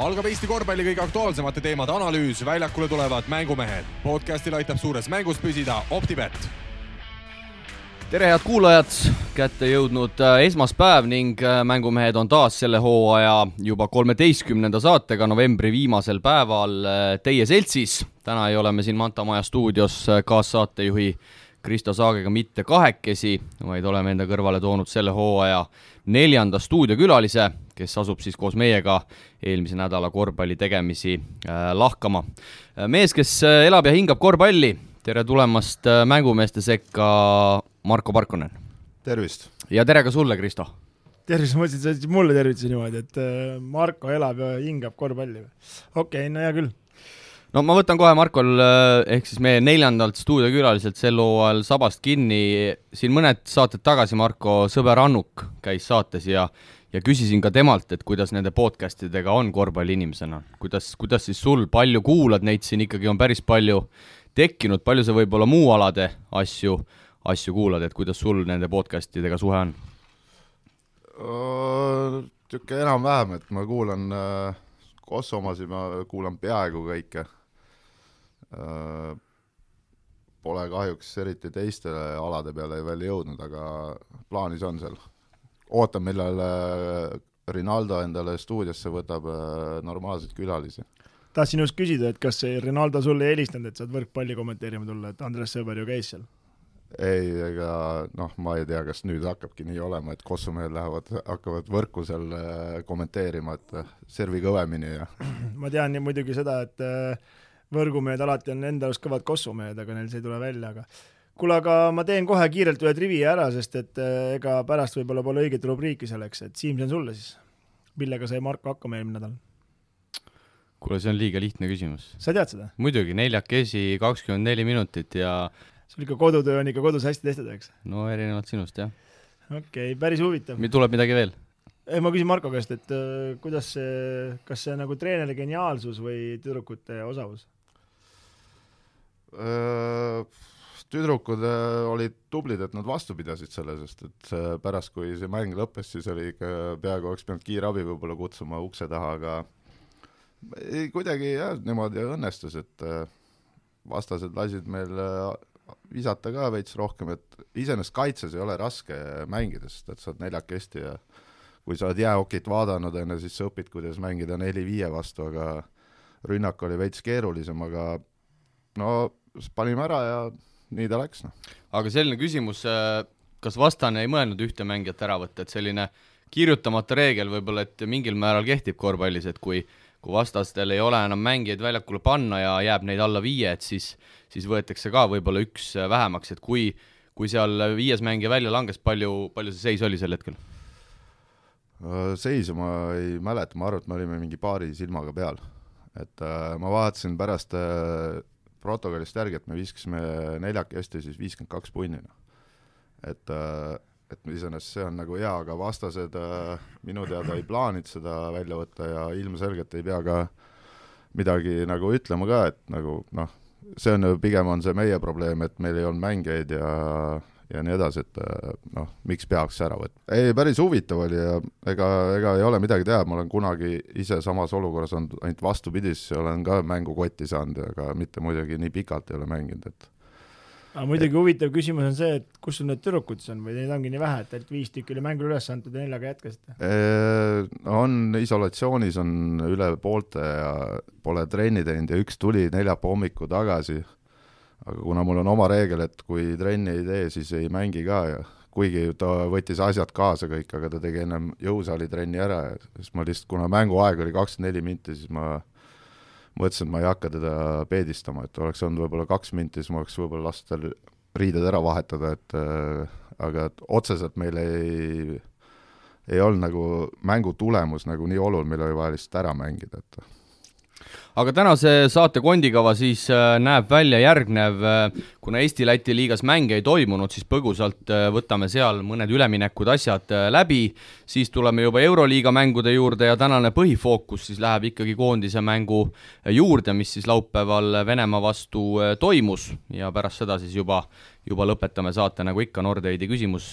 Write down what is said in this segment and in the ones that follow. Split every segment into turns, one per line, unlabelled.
algab Eesti korvpalli kõige aktuaalsemate teemade analüüs, väljakule tulevad mängumehed. podcastil aitab suures mängus püsida Optibet.
tere, head kuulajad, kätte jõudnud äh, esmaspäev ning äh, mängumehed on taas selle hooaja juba kolmeteistkümnenda saatega novembri viimasel päeval äh, teie seltsis. täna ei ole me siin Manta Maja stuudios kaassaatejuhi Kristo Saagega mitte kahekesi, vaid oleme enda kõrvale toonud selle hooaja neljanda stuudiokülalise, kes asub siis koos meiega eelmise nädala korvpalli tegemisi äh, lahkama. mees, kes äh, elab ja hingab korvpalli, tere tulemast äh, mängumeeste sekka, Marko Parkonen!
tervist!
ja tere ka sulle, Kristo!
tervist, ma mõtlesin, sa mulle tervitasid niimoodi, et äh, Marko elab ja hingab korvpalli. okei okay,, no hea küll
no ma võtan kohe Markol äh, ehk siis meie neljandalt stuudiokülaliselt sel hooajal sabast kinni, siin mõned saated tagasi Marko sõber Annuk käis saates ja ja küsisin ka temalt, et kuidas nende podcast idega on korvpalliinimesena, kuidas, kuidas siis sul, palju kuulad neid siin ikkagi on päris palju tekkinud, palju sa võib-olla muu alade asju, asju kuulad, et kuidas sul nende podcast idega suhe on?
Niisugune enam-vähem, et ma kuulan äh, Kosomasid, ma kuulan peaaegu kõike Äh, pole kahjuks eriti teistele alade peale veel jõudnud, aga plaanis on seal. Ootan, millal äh, Rinaldo endale stuudiosse võtab äh, normaalseid külalisi.
tahtsin just küsida, et kas Rinaldo sulle ei helistanud, et saad võrkpalli kommenteerima tulla, et Andres Sõber ju käis seal?
ei, ega noh, ma ei tea, kas nüüd hakkabki nii olema, et Kossu mehed lähevad, hakkavad võrku seal kommenteerima, et servi kõvemini ja
ma tean muidugi seda, et äh, võrgumehed alati on enda arust kõvad kossumehed, aga neil see ei tule välja, aga kuule, aga ma teen kohe kiirelt ühe trivi ära, sest et äh, ega pärast võib-olla pole õiget rubriiki selleks, et Siim, see on sulle siis. millega sai Marko hakkama eelmine nädal?
kuule, see on liiga lihtne küsimus.
sa tead seda?
muidugi, neljakesi kakskümmend neli minutit ja
sul ikka kodutöö on ikka kodus hästi tehtud, eks?
no erinevalt sinust, jah.
okei okay,, päris huvitav.
tuleb midagi veel?
ei, ma küsin Marko käest, et äh, kuidas see, kas see nagu treeneri geniaalsus või tüdrukute osavus?
Tüdrukud olid tublid, et nad vastu pidasid selle, sest et pärast, kui see mäng lõppes, siis oli ikka, peaaegu oleks pidanud kiirabi võib-olla kutsuma ukse taha, aga ei, kuidagi jah, niimoodi õnnestus, et vastased lasid meil visata ka veits rohkem, et iseenesest kaitses ei ole raske mängida, sest et sa oled neljakesti ja kui sa oled jäähokit vaadanud, on ju, siis sa õpid, kuidas mängida neli-viie vastu, aga rünnak oli veits keerulisem, aga no panime ära ja nii ta läks, noh.
aga selline küsimus, äh, kas vastane ei mõelnud ühte mängijat ära võtta, et selline kirjutamata reegel võib-olla, et mingil määral kehtib korvpallis, et kui kui vastastel ei ole enam mängijaid väljakule panna ja jääb neid alla viie, et siis, siis võetakse ka võib-olla üks äh, vähemaks, et kui, kui seal viies mängija välja langes, palju, palju see seis oli sel hetkel?
Äh, seisu ma ei mäleta, ma arvan, et me olime mingi paari silmaga peal. et äh, ma vaatasin pärast äh, protokollist järgi, et me viskasime neljakesti siis viiskümmend kaks punni, noh. et, äh, et iseenesest see on nagu hea, aga vastased äh, minu teada ei plaaninud seda välja võtta ja ilmselgelt ei pea ka midagi nagu ütlema ka, et nagu noh, see on ju, pigem on see meie probleem, et meil ei olnud mängijaid ja ja nii edasi, et äh, noh, miks peaks ära võtma. ei, päris huvitav oli ja ega, ega ei ole midagi teha, ma olen kunagi ise samas olukorras olnud, ainult vastupidi, siis olen ka mängukotti saanud, aga mitte muidugi nii pikalt ei ole mänginud, et
aga muidugi huvitav küsimus on see, et kus sul need tüdrukud siis on või neid ongi nii vähe, et ainult viis tükki oli mängule üles antud ja neljaga jätkasite?
On isolatsioonis on üle poolte ja pole trenni teinud ja üks tuli neljapäeva hommikul tagasi aga kuna mul on oma reegel, et kui trenni ei tee, siis ei mängi ka ja kuigi ta võttis asjad kaasa kõik, aga ta tegi ennem jõusaali trenni ära ja siis ma lihtsalt, kuna mänguaeg oli kakskümmend neli minti, siis ma mõtlesin, et ma ei hakka teda peedistama, et oleks olnud võib-olla kaks minti, siis ma oleks võib-olla lasknud tal riided ära vahetada, et äh, aga et otseselt meil ei, ei olnud nagu mängu tulemus nagu nii oluline, meil oli vaja lihtsalt ära mängida, et
aga tänase saate kondikava siis äh, näeb välja järgnev, äh, kuna Eesti-Läti liigas mänge ei toimunud, siis põgusalt äh, võtame seal mõned üleminekud, asjad läbi, siis tuleme juba Euroliiga mängude juurde ja tänane põhifookus siis läheb ikkagi koondise mängu juurde, mis siis laupäeval Venemaa vastu toimus. Ja pärast seda siis juba juba lõpetame saate nagu ikka Nordeidi küsimus,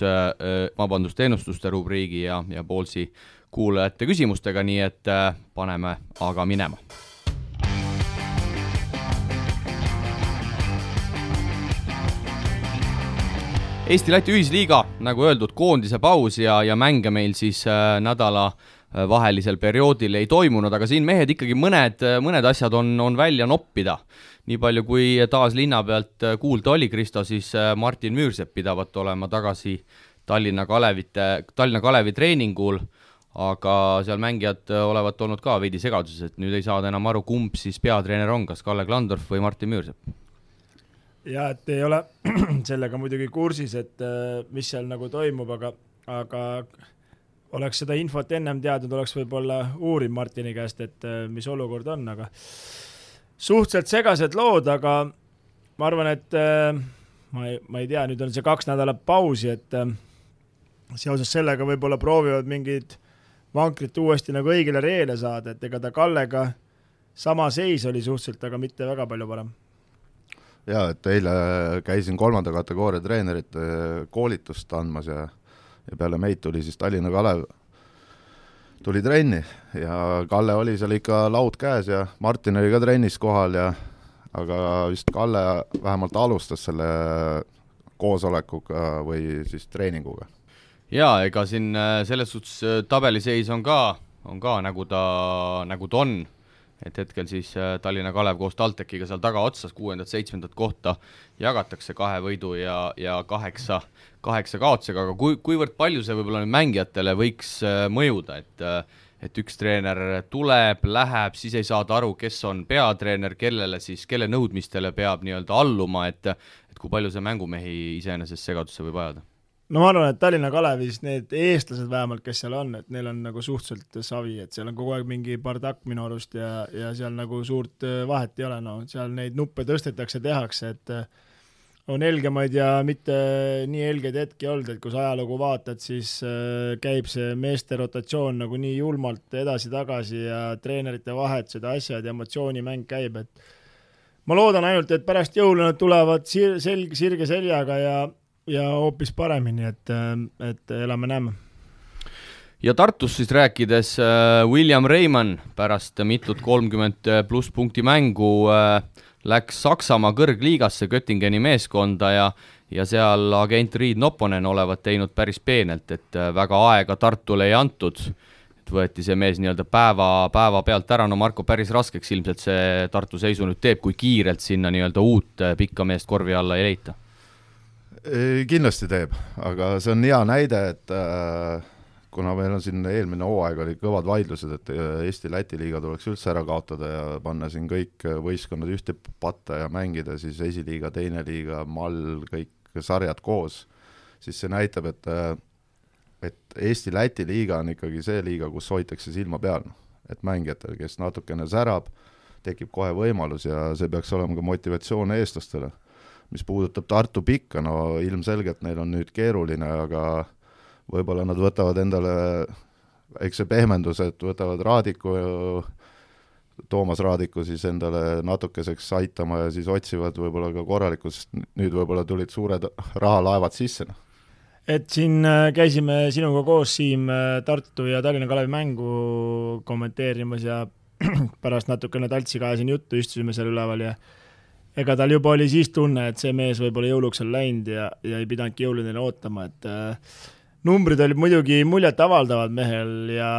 vabandust, ennustuste rubriigi ja, ja Poolsi kuulajate küsimustega, nii et paneme aga minema Eesti-Läti ühisliiga, nagu öeldud, koondise paus ja, ja mänge meil siis äh, nädala äh, vahelisel perioodil ei toimunud, aga siin mehed ikkagi mõned, mõned asjad on, on välja noppida. nii palju, kui taas linna pealt äh, kuulda oli, Kristo, siis äh, Martin Müürsepp pidavat olema tagasi Tallinna Kalevite, Tallinna Kalevi treeningul, aga seal mängijad olevat olnud ka veidi segaduses, et nüüd ei saada enam aru, kumb siis peatreener on, kas Kalle Klandorf või Martin Müürsepp
ja et ei ole sellega muidugi kursis, et äh, mis seal nagu toimub, aga, aga oleks seda infot ennem teadnud, oleks võib-olla uurinud Martini käest, et äh, mis olukord on, aga suhteliselt segased lood, aga ma arvan, et äh, ma ei, ma ei tea, nüüd on see kaks nädalat pausi, et seoses sellega võib-olla proovivad mingid vankrit uuesti nagu õigele reele saada, et ega ta Kallega sama seis oli suhteliselt, aga mitte väga palju parem
jaa, et eile käisin kolmanda kategooria treenerite koolitust andmas ja ja peale meid tuli siis Tallinna Kalev, tuli trenni ja Kalle oli seal ikka laud käes ja Martin oli ka trennis kohal ja aga vist Kalle vähemalt alustas selle koosolekuga või siis treeninguga.
jaa, ega siin äh, selles suhtes äh, tabeliseis on ka, on ka nagu ta, nagu ta on et hetkel siis äh, Tallinna Kalev koos TalTechiga seal tagaotsas kuuendat-seitsmendat kohta jagatakse kahe võidu ja, ja kaheksa, kaheksa kaotusega, aga kui, kuivõrd palju see võib-olla nüüd mängijatele võiks äh, mõjuda, et äh, et üks treener tuleb, läheb, siis ei saada aru, kes on peatreener, kellele siis, kelle nõudmistele peab nii-öelda alluma, et et kui palju see mängumehi iseenesest segadusse võib ajada
no ma arvan, et Tallinna Kalevis need eestlased vähemalt, kes seal on, et neil on nagu suhteliselt savi, et seal on kogu aeg mingi bardakk minu arust ja, ja seal nagu suurt äh, vahet ei ole, no seal neid nuppe tõstetakse, tehakse, et äh, on helgemaid ja mitte nii helgeid hetki olnud, et kui sa ajalugu vaatad, siis äh, käib see meeste rotatsioon nagu nii julmalt edasi-tagasi ja treenerite vahetused ja asjad ja emotsioonimäng käib, et ma loodan ainult, et pärast jõule nad tulevad sir-, selg, sirge seljaga ja ja hoopis paremini, et, et elame-näeme
ja Tartus siis rääkides äh,, William Reimann pärast mitut kolmkümmend pluss punkti mängu äh, läks Saksamaa kõrgliigasse Göttingeni meeskonda ja ja seal agent Riid Nopponen olevat teinud päris peenelt, et äh, väga aega Tartule ei antud, et võeti see mees nii-öelda päeva, päeva pealt ära, no Marko, päris raskeks ilmselt see Tartu seisu nüüd teeb, kui kiirelt sinna nii-öelda uut äh, pikka meest korvi alla ei leita
kindlasti teeb, aga see on hea näide, et äh, kuna meil on siin eelmine hooaeg oli kõvad vaidlused, et äh, Eesti-Läti liiga tuleks üldse ära kaotada ja panna siin kõik võistkonnad ühte patta ja mängida siis esiliiga, teine liiga, mall, kõik sarjad koos, siis see näitab, et äh, et Eesti-Läti liiga on ikkagi see liiga, kus hoitakse silma peal, et mängijatel, kes natukene särab, tekib kohe võimalus ja see peaks olema ka motivatsioon eestlastele mis puudutab Tartu pikka, no ilmselgelt neil on nüüd keeruline, aga võib-olla nad võtavad endale väikse pehmenduse, et võtavad Raadiku, Toomas Raadiku siis endale natukeseks aitama ja siis otsivad võib-olla ka korralikku, sest nüüd võib-olla tulid suured rahalaevad sisse, noh.
Et siin äh, käisime sinuga koos, Siim, äh, Tartu ja Tallinna Kalevi mängu kommenteerimas ja pärast natukene taltsiga ajasin juttu, istusime seal üleval ja ega tal juba oli siis tunne, et see mees võib-olla jõuluks on läinud ja, ja ei pidanudki jõuludeni ootama, et äh, numbrid olid muidugi muljetavaldavad mehel ja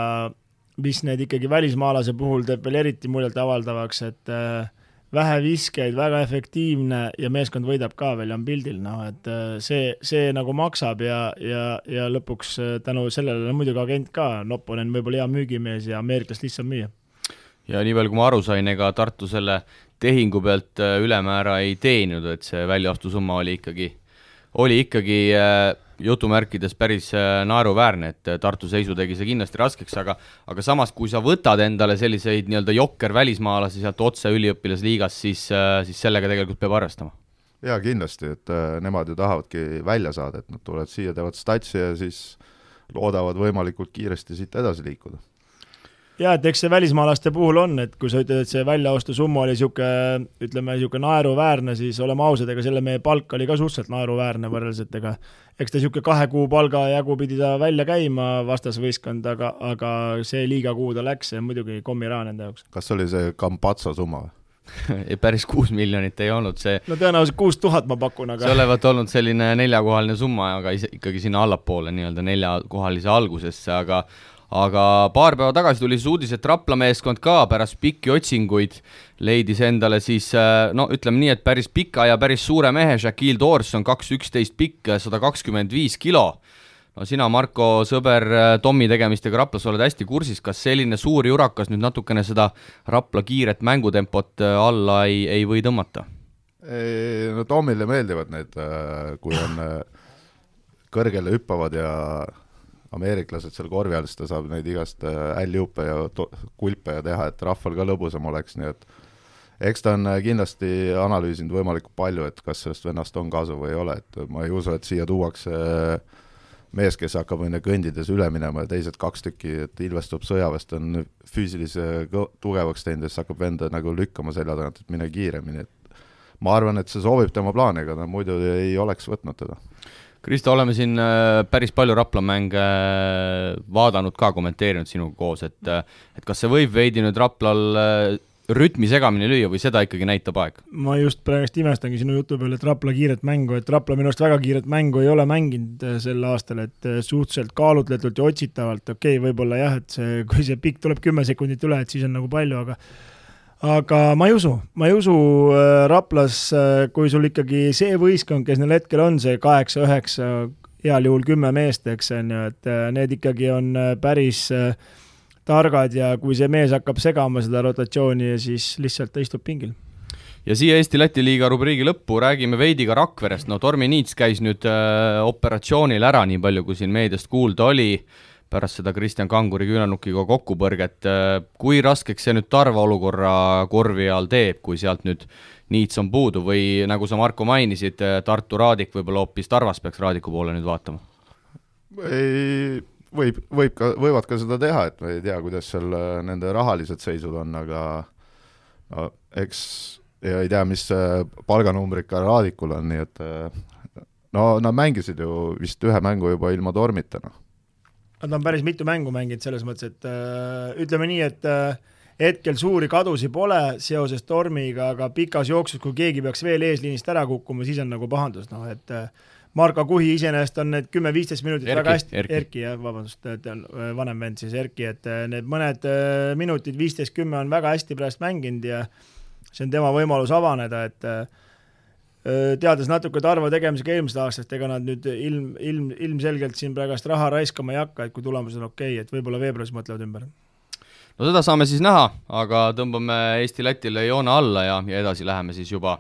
mis need ikkagi välismaalase puhul teeb veel eriti muljetavaldavaks, et äh, vähe viskeid, väga efektiivne ja meeskond võidab ka veel ja on pildil, noh et äh, see, see nagu maksab ja, ja, ja lõpuks äh, tänu sellele on muidugi agent ka, Nopponen võib-olla hea müügimees ja ameeriklast lihtsam müüa.
Ja nii palju, kui ma aru sain, ega Tartu selle tehingu pealt äh, ülemäära ei teeninud, et see väljaostusumma oli ikkagi, oli ikkagi äh, jutumärkides päris äh, naeruväärne, et Tartu seisu tegi see kindlasti raskeks, aga aga samas, kui sa võtad endale selliseid nii-öelda jokker välismaalasi sealt otse üliõpilasliigast, siis, siis sellega tegelikult peab arvestama.
jaa, kindlasti, et nemad ju tahavadki välja saada, et nad tulevad siia, teevad statsi ja siis loodavad võimalikult kiiresti siit edasi liikuda
jaa, et eks see välismaalaste puhul on, et kui sa ütled, et see väljaostusumma oli niisugune, ütleme, niisugune naeruväärne, siis oleme ausad, ega selle mehe palk oli ka suhteliselt naeruväärne võrreldes, et ega eks ta niisugune kahe kuu palga jagu pidi ta välja käima, vastasvõistkond, aga, aga see liiga, kuhu ta läks, see on muidugi kommiraha nende jaoks.
kas see oli see Campazzo summa või?
päris kuus miljonit ei olnud see.
no tõenäoliselt kuus tuhat ma pakun, aga
see olevat olnud selline neljakohaline summa, aga ise, ikkagi sinna allapoole nii-öelda neljakohalise algusesse, aga aga paar päeva tagasi tuli siis uudis, et Rapla meeskond ka pärast pikki otsinguid leidis endale siis no ütleme nii, et päris pika ja päris suure mehe, Shaquille Dorson, kaks üksteist pikk, sada kakskümmend viis kilo no sina, Marko, sõber Tommi tegemistega Raplas oled hästi kursis, kas selline suur jurakas nüüd natukene seda Rapla kiiret mängutempot alla ei, ei või tõmmata?
no Tommile meeldivad need, kui on kõrgele hüppavad ja ameeriklased seal korvi all, siis ta saab neid igast alljuupe ja kulpe ja teha, et rahval ka lõbusam oleks, nii et eks ta on kindlasti analüüsinud võimalikult palju, et kas sellest vennast on kasu või ei ole, et ma ei usu, et siia tuuakse mees, kes hakkab onju kõndides üle minema ja teised kaks tükki, et ilmestub sõjaväest, on füüsilise tugevaks teinud ja siis hakkab venda nagu lükkama selja tagant, et mine kiiremini, et ma arvan, et see sobib tema plaani, ega ta muidu ei oleks võtnud teda
Kristo, oleme siin päris palju Rapla mänge vaadanud ka, kommenteerinud sinuga koos, et et kas see võib veidi nüüd Raplal rütmi segamini lüüa või seda ikkagi näitab aeg?
ma just praegust imestangi sinu jutu peale, et Rapla kiiret mängu, et Rapla minu arust väga kiiret mängu ei ole mänginud sel aastal, et suhteliselt kaalutletult ja otsitavalt, okei okay,, võib-olla jah, et see, kui see pikk tuleb kümme sekundit üle, et siis on nagu palju, aga aga ma ei usu, ma ei usu äh, Raplas, äh, kui sul ikkagi see võistkond, kes neil hetkel on, see kaheksa-üheksa, heal juhul kümme meest, eks on ju, et äh, need ikkagi on päris targad ja kui see mees hakkab segama seda rotatsiooni, siis lihtsalt ta istub pingil.
Ja siia Eesti-Läti liiga rubriigi lõppu räägime veidi ka Rakverest, no Tormi Niits käis nüüd äh, operatsioonil ära, nii palju kui siin meediast kuulda oli. äh,, pärast seda Kristjan Kanguri küünarnukiga kokkupõrget, kui raskeks see nüüd Tarva olukorra korvi all teeb, kui sealt nüüd Niits on puudu või nagu sa, Marko, mainisid, Tartu Raadik võib-olla hoopis Tarvas peaks Raadiku poole nüüd vaatama?
ei, võib, võib ka, võivad ka seda teha, et me ei tea, kuidas seal äh, nende rahalised seisud on, aga no eks ja ei tea, mis palganumbrid ka Raadikul on, nii et äh, no nad mängisid ju vist ühe mängu juba ilma tormita, noh
Nad on päris mitu mängu mänginud selles mõttes, et äh, ütleme nii, et äh, hetkel suuri kadusi pole seoses tormiga, aga pikas jooksus, kui keegi peaks veel eesliinist ära kukkuma, siis on nagu pahandus, noh et äh, Marko Kuhi iseenesest on need kümme-viisteist minutit
Erki,
väga hästi,
Erki,
Erki jah, vabandust, on äh, vanem vend siis, Erki, et äh, need mõned äh, minutid, viisteist, kümme on väga hästi praegu mänginud ja see on tema võimalus avaneda, et äh, teades natuke Tarvo tegemisega eelmisest aastast, ega nad nüüd ilm, ilm, ilmselgelt siin praegust raha raiskama ei hakka, et kui tulemus on okei okay,, et võib-olla veebruaris mõtlevad ümber.
no seda saame siis näha, aga tõmbame Eesti-Lätile joone alla ja, ja edasi läheme siis juba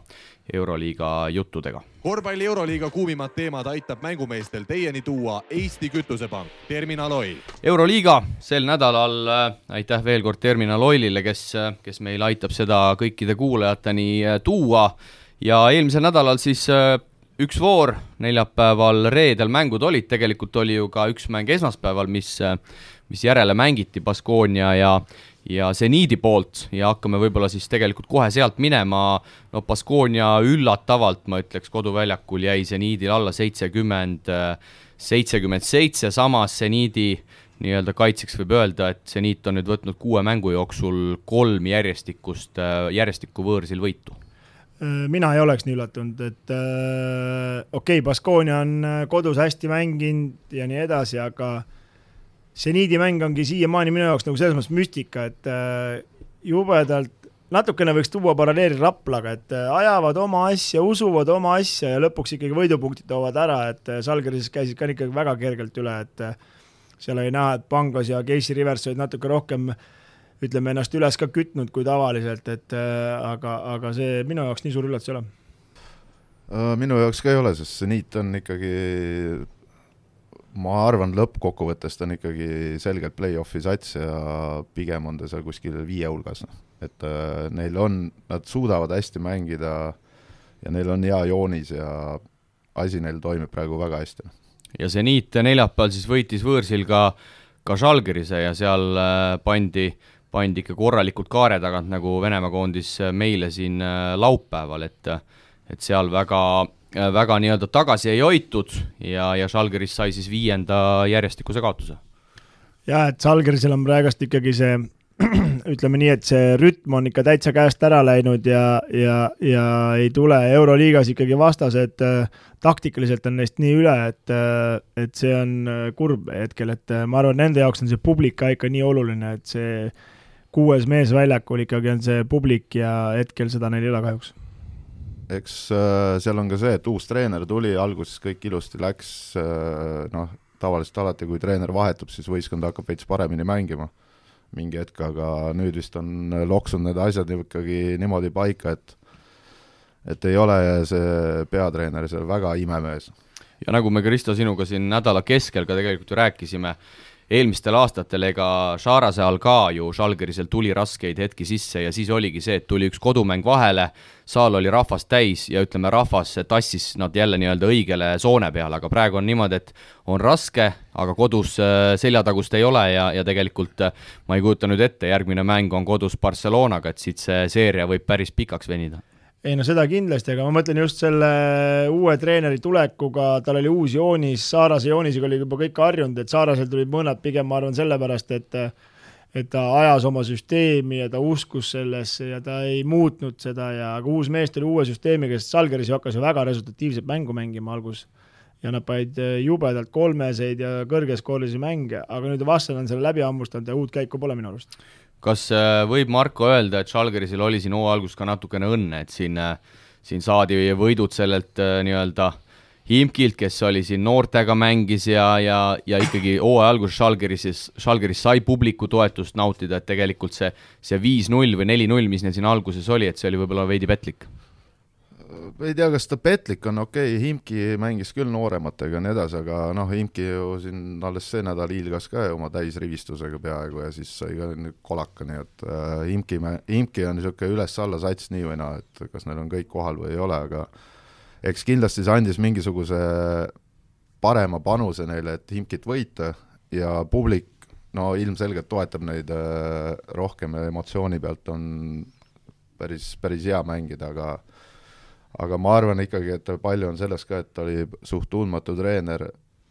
Euroliiga juttudega.
korvpalli Euroliiga kuumimad teemad aitab mängumeestel teieni tuua Eesti Kütusepank, Terminal Oil.
euroliiga sel nädalal, aitäh veel kord Terminal Oilile, kes, kes meil aitab seda kõikide kuulajateni tuua ja eelmisel nädalal siis äh, üks voor, neljapäeval, reedel mängud olid, tegelikult oli ju ka üks mäng esmaspäeval, mis, äh, mis järele mängiti Baskonia ja ja seniidi poolt. Ja hakkame võib-olla siis tegelikult kohe sealt minema, no Baskonia üllatavalt, ma ütleks, koduväljakul jäi seniidil alla seitsekümmend, seitsekümmend seitse, samas seniidi nii-öelda kaitseks võib öelda, et seniit on nüüd võtnud kuue mängu jooksul kolm järjestikust, järjestikku võõrsil võitu.
Äh, mina ei oleks nii üllatunud, et äh, okei okay,, Baskonia on äh, kodus hästi mänginud ja nii edasi, aga seniidi mäng ongi siiamaani minu jaoks nagu selles mõttes müstika, et äh, jubedalt natukene võiks tuua paralleeli Raplaga, et äh, ajavad oma asja, usuvad oma asja ja lõpuks ikkagi võidupunktid toovad ära, et äh, Salgerises käisid ka ikkagi väga kergelt üle, et seal oli näha, et Pangos ja Casey Rivers olid natuke rohkem äh, ütleme, ennast üles ka kütnud kui tavaliselt, et äh, aga, aga see minu jaoks nii suur üllatus ei ole.
Äh, minu jaoks ka ei ole, sest see niit on ikkagi, ma arvan, lõppkokkuvõttes ta on ikkagi selgelt play-off'i sats ja pigem on ta seal kuskil viie hulgas, noh. et äh, neil on, nad suudavad hästi mängida ja neil on hea joonis ja asi neil toimib praegu väga hästi.
ja see niit neljapäeval siis võitis võõrsil ka ka Žalgirise ja seal äh, pandi, ikka korralikult kaare tagant, nagu Venemaa koondis meile siin äh, laupäeval, et et seal väga, väga nii-öelda tagasi ei hoitud ja, ja Žalgiris sai siis viienda järjestikuse kaotuse.
jah, et Žalgirisel on praegust ikkagi see ütleme nii, et see rütm on ikka täitsa käest ära läinud ja, ja, ja ei tule Euroliigas ikkagi vastased äh, taktikaliselt on neist nii üle, et, äh, et see on äh, kurb hetkel, et ma arvan, nende jaoks on see publik ka ikka nii oluline, et see kuues mees väljakul ikkagi on see publik ja hetkel seda neil ei ole kahjuks.
eks äh, seal on ka see, et uus treener tuli, alguses kõik ilusti läks äh,, noh, tavaliselt alati, kui treener vahetub, siis võistkond hakkab veits paremini mängima mingi hetk, aga nüüd vist on loksunud need asjad ikkagi niimoodi paika, et et ei ole see peatreener seal väga imemees.
ja nagu me, Kristo, sinuga siin nädala keskel ka tegelikult ju rääkisime, eelmistel aastatel ega Šarase all ka ju Žalgirisel tuli raskeid hetki sisse ja siis oligi see, et tuli üks kodumäng vahele, saal oli rahvast täis ja ütleme, rahvas tassis nad jälle nii-öelda õigele soone peale, aga praegu on niimoodi, et on raske, aga kodus äh, seljatagust ei ole ja, ja tegelikult äh, ma ei kujuta nüüd ette, järgmine mäng on kodus Barcelonaga, et siit see seeria võib päris pikaks venida
ei no seda kindlasti, aga ma mõtlen just selle uue treeneri tulekuga, tal oli uus joonis, Saarase joonisega oli juba kõik harjunud, et Saarasel tulid mõned pigem, ma arvan, sellepärast, et et ta ajas oma süsteemi ja ta uskus sellesse ja ta ei muutnud seda ja aga uus mees tuli uue süsteemiga, sest Salgeris ju hakkas ju väga resultatiivset mängu mängima alguses. ja nad panid jubedalt kolmeseid ja kõrgeskoolisi mänge, aga nüüd vastane on selle läbi hammustanud ja uut käiku pole minu arust
kas äh, võib Marko öelda, et Žalgirisil oli siin hooaja alguses ka natukene õnne, et siin, äh, siin saadi võidud sellelt äh, nii-öelda Imkilt, kes oli siin noortega mängis ja, ja, ja ikkagi hooaja alguses Žalgirisis, Žalgiris sai publiku toetust nautida, et tegelikult see, see viis-null või neli-null, mis neil siin alguses oli, et see oli võib-olla veidi petlik
ei tea, kas ta petlik on, okei okay,, Himki mängis küll noorematega ja nii edasi, aga noh, Himki ju siin alles see nädal hiilgas ka oma täisrivistusega peaaegu ja siis sai ka kolaka, nii et äh, Himki, Himki on niisugune üles-alla sats nii või naa, et kas neil on kõik kohal või ei ole, aga eks kindlasti see andis mingisuguse parema panuse neile, et Himkit võita ja publik no ilmselgelt toetab neid äh, rohkem emotsiooni pealt on päris, päris hea mängida, aga aga ma arvan ikkagi, et palju on selles ka, et ta oli suht tundmatu treener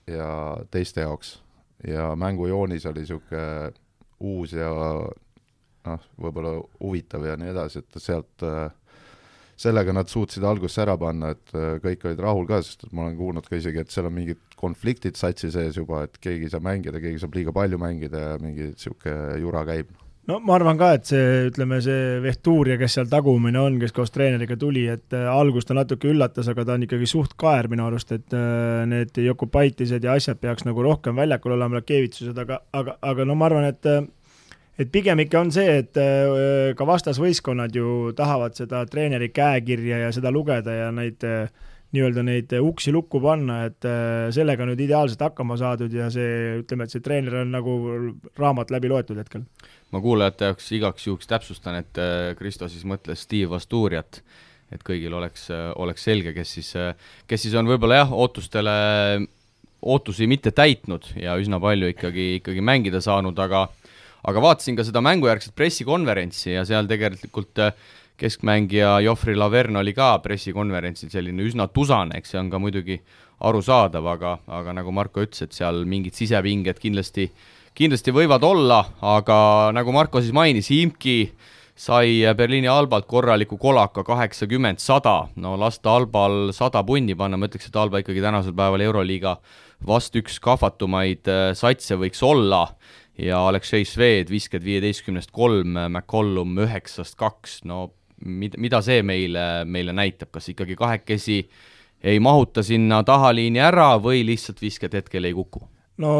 ja teiste jaoks. Ja mängujoonis oli niisugune uus ja noh, võib-olla huvitav ja nii edasi, et sealt sellega nad suutsid algusesse ära panna, et kõik olid rahul ka, sest et ma olen kuulnud ka isegi, et seal on mingid konfliktid satsi sees juba, et keegi ei saa mängida, keegi saab liiga palju mängida ja mingi niisugune jura käib
no ma arvan ka, et see, ütleme, see Vehtuuria, kes seal tagumine on, kes koos treeneriga tuli, et äh, alguses ta natuke üllatas, aga ta on ikkagi suht kaer minu arust, et äh, need Jokubaitised ja asjad peaks nagu rohkem väljakul olema, Lakevitsused, aga, aga, aga no ma arvan, et äh, et pigem ikka on see, et ka vastasvõistkonnad ju tahavad seda treeneri käekirja ja seda lugeda ja neid nii-öelda neid uksi lukku panna, et sellega on nüüd ideaalselt hakkama saadud ja see, ütleme, et see treener on nagu raamat läbi loetud hetkel.
Ma kuulajate jaoks igaks juhuks täpsustan, et äh, Kristo siis mõtles Steve Asturiat, et kõigil oleks, oleks selge, kes siis, kes siis on võib-olla jah, ootustele, ootusi mitte täitnud ja üsna palju ikkagi, ikkagi mängida saanud, aga aga vaatasin ka seda mängujärgset pressikonverentsi ja seal tegelikult keskmängija Joffrey Laverne oli ka pressikonverentsil selline üsna tusane, eks see on ka muidugi arusaadav, aga, aga nagu Marko ütles, et seal mingid sisepinged kindlasti kindlasti võivad olla, aga nagu Marko siis mainis, Imki sai Berliini Albalt korraliku kolaka kaheksakümmend, sada, no lasta Albal sada punni panna, ma ütleks, et Alba ikkagi tänasel päeval Euroliiga vast üks kahvatumaid äh, satse võiks olla. Ja Aleksei Sved viiskümmend viieteistkümnest kolm, McCollum üheksast kaks, no mida, mida see meile, meile näitab, kas ikkagi kahekesi ei mahuta sinna tahaliini ära või lihtsalt visked hetkel ei kuku?
no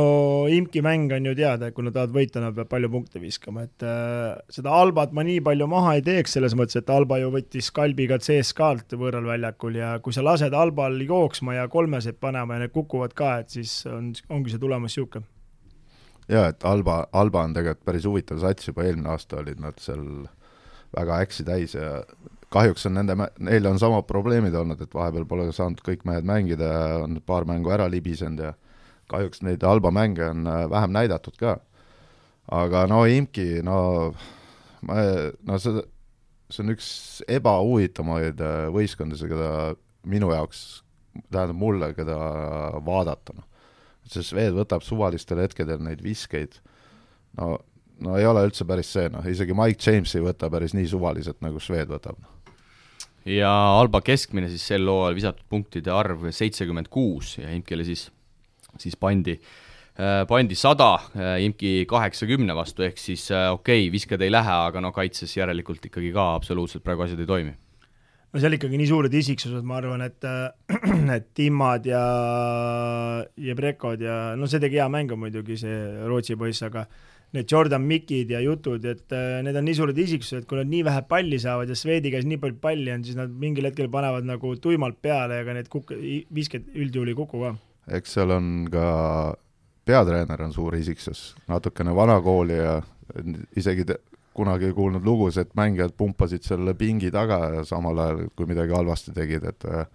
imki mäng on ju teada, et kui nad tahavad võita, nad peavad palju punkte viskama, et äh, seda Albat ma nii palju maha ei teeks, selles mõttes, et Alba ju võttis kalbiga CSKA-lt võõral väljakul ja kui sa lased Albal jooksma ja kolmeseid panema ja need kukuvad ka, et siis on, ongi see tulemus niisugune.
jaa, et Alba, Alba on tegelikult päris huvitav sats, juba eelmine aasta olid nad seal väga äksi täis ja kahjuks on nende, neil on samad probleemid olnud, et vahepeal pole saanud kõik mehed mängida ja on paar mängu ära libisenud ja kahjuks neid halba mänge on äh, vähem näidatud ka. aga no Imki, no ma, no see, see on üks ebahuvitavamaid äh, võistkondasid, keda minu jaoks, tähendab mulle, keda vaadata, noh. see Swed võtab suvalistel hetkedel neid viskeid, no, no ei ole üldse päris see, noh, isegi Mike James ei võta päris nii suvaliselt, nagu Swed võtab, noh
ja Alba keskmine siis sel hooajal visatud punktide arv seitsekümmend kuus ja Imkile siis, siis pandi äh, pandi sada äh, Imki kaheksakümne vastu, ehk siis äh, okei okay,, visked ei lähe, aga no kaitses järelikult ikkagi ka absoluutselt praegu asjad ei toimi.
no seal ikkagi nii suured isiksused, ma arvan, et et Timmad ja, ja Brekod ja no see tegi hea mängu muidugi, see Rootsi poiss, aga need Jordan Mikid ja jutud, et äh, need on nii suured isiksused, kui nad nii vähe palli saavad ja Swedi käes nii palju palli on, siis nad mingil hetkel panevad nagu tuimalt peale ja ega need kuk-, visked üldjuhul ei kuku ka.
eks seal on ka, peatreener on suur isiksus, natukene vanakooli ja isegi te, kunagi kuulnud lugusid, et mängijad pumpasid selle pingi taga samal ajal, kui midagi halvasti tegid, et äh,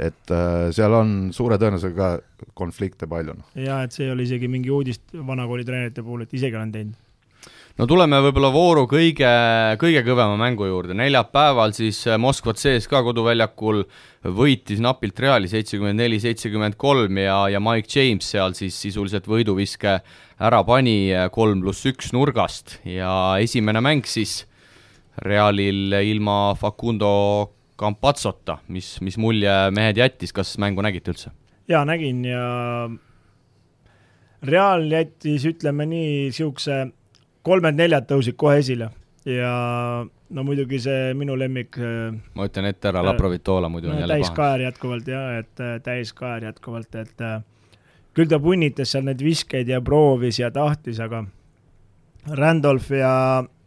et äh, seal on suure tõenäosusega ka konflikte palju. Noh.
jaa, et see ole isegi mingi uudist vanakooli treenerite puhul, et isegi olen teinud.
no tuleme võib-olla vooru kõige, kõige kõvema mängu juurde, neljapäeval siis äh, Moskva CSKA koduväljakul võitis napilt Reali seitsekümmend neli, seitsekümmend kolm ja, ja Mike James seal siis sisuliselt võiduviske ära pani äh, kolm pluss üks nurgast ja esimene mäng siis Realil ilma Facundo Campazzota, mis, mis mulje mehed jättis, kas mängu nägite üldse?
jaa, nägin ja Real jättis, ütleme nii, niisuguse kolmed-neljad tõusid kohe esile ja no muidugi see minu lemmik äh,
ma ütlen ette ära, Laprovitola muidu
no,
on jälle
täis
paha.
kaer jätkuvalt jah, et äh, täis kaer jätkuvalt, et äh, küll ta punnitas seal neid viskeid ja proovis ja tahtis, aga Randolph ja,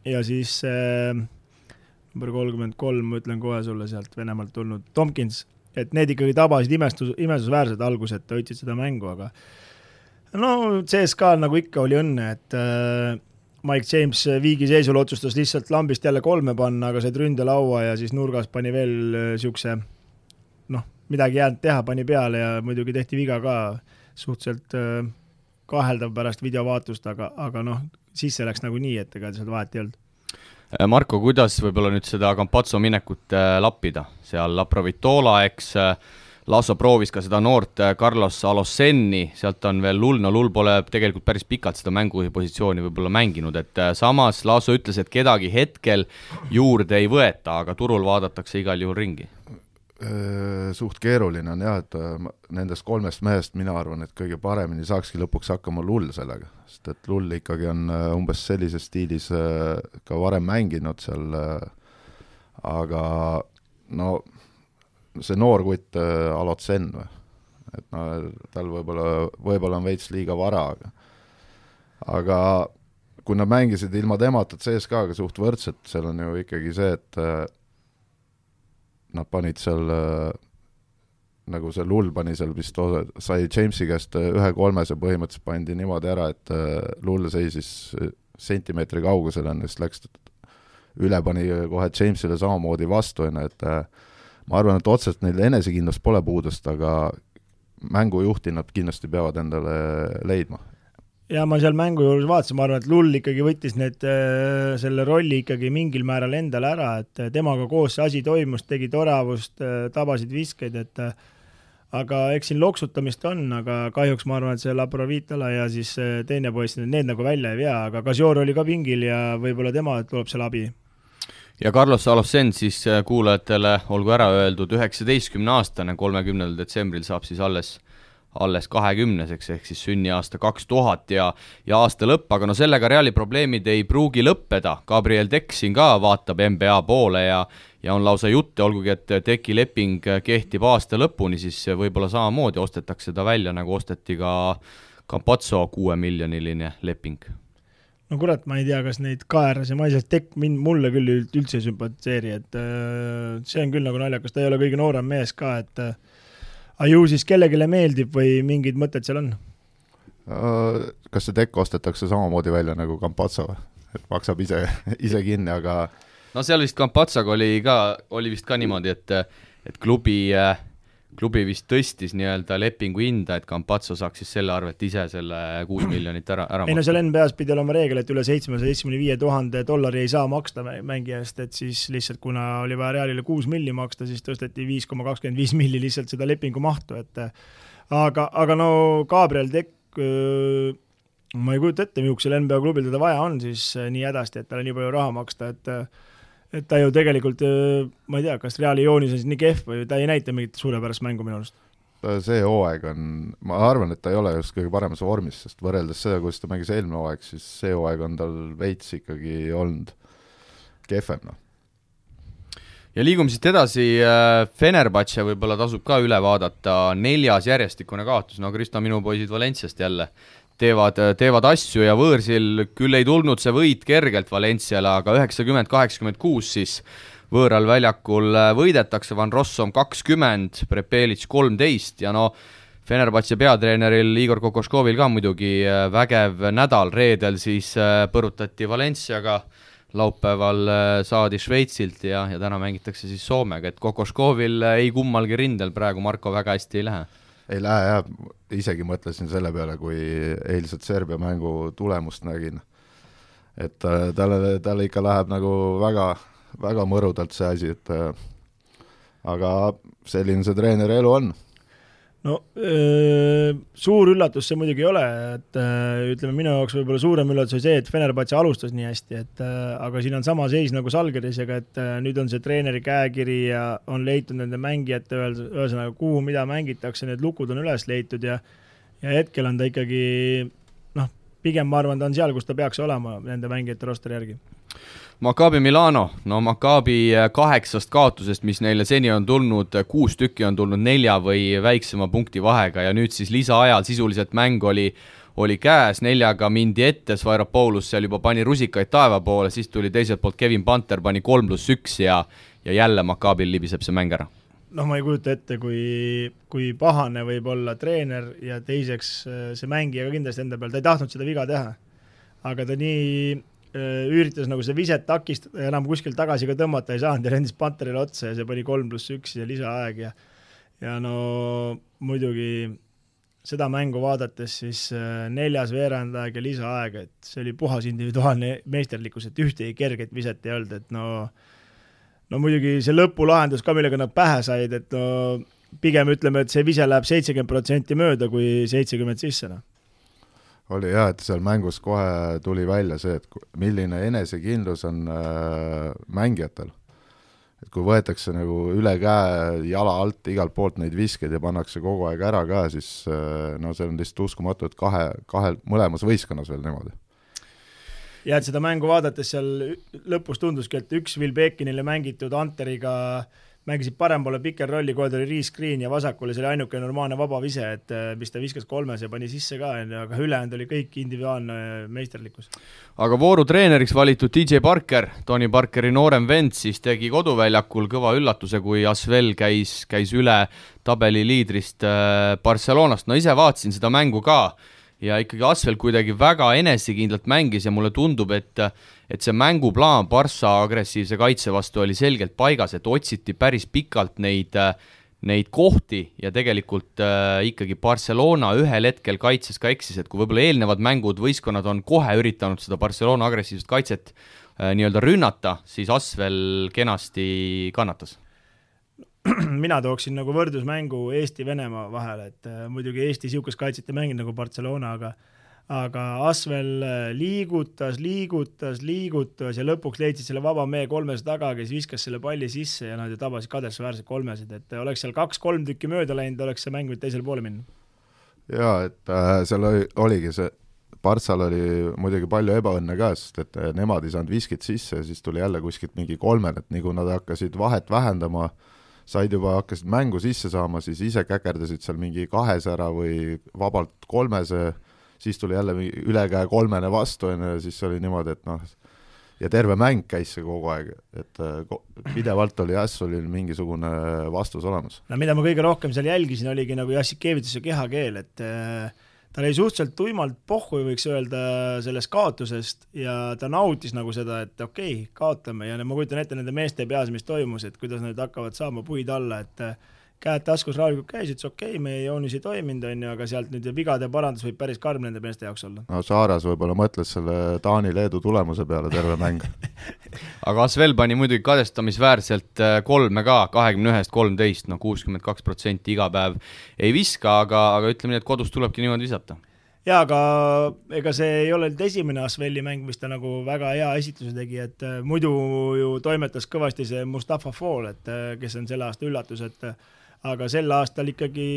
ja siis äh, number kolmkümmend kolm, ma ütlen kohe sulle sealt Venemaalt tulnud, Tomkins, et need ikkagi tabasid imestus, imesusväärselt algused, hoidsid seda mängu, aga no CSKA-l nagu ikka oli õnne, et äh, Mike James viigi seisul otsustas lihtsalt lambist jälle kolme panna, aga said ründelaua ja siis nurgas pani veel niisuguse äh, noh, midagi ei jäänud teha, pani peale ja muidugi tehti viga ka suhteliselt äh, kaheldav pärast videovaatust, aga, aga noh, sisse läks nagunii, et ega seal vahet ei olnud
Marko, kuidas võib-olla nüüd seda Campazzo minekut äh, lappida, seal Laprovitola, eks äh, Lasso proovis ka seda noort Carlos Alossenni, sealt on veel Lull, no Lull pole tegelikult päris pikalt seda mängupositsiooni võib-olla mänginud, et samas Lasso ütles, et kedagi hetkel juurde ei võeta, aga turul vaadatakse igal juhul ringi
suht keeruline on jah, et nendest kolmest mehest mina arvan, et kõige paremini saakski lõpuks hakkama Lull sellega, sest et Lull ikkagi on umbes sellises stiilis ka varem mänginud seal, aga no see noor kutt Alotsen või, et no tal võib-olla, võib-olla on veits liiga vara, aga aga kui nad mängisid ilma temata CSKA-ga suht võrdselt, seal on ju ikkagi see, et nad panid seal äh, nagu see Lull pani seal vist sai Jamesi käest äh, ühe kolmese põhimõtteliselt pandi niimoodi ära, et äh, Lull seisis sentimeetri kaugusel enne, siis läks üle, pani kohe Jamesile samamoodi vastu, on ju, et ma arvan, et otseselt neil enesekindlust pole puudust, aga mängujuhti nad kindlasti peavad endale leidma
ja ma seal mängu juures vaatasin, ma arvan, et Lull ikkagi võttis need, äh, selle rolli ikkagi mingil määral endale ära, et äh, temaga koos see asi toimus, tegi toravust, äh, tabasid viskeid, et aga eks siin loksutamist on, aga kahjuks ma arvan, et see Laprovitola ja siis teine poiss, need nagu välja ei vea, aga Kasior oli ka pingil ja võib-olla tema tuleb seal abi.
ja Carlos Alofsen siis kuulajatele olgu ära öeldud, üheksateistkümne aastane, kolmekümnendal detsembril saab siis alles alles kahekümneseks, ehk siis sünniaasta kaks tuhat ja, ja aasta lõpp, aga no sellega Reali probleemid ei pruugi lõppeda, Gabriel Dekk siin ka vaatab NBA poole ja ja on lausa jutte, olgugi et Teki leping kehtib aasta lõpuni, siis võib-olla samamoodi ostetakse ta välja, nagu osteti ka Campazzo kuuemiljoniline leping.
No kurat, ma ei tea, kas neid kaeras ja maised tekk mind, mulle küll üldse ei sümpatiseeri, et äh, see on küll nagu naljakas, ta ei ole kõige noorem mees ka, et äh, aga ju siis kellelegi meeldib või mingid mõtted seal on?
Äh, kas see tekk ostetakse samamoodi välja nagu Campazzo või? et maksab ise, ise kinni, aga
no seal vist Campazzoga oli ka, oli vist ka niimoodi, et et klubi, klubi vist tõstis nii-öelda lepingu hinda, et Campazzo saaks siis selle arvelt ise selle kuus miljonit ära, ära
ei no
maksta.
seal NBA-s pidi olema reegel, et üle seitsmesaja seitsmekümne viie tuhande dollari ei saa maksta mä- mängija eest, et siis lihtsalt kuna oli vaja Realile kuus milli maksta, siis tõsteti viis koma kakskümmend viis milli lihtsalt seda lepingu mahtu, et aga, aga no Gabriel Tekk, ma ei kujuta ette, missugusel NBA klubil teda vaja on siis äh, nii hädasti, et talle nii palju raha maksta, et et ta ju tegelikult, ma ei tea, kas Reali joonis on siis nii kehv või ta ei näita mingit suurepärast mängu minu arust.
see hooaeg on, ma arvan, et ta ei ole just kõige paremas vormis, sest võrreldes seda, kuidas ta mängis eelmine hooaeg, siis see hooaeg on tal veits ikkagi olnud kehvem, noh.
ja liigume siit edasi, Fenerbahce võib-olla tasub ka üle vaadata, neljas järjestikune kaotus, no Kristo, minu poisid Valenciast jälle teevad, teevad asju ja võõrsil küll ei tulnud see võit kergelt Valenciale, aga üheksakümmend, kaheksakümmend kuus siis võõral väljakul võidetakse, Van Rossum kakskümmend, Prepelic kolmteist ja no Fenerbahce peatreeneril Igor Kokoškovil ka muidugi vägev nädal, reedel siis põrutati Valenciaga, laupäeval saadi Šveitsilt ja, ja täna mängitakse siis Soomega, et Kokoškovil ei kummalgi rindel praegu Marko väga hästi ei lähe
ei lähe jah, isegi mõtlesin selle peale, kui eilset Serbia mängu tulemust nägin. et äh, talle, talle ikka läheb nagu väga, väga mõrudalt see asi, et äh, aga selline see treeneri elu on
no öö, suur üllatus see muidugi ei ole, et öö, ütleme, minu jaoks võib-olla suurem üllatus oli see, et Fenerbahce alustas nii hästi, et öö, aga siin on sama seis nagu Salgerisega, et öö, nüüd on see treeneri käekiri ja on leitud nende mängijate ühel- ühesõnaga, kuhu mida mängitakse, need lukud on üles leitud ja ja hetkel on ta ikkagi noh, pigem ma arvan, ta on seal, kus ta peaks olema nende mängijate rosteri järgi
Maccabi Milano, no Maccabi kaheksast kaotusest, mis neile seni on tulnud, kuus tükki on tulnud nelja või väiksema punkti vahega ja nüüd siis lisaajal sisuliselt mäng oli oli käes, neljaga mindi ette, Svairopoulos seal juba pani rusikaid taeva poole, siis tuli teiselt poolt Kevin Panter, pani kolm pluss üks ja ja jälle Maccabil libiseb see mäng ära.
noh, ma ei kujuta ette, kui, kui pahane võib olla treener ja teiseks see mängija ka kindlasti enda peal, ta ei tahtnud seda viga teha. aga ta nii üritas nagu seda viset takistada ja enam kuskilt tagasi ka tõmmata ei saanud ja lendis Panterile otsa ja see pani kolm pluss üks ja lisaaeg ja ja no muidugi seda mängu vaadates siis neljas veerandaeg ja lisaaeg, et see oli puhas individuaalne meisterlikkus, et ühtegi kerget viset ei olnud, et no no muidugi see lõpulahendus ka, millega nad pähe said, et no pigem ütleme, et see vise läheb seitsekümmend protsenti mööda kui seitsekümmend sisse, noh
oli jah, et seal mängus kohe tuli välja see, et milline enesekindlus on äh, mängijatel. et kui võetakse nagu üle käe, jala alt, igalt poolt neid viskeid ja pannakse kogu aeg ära ka, siis äh, no see on lihtsalt uskumatu, et kahe, kahel, mõlemas võistkonnas veel niimoodi.
ja et seda mängu vaadates seal lõpus tunduski, et üks Will Bekinile mängitud Anteriga äh, mängisid parempoole piker rolli, kohe tuli re-screen ja vasakule, see oli ainuke normaalne vaba vise, et mis ta viskas kolmes ja pani sisse ka, on ju, aga ülejäänud oli kõik individuaalne meisterlikkus.
aga vooru treeneriks valitud DJ Parker, Tony Parkeri noorem vend, siis tegi koduväljakul kõva üllatuse, kui Asvel käis, käis üle tabeli liidrist Barcelonast, no ise vaatasin seda mängu ka ja ikkagi Asvel kuidagi väga enesekindlalt mängis ja mulle tundub, et et see mänguplaan Barca agressiivse kaitse vastu oli selgelt paigas, et otsiti päris pikalt neid neid kohti ja tegelikult äh, ikkagi Barcelona ühel hetkel kaitses ka eksis, et kui võib-olla eelnevad mängud, võistkonnad on kohe üritanud seda Barcelona agressiivset kaitset äh, nii-öelda rünnata, siis Asvel kenasti kannatas
mina tooksin nagu võrdlusmängu Eesti-Venemaa vahel, et äh, muidugi Eesti niisugust kaitset ei mänginud nagu Barcelona, aga aga Asvel liigutas, liigutas, liigutas ja lõpuks leidsid selle vaba mehe kolmese taga, kes viskas selle palli sisse ja nad ju tabasid kahetsusväärselt kolmesid, et oleks seal kaks-kolm tükki mööda läinud, oleks see mäng võinud teisele poole minna.
jaa, et äh, seal oli, oligi see, Partsal oli muidugi palju ebaõnne ka, sest et nemad ei saanud viskit sisse ja siis tuli jälle kuskilt mingi kolmene, et nii kui nad hakkasid vahet vähendama, said juba, hakkasid mängu sisse saama, siis ise käkerdasid seal mingi kahesära või vabalt kolmese siis tuli jälle ülekäe kolmene vastu, on ju, ja siis oli niimoodi, et noh, ja terve mäng käis see kogu aeg, et pidevalt oli Assolil mingisugune vastus olemas.
no mida ma kõige rohkem seal jälgisin, oligi nagu Jassikevituse kehakeel, et äh, ta oli suhteliselt tuimalt pohhu, võiks öelda, sellest kaotusest ja ta nautis nagu seda, et okei okay,, kaotame ja ma kujutan ette nende meeste peas, mis toimus, et kuidas nad hakkavad saama puid alla, et käed taskus rahulikult käis, ütles okei okay,, meie joonis ei toiminud, on ju, aga sealt nüüd vigade parandus võib päris karm nende meeste jaoks olla.
no Saaras võib-olla mõtles selle Taani-Leedu tulemuse peale terve mäng
aga Asvel pani muidugi kadestamisväärselt äh, kolme ka, kahekümne ühest kolmteist, noh kuuskümmend kaks protsenti iga päev ei viska, aga, aga ütleme nii, et kodus tulebki niimoodi visata.
Jaa, aga ega see ei ole nüüd esimene Asveli mäng, mis ta nagu väga hea esitluse tegi, et äh, muidu ju toimetas kõvasti see Mustafa Fall, et äh, kes on selle aasta üllatus, et aga sel aastal ikkagi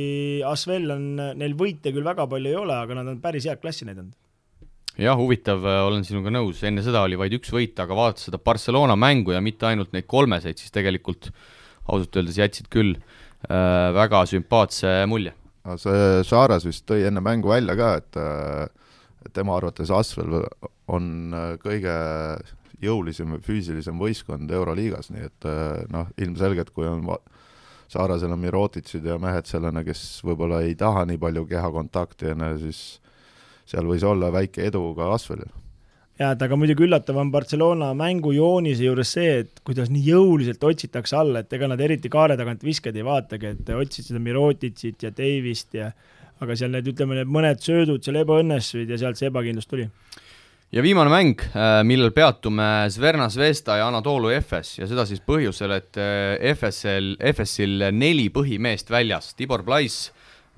Asvel on, neil võite küll väga palju ei ole, aga nad on päris head klassi näidanud
jah, huvitav, olen sinuga nõus, enne seda oli vaid üks võit, aga vaadates seda Barcelona mängu ja mitte ainult neid kolmeseid, siis tegelikult ausalt öeldes jätsid küll äh, väga sümpaatse mulje.
Aga see Šaras vist tõi enne mängu välja ka, et et tema arvates Asvel on kõige jõulisem ja füüsilisem võistkond Euroliigas, nii et noh, ilmselgelt kui on Saarasel on Mirotitšid ja mehed sellena, kes võib-olla ei taha nii palju kehakontakti enne, siis seal võis olla väike edu ka Asvelil.
Jaa, et aga muidugi üllatav on Barcelona mängujoonise juures see, et kuidas nii jõuliselt otsitakse alla, et ega nad eriti kaare tagant visked ei vaatagi, et otsid seda Mirotitsit ja Davist ja aga seal need, ütleme, need mõned söödud seal ebaõnnestusid ja sealt see ebakindlus tuli.
Ja viimane mäng, äh, millel peatume Zverna Zvezda ja Anatolu Efes ja seda siis põhjusel, et äh, Efesel, Efesil neli põhimeest väljas, Tibor Plais,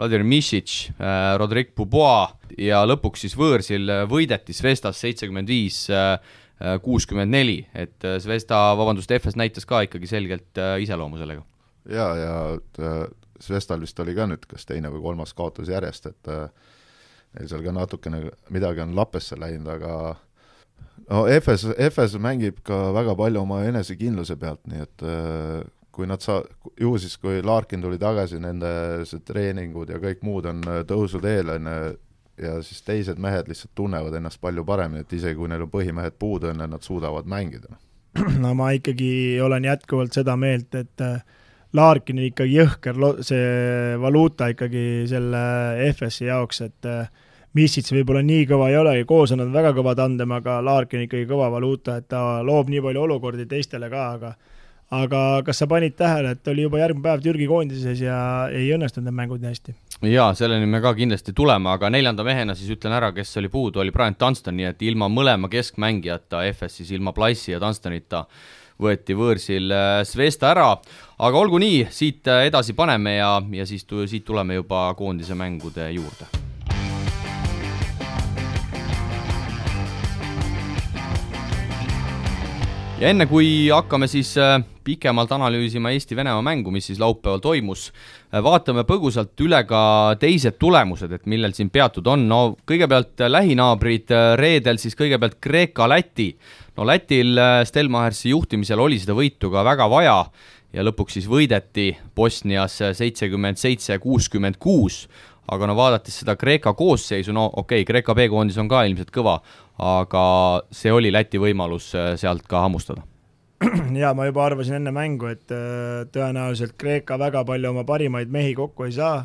Vladimir Mišić, äh, Rodrik Pubois ja lõpuks siis võõrsil võideti Zvestas seitsekümmend viis, äh, äh, kuuskümmend neli, et Zvesta, vabandust, FS näitas ka ikkagi selgelt iseloomu sellega.
jaa, ja Zvestal vist oli ka nüüd kas teine või kolmas kaotus järjest, et neil seal ka natukene midagi on lapesse läinud, aga no FS, FS mängib ka väga palju oma enesekindluse pealt, nii et kui nad saa-, ju siis, kui Larkin tuli tagasi, nende see treeningud ja kõik muud on äh, tõusuteel, on ju, ja siis teised mehed lihtsalt tunnevad ennast palju paremini, et isegi kui neil on põhimehed puudu, on nad suudavad mängida.
no ma ikkagi olen jätkuvalt seda meelt, et äh, Larkin on ikkagi jõhker lo-, see valuuta ikkagi selle FS-i jaoks, et äh, Missits võib-olla nii kõva ei olegi, koos on nad väga kõva tandem, aga Larkin ikkagi kõva valuuta, et ta loob nii palju olukordi teistele ka, aga aga kas sa panid tähele, et oli juba järgmine päev Türgi koondises ja ei õnnestunud need mängud nii hästi?
jaa, selleni me ka kindlasti tuleme, aga neljanda mehena siis ütlen ära, kes oli puudu, oli Brian Dunston, nii et ilma mõlema keskmängijata, FS siis ilma Plaissi ja Dunstonita võeti võõrsil Svesta äh, ära, aga olgu nii, siit äh, edasi paneme ja, ja siis, siit tuleme juba koondise mängude juurde ja enne, kui hakkame siis äh, pikemalt analüüsima Eesti-Venemaa mängu, mis siis laupäeval toimus, äh, vaatame põgusalt üle ka teised tulemused, et millel siin peatud on, no kõigepealt äh, lähinaabrid reedel siis kõigepealt Kreeka-Läti. no Lätil Stelmachersi juhtimisel oli seda võitu ka väga vaja ja lõpuks siis võideti Bosnias seitsekümmend seitse, kuuskümmend kuus, aga no vaadates seda Kreeka koosseisu, no okei okay,, Kreeka B-koondis on ka ilmselt kõva, aga see oli Läti võimalus äh, sealt ka hammustada.
jaa, ma juba arvasin enne mängu, et äh, tõenäoliselt Kreeka väga palju oma parimaid mehi kokku ei saa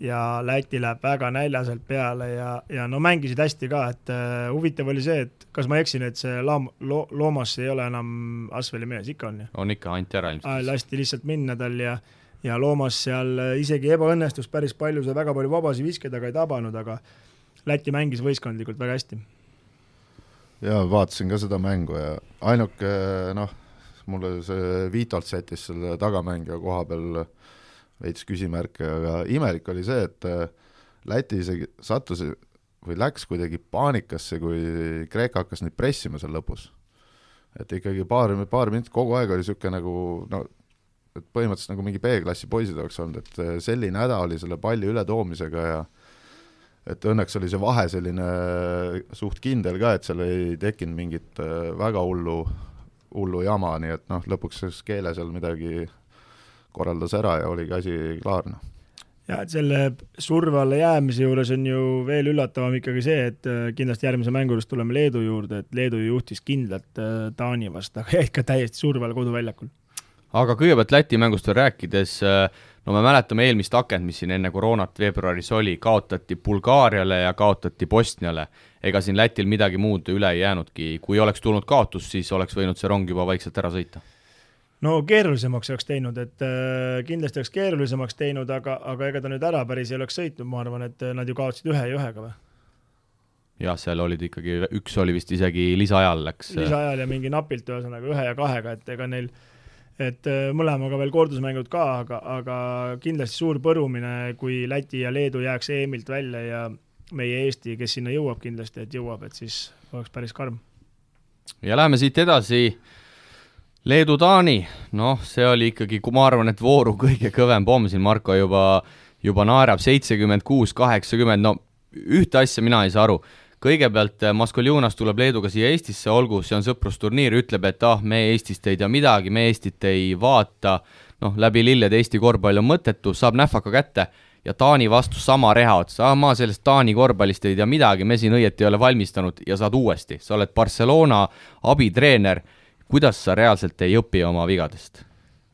ja Läti läheb väga näljaselt peale ja, ja no mängisid hästi ka, et uh, huvitav oli see, et kas ma eksin, et see Laam-, Lo-, Loomas ei ole enam Asveli mees, ikka on ju?
on ikka, anti ära ilmselt.
lasti lihtsalt minna tal ja ja Loomas seal isegi ebaõnnestus päris palju, sai väga palju vabasid viskeid, aga ei tabanud, aga Läti mängis võistkondlikult väga hästi
jaa, vaatasin ka seda mängu ja ainuke noh, mulle see Vitolt sättis selle tagamängija koha peal veits küsimärke, aga imelik oli see, et äh, Läti isegi sattus või läks kuidagi paanikasse, kui Kreeka hakkas neid pressima seal lõpus. et ikkagi paar, paar minutit kogu aeg oli niisugune nagu no et põhimõtteliselt nagu mingi B-klassi poisid oleks olnud, et äh, selline häda oli selle palli ületoomisega ja et õnneks oli see vahe selline suht kindel ka, et seal ei tekkinud mingit äh, väga hullu, hullu jama, nii et noh, lõpuks siis Keele seal midagi korraldas ära ja oligi asi klaar, noh
ja et selle surve alla jäämise juures on ju veel üllatavam ikkagi see, et äh, kindlasti järgmise mängu juures tuleme Leedu juurde, et Leedu juhtis kindlalt äh, Taani vastu, aga jäid ka täiesti surve all koduväljakul.
Aga kõigepealt Läti mängust veel rääkides äh,, no me mäletame eelmist akent, mis siin enne koroonat veebruaris oli, kaotati Bulgaariale ja kaotati Bosniale. ega siin Lätil midagi muud üle ei jäänudki, kui oleks tulnud kaotus, siis oleks võinud see rong juba vaikselt ära sõita.
no keerulisemaks oleks teinud, et äh, kindlasti oleks keerulisemaks teinud, aga, aga ega ta nüüd ära päris ei oleks sõitnud, ma arvan, et nad ju kaotasid ühe ja ühega või?
jah, seal olid ikkagi, üks oli vist isegi lisaajal läks.
lisaajal ja mingi napilt, ühesõnaga ühe ja kahega, et ega neil, et äh, mõlemaga veel kordusmängud ka, aga, aga kindlasti suur põrumine, kui Läti ja Leedu jääks EM-ilt välja ja meie Eesti, kes sinna jõuab kindlasti, et jõuab, et siis oleks päris karm.
ja läheme siit edasi Leedu-Taani, noh, see oli ikkagi, ma arvan, et vooru kõige kõvem pomm siin, Marko juba, juba naerab seitsekümmend kuus, kaheksakümmend, no ühte asja mina ei saa aru. Kõigepealt eh, Maskoljunas tuleb Leeduga siia Eestisse, olgu, see on sõprusturniir, ütleb, et ah, me Eestist ei tea midagi, me Eestit ei vaata, noh, läbi lillede Eesti korvpall on mõttetu, saab nähvaka kätte. Ja Taani vastu sama reha otsa, ah ma sellest Taani korvpallist ei tea midagi, me siin õieti ei ole valmistanud. Ja saad uuesti, sa oled Barcelona abitreener. Kuidas sa reaalselt ei õpi oma vigadest?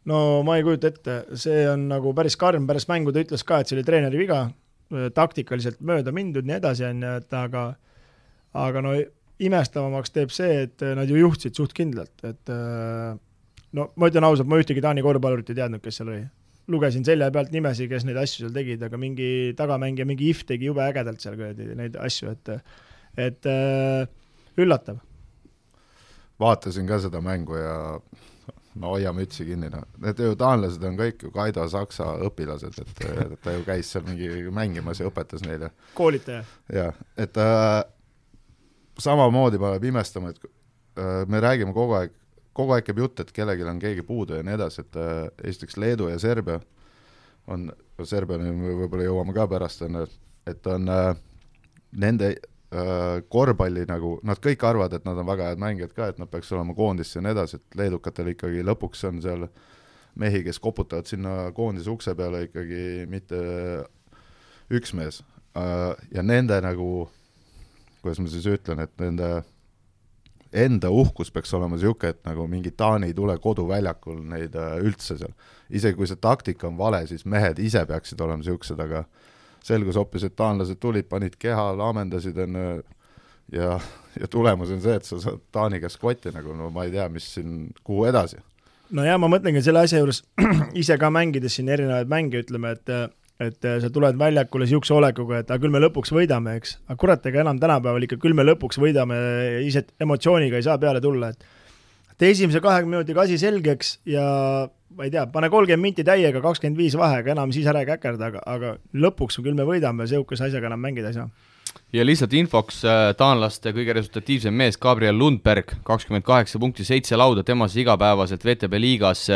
no ma ei kujuta ette, see on nagu päris karm, pärast mängu ta ütles ka, et see oli treeneri viga, taktikaliselt mööda mindud, nii edasi, on ju, et aga aga no imestavamaks teeb see, et nad ju juhtisid suht kindlalt, et no ma ütlen ausalt, ma ühtegi Taani korvpallurit ei teadnud, kes seal oli. lugesin selja pealt nimesid, kes neid asju seal tegid, aga mingi tagamängija, mingi If tegi jube ägedalt seal kuradi neid asju, et et äh, üllatav
vaatasin ka seda mängu ja no hoia mütsi kinni, noh, need ju taanlased on kõik ju Kaido Saksa õpilased, et ta ju käis seal mingi mängimas ja õpetas neile.
koolitaja.
jah, et äh, samamoodi paneb imestama, et äh, me räägime kogu aeg, kogu aeg käib jutt, et kellelgi on keegi puudu ja nii edasi, et äh, esiteks Leedu ja Serbia on, Serbiani võib-olla jõuame ka pärast, on ju, et on äh, nende Äh, korvpalli nagu, nad kõik arvavad, et nad on väga head mängijad ka, et nad peaks olema koondisse ja nii edasi, et leedukatel ikkagi lõpuks on seal mehi, kes koputavad sinna koondise ukse peale ikkagi mitte üks mees. Äh, ja nende nagu, kuidas ma siis ütlen, et nende enda uhkus peaks olema niisugune, et nagu mingi Taani ei tule koduväljakul neid äh, üldse seal. isegi kui see taktika on vale, siis mehed ise peaksid olema niisugused, aga selgus hoopis, et taanlased tulid, panid keha, laamendasid, on ju, ja, ja tulemus on see, et sa saad Taani käest kotti nagu, no ma ei tea, mis siin, kuhu edasi.
no ja ma mõtlengi selle asja juures ise ka mängides siin erinevaid mänge, ütleme, et et sa tuled väljakule niisuguse olekuga, et aga küll me lõpuks võidame, eks, aga kurat, ega enam tänapäeval ikka küll me lõpuks võidame, ise emotsiooniga ei saa peale tulla, et et esimese kahekümne minutiga asi selgeks ja ma ei tea, pane kolmkümmend minti täiega, kakskümmend viis vahega, enam siis ära ei käkerda, aga, aga lõpuks küll me võidame, sihukese asjaga enam mängida ei saa.
Ja lihtsalt infoks, äh, taanlaste kõige resultatiivsem mees, Gabriel Lundberg, kakskümmend kaheksa punkti, seitse lauda, tema siis igapäevaselt VTB liigas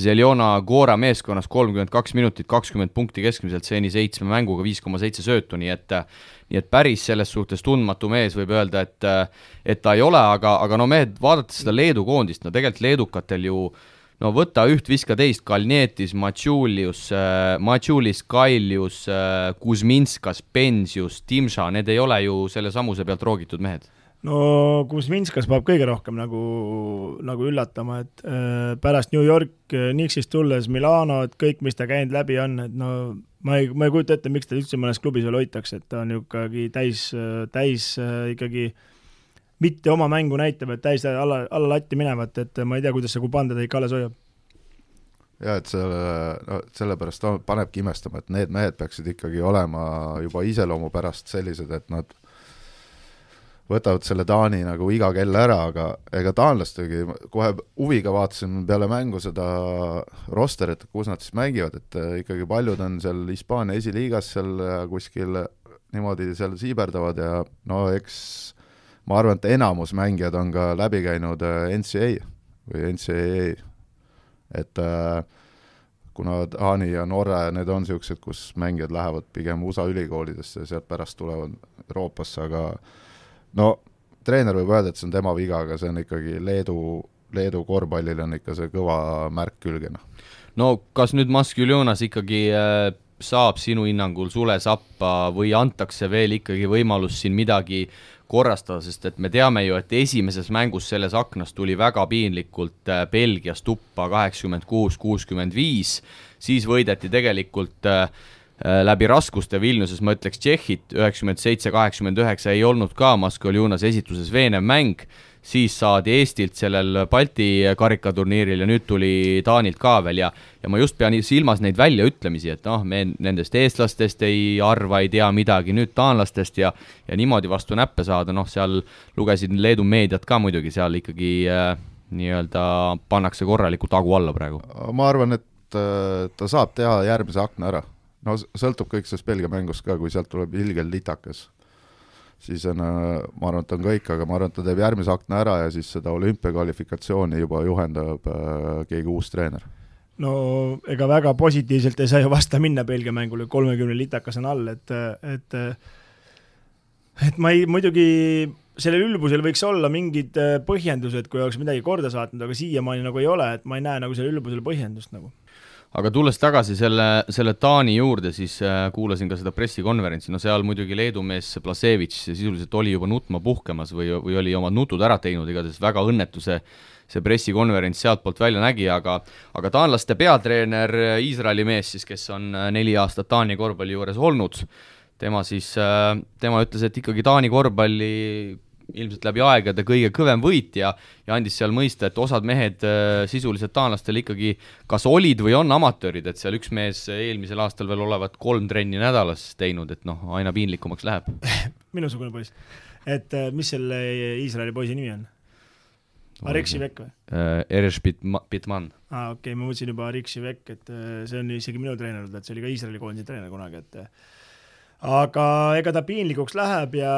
Zeljona Gora meeskonnas kolmkümmend kaks minutit, kakskümmend punkti keskmiselt seni seitsme mänguga, viis koma seitse söötu, nii et nii et päris selles suhtes tundmatu mees võib öelda, et et ta ei ole, aga, aga no mehed, vaadates seda Leedu koondist, no tegelikult leedukatel ju äh, no võta üht, viska teist, Kalnietis, Matšulius äh,, Matšulis, Kailius äh,, Kuzminskas, Pensius, Timša, need ei ole ju selle samuse pealt roogitud mehed.
No Kuzminskas peab kõige rohkem nagu, nagu üllatama, et äh, pärast New York äh, Knicksist tulles Milano, et kõik, mis ta käinud läbi on, et no ma ei, ma ei kujuta ette, miks ta üldse mõnes klubis veel hoitakse, et ta on ikkagi täis, täis äh, ikkagi äh, mitte oma mängu näitab, et täis alla, alla latti minevat, et ma ei tea, kuidas see Kuban teda ikka alles hoiab.
jaa, et selle, no sellepärast panebki imestama, et need mehed peaksid ikkagi olema juba iseloomu pärast sellised, et nad võtavad selle Taani nagu iga kell ära, aga ega taanlastegi, kohe huviga vaatasin peale mängu seda rosterit, kus nad siis mängivad, et ikkagi paljud on seal Hispaania esiliigas seal kuskil niimoodi seal siiberdavad ja no eks ma arvan, et enamus mängijad on ka läbi käinud äh, NCA või NCAA, et äh, kuna Taani ja Norra ja need on niisugused, kus mängijad lähevad pigem USA ülikoolidesse ja sealt pärast tulevad Euroopasse, aga no treener võib öelda, et see on tema viga, aga see on ikkagi Leedu, Leedu korvpallil on ikka see kõva märk külge, noh.
no kas nüüd Masculionas ikkagi äh, saab sinu hinnangul sule sappa või antakse veel ikkagi võimalus siin midagi korrastada, sest et me teame ju, et esimeses mängus selles aknas tuli väga piinlikult äh, Belgias tuppa kaheksakümmend kuus, kuuskümmend viis, siis võideti tegelikult äh, äh, läbi raskuste Vilniuses, ma ütleks Tšehhit üheksakümmend seitse, kaheksakümmend üheksa ei olnud ka Maskoljunas esituses veenev mäng, siis saadi Eestilt sellel Balti karikaturniiril ja nüüd tuli Taanilt ka veel ja ja ma just pean silmas neid väljaütlemisi, et noh, me nendest eestlastest ei arva, ei tea midagi, nüüd taanlastest ja ja niimoodi vastu näppe saada, noh, seal lugesin Leedu meediat ka muidugi, seal ikkagi äh, nii-öelda pannakse korralikult hagu alla praegu.
ma arvan, et äh, ta saab teha järgmise akna ära. no sõltub kõik sellest Belgia mängust ka, kui sealt tuleb ilgelt litakas siis on, äh, ma arvan, et on kõik, aga ma arvan, et ta teeb järgmise akna ära ja siis seda olümpiakvalifikatsiooni juba juhendab äh, keegi uus treener.
no ega väga positiivselt ei saa ju vastu minna Belgia mängule, kolmekümne litakas on all, et, et et ma ei, muidugi sellel ülbusel võiks olla mingid äh, põhjendused, kui oleks midagi korda saatnud, aga siiamaani nagu ei ole, et ma ei näe nagu sellel ülbusel põhjendust nagu
aga tulles tagasi selle, selle Taani juurde, siis äh, kuulasin ka seda pressikonverentsi, no seal muidugi Leedu mees Blasevitš sisuliselt oli juba nutma puhkemas või, või oli omad nutud ära teinud, igatahes väga õnnetu see, see pressikonverents sealtpoolt välja nägi, aga aga taanlaste peatreener, Iisraeli mees siis, kes on äh, neli aastat Taani korvpalli juures olnud, tema siis, äh, tema ütles, et ikkagi Taani korvpalli ilmselt läbi aegade kõige kõvem võit ja, andis seal mõista, et osad mehed äh, sisuliselt taanlastel ikkagi kas olid või on amatöörid, et seal üks mees eelmisel aastal veel olevat kolm trenni nädalas teinud, et noh, aina piinlikumaks läheb
minusugune poiss. et äh, mis selle Iisraeli poisi nimi on? Areksi Vekk või
äh,? Eresh Bitman.
aa okei okay,, ma mõtlesin juba Areksi Vekk, et see on isegi minu treener olnud, et see oli ka Iisraeli koondise treener kunagi, et aga ega ta piinlikuks läheb ja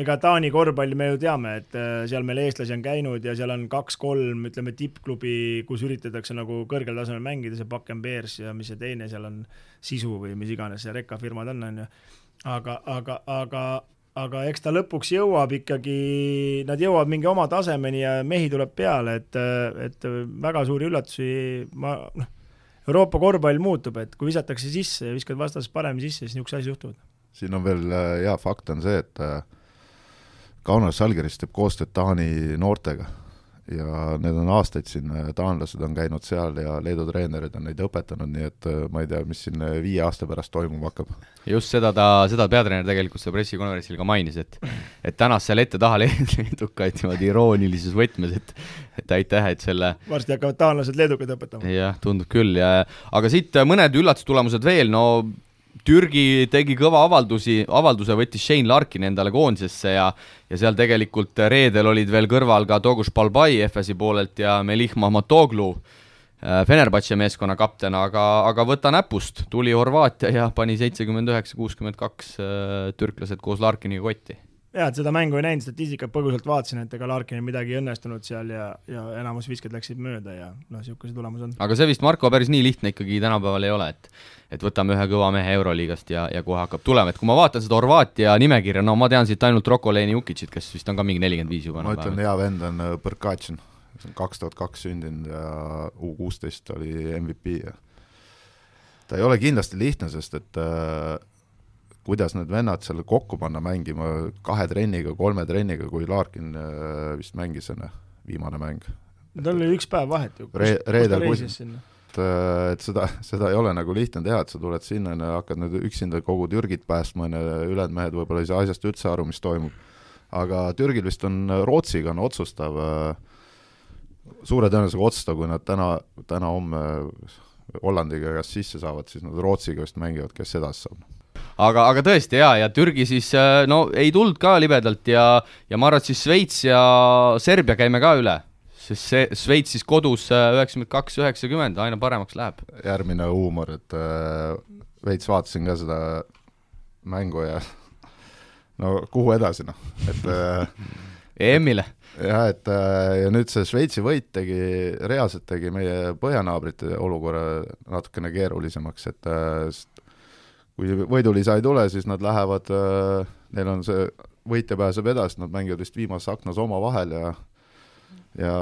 ega Taani korvpalli me ju teame, et äh, seal meil eestlasi on käinud ja seal on kaks-kolm, ütleme, tippklubi, kus üritatakse nagu kõrgel tasemel mängida, see Bakken Bears ja mis see teine seal on, Sisu või mis iganes see rekkafirmad on, on ju. aga, aga, aga, aga eks ta lõpuks jõuab ikkagi, nad jõuavad mingi oma tasemeni ja mehi tuleb peale, et, et väga suuri üllatusi ma noh, Euroopa korvpall muutub, et kui visatakse sisse ja viskad vastasest paremini sisse, siis niisugused asjad juhtuvad.
siin on veel äh, hea fakt on see, et äh, Kaunas Žalgiris teeb koostööd Taani noortega ja need on aastaid siin, taanlased on käinud seal ja Leedu treenerid on neid õpetanud, nii et äh, ma ei tea, mis siin äh, viie aasta pärast toimuma hakkab.
just seda ta, seda peatreener tegelikult seal pressikonverentsil ka mainis, et et tänas seal ette-taha leedukaid niimoodi iroonilises võtmes, et et aitäh, et selle
varsti hakkavad taanlased leedukaid õpetama.
jah, tundub küll ja aga siit mõned üllatustulemused veel, no Türgi tegi kõva avaldusi, avalduse võttis Shane Larkin endale koondisesse ja ja seal tegelikult reedel olid veel kõrval ka Toguš Balbai FS-i poolelt ja Melih Mahmatoglu, äh, Fenerbahce meeskonna kapten, aga, aga võta näpust, tuli Horvaatia ja pani seitsekümmend üheksa, kuuskümmend kaks äh, türklased koos Larkiniga kotti
jaa, et seda mängu ei näinud, statistikat põgusalt vaatasin, et ega Larkinil midagi ei õnnestunud seal ja, ja enamus visked läksid mööda ja noh, niisugune see tulemus on.
aga see vist, Marko, päris nii lihtne ikkagi tänapäeval ei ole, et et võtame ühe kõva mehe Euroliigast ja, ja kohe hakkab tulema, et kui ma vaatan seda Horvaatia nimekirja, no ma tean siit ainult Roko Leni Ukicit, kes vist on ka mingi nelikümmend viis juba.
ma ütlen, hea vend on Põrkatšin, äh, kaks tuhat kaks sündinud ja U kuusteist oli MVP ja ta ei ole kindlasti lihtne, sest et äh, kuidas need vennad seal kokku panna mängima kahe trenniga, kolme trenniga, kui Larkin äh, vist mängis enne, viimane mäng.
tal oli üks päev vahet ju
Re, reedel kus, et, äh, et seda, seda ei ole nagu lihtne teha, et sa tuled sinna ja hakkad nüüd üksinda kogu Türgit päästma, on ju, ülejäänud mehed võib-olla ei saa asjast üldse aru, mis toimub. aga Türgil vist on, Rootsiga on otsustav, äh, suure tõenäosusega otsustav, kui nad täna, täna-homme Hollandiga kas sisse saavad, siis nad Rootsiga vist mängivad, kes edasi saab
aga, aga tõesti jaa, ja Türgi siis äh, no ei tulnud ka libedalt ja, ja ma arvan, et siis Šveits ja Serbia käime ka üle sest see Šveits siis kodus äh, üheksakümmend kaks, üheksakümmend, aina paremaks läheb.
järgmine huumor, et äh, veits vaatasin ka seda mängu ja no kuhu edasi noh, et äh,
EM-ile.
jah, et äh, ja nüüd see Šveitsi võit tegi, reaalselt tegi meie põhjanaabrite olukorra natukene keerulisemaks, et kui võidulisa ei tule, siis nad lähevad, äh, neil on see, võitja pääseb edasi, nad mängivad vist viimases aknas omavahel ja ja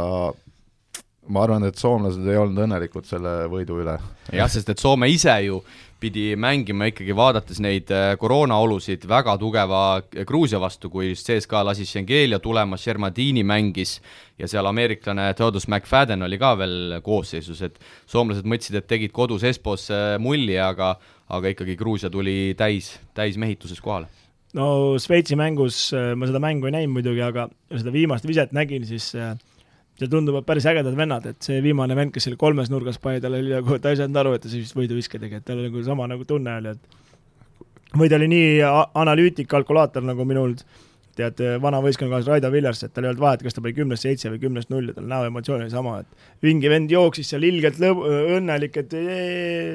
ma arvan, et soomlased ei olnud õnnelikud selle võidu üle.
jah, sest et Soome ise ju pidi mängima ikkagi, vaadates neid äh, koroonaolusid, väga tugeva Gruusia vastu, kui CSKA lasi Schengelia tulema, Shermadini mängis ja seal ameeriklane Theodus McFadden oli ka veel koosseisus, et soomlased mõtlesid, et tegid kodus Espos mulli, aga aga ikkagi Gruusia tuli täis, täismehituses kohale.
no Šveitsi mängus äh, ma seda mängu ei näinud muidugi, aga seda viimast viset nägin, siis äh, see tunduvad päris ägedad vennad, et see viimane vend, kes seal kolmes nurgas pani, tal oli nagu, ta ei saanud aru, et ta siis võiduviske tegi, et tal oli nagu sama nagu tunne oli, et või ta oli nii analüütik, kalkulaator nagu minul, tead, vana võistkonnakaaslane Raido Viljars, et tal ei olnud vahet, kas ta pani kümnest seitse või kümnest null ja tal näoemotsioon oli sama, et vingi vend jooksis seal ilgelt lõbu, õnnelik, et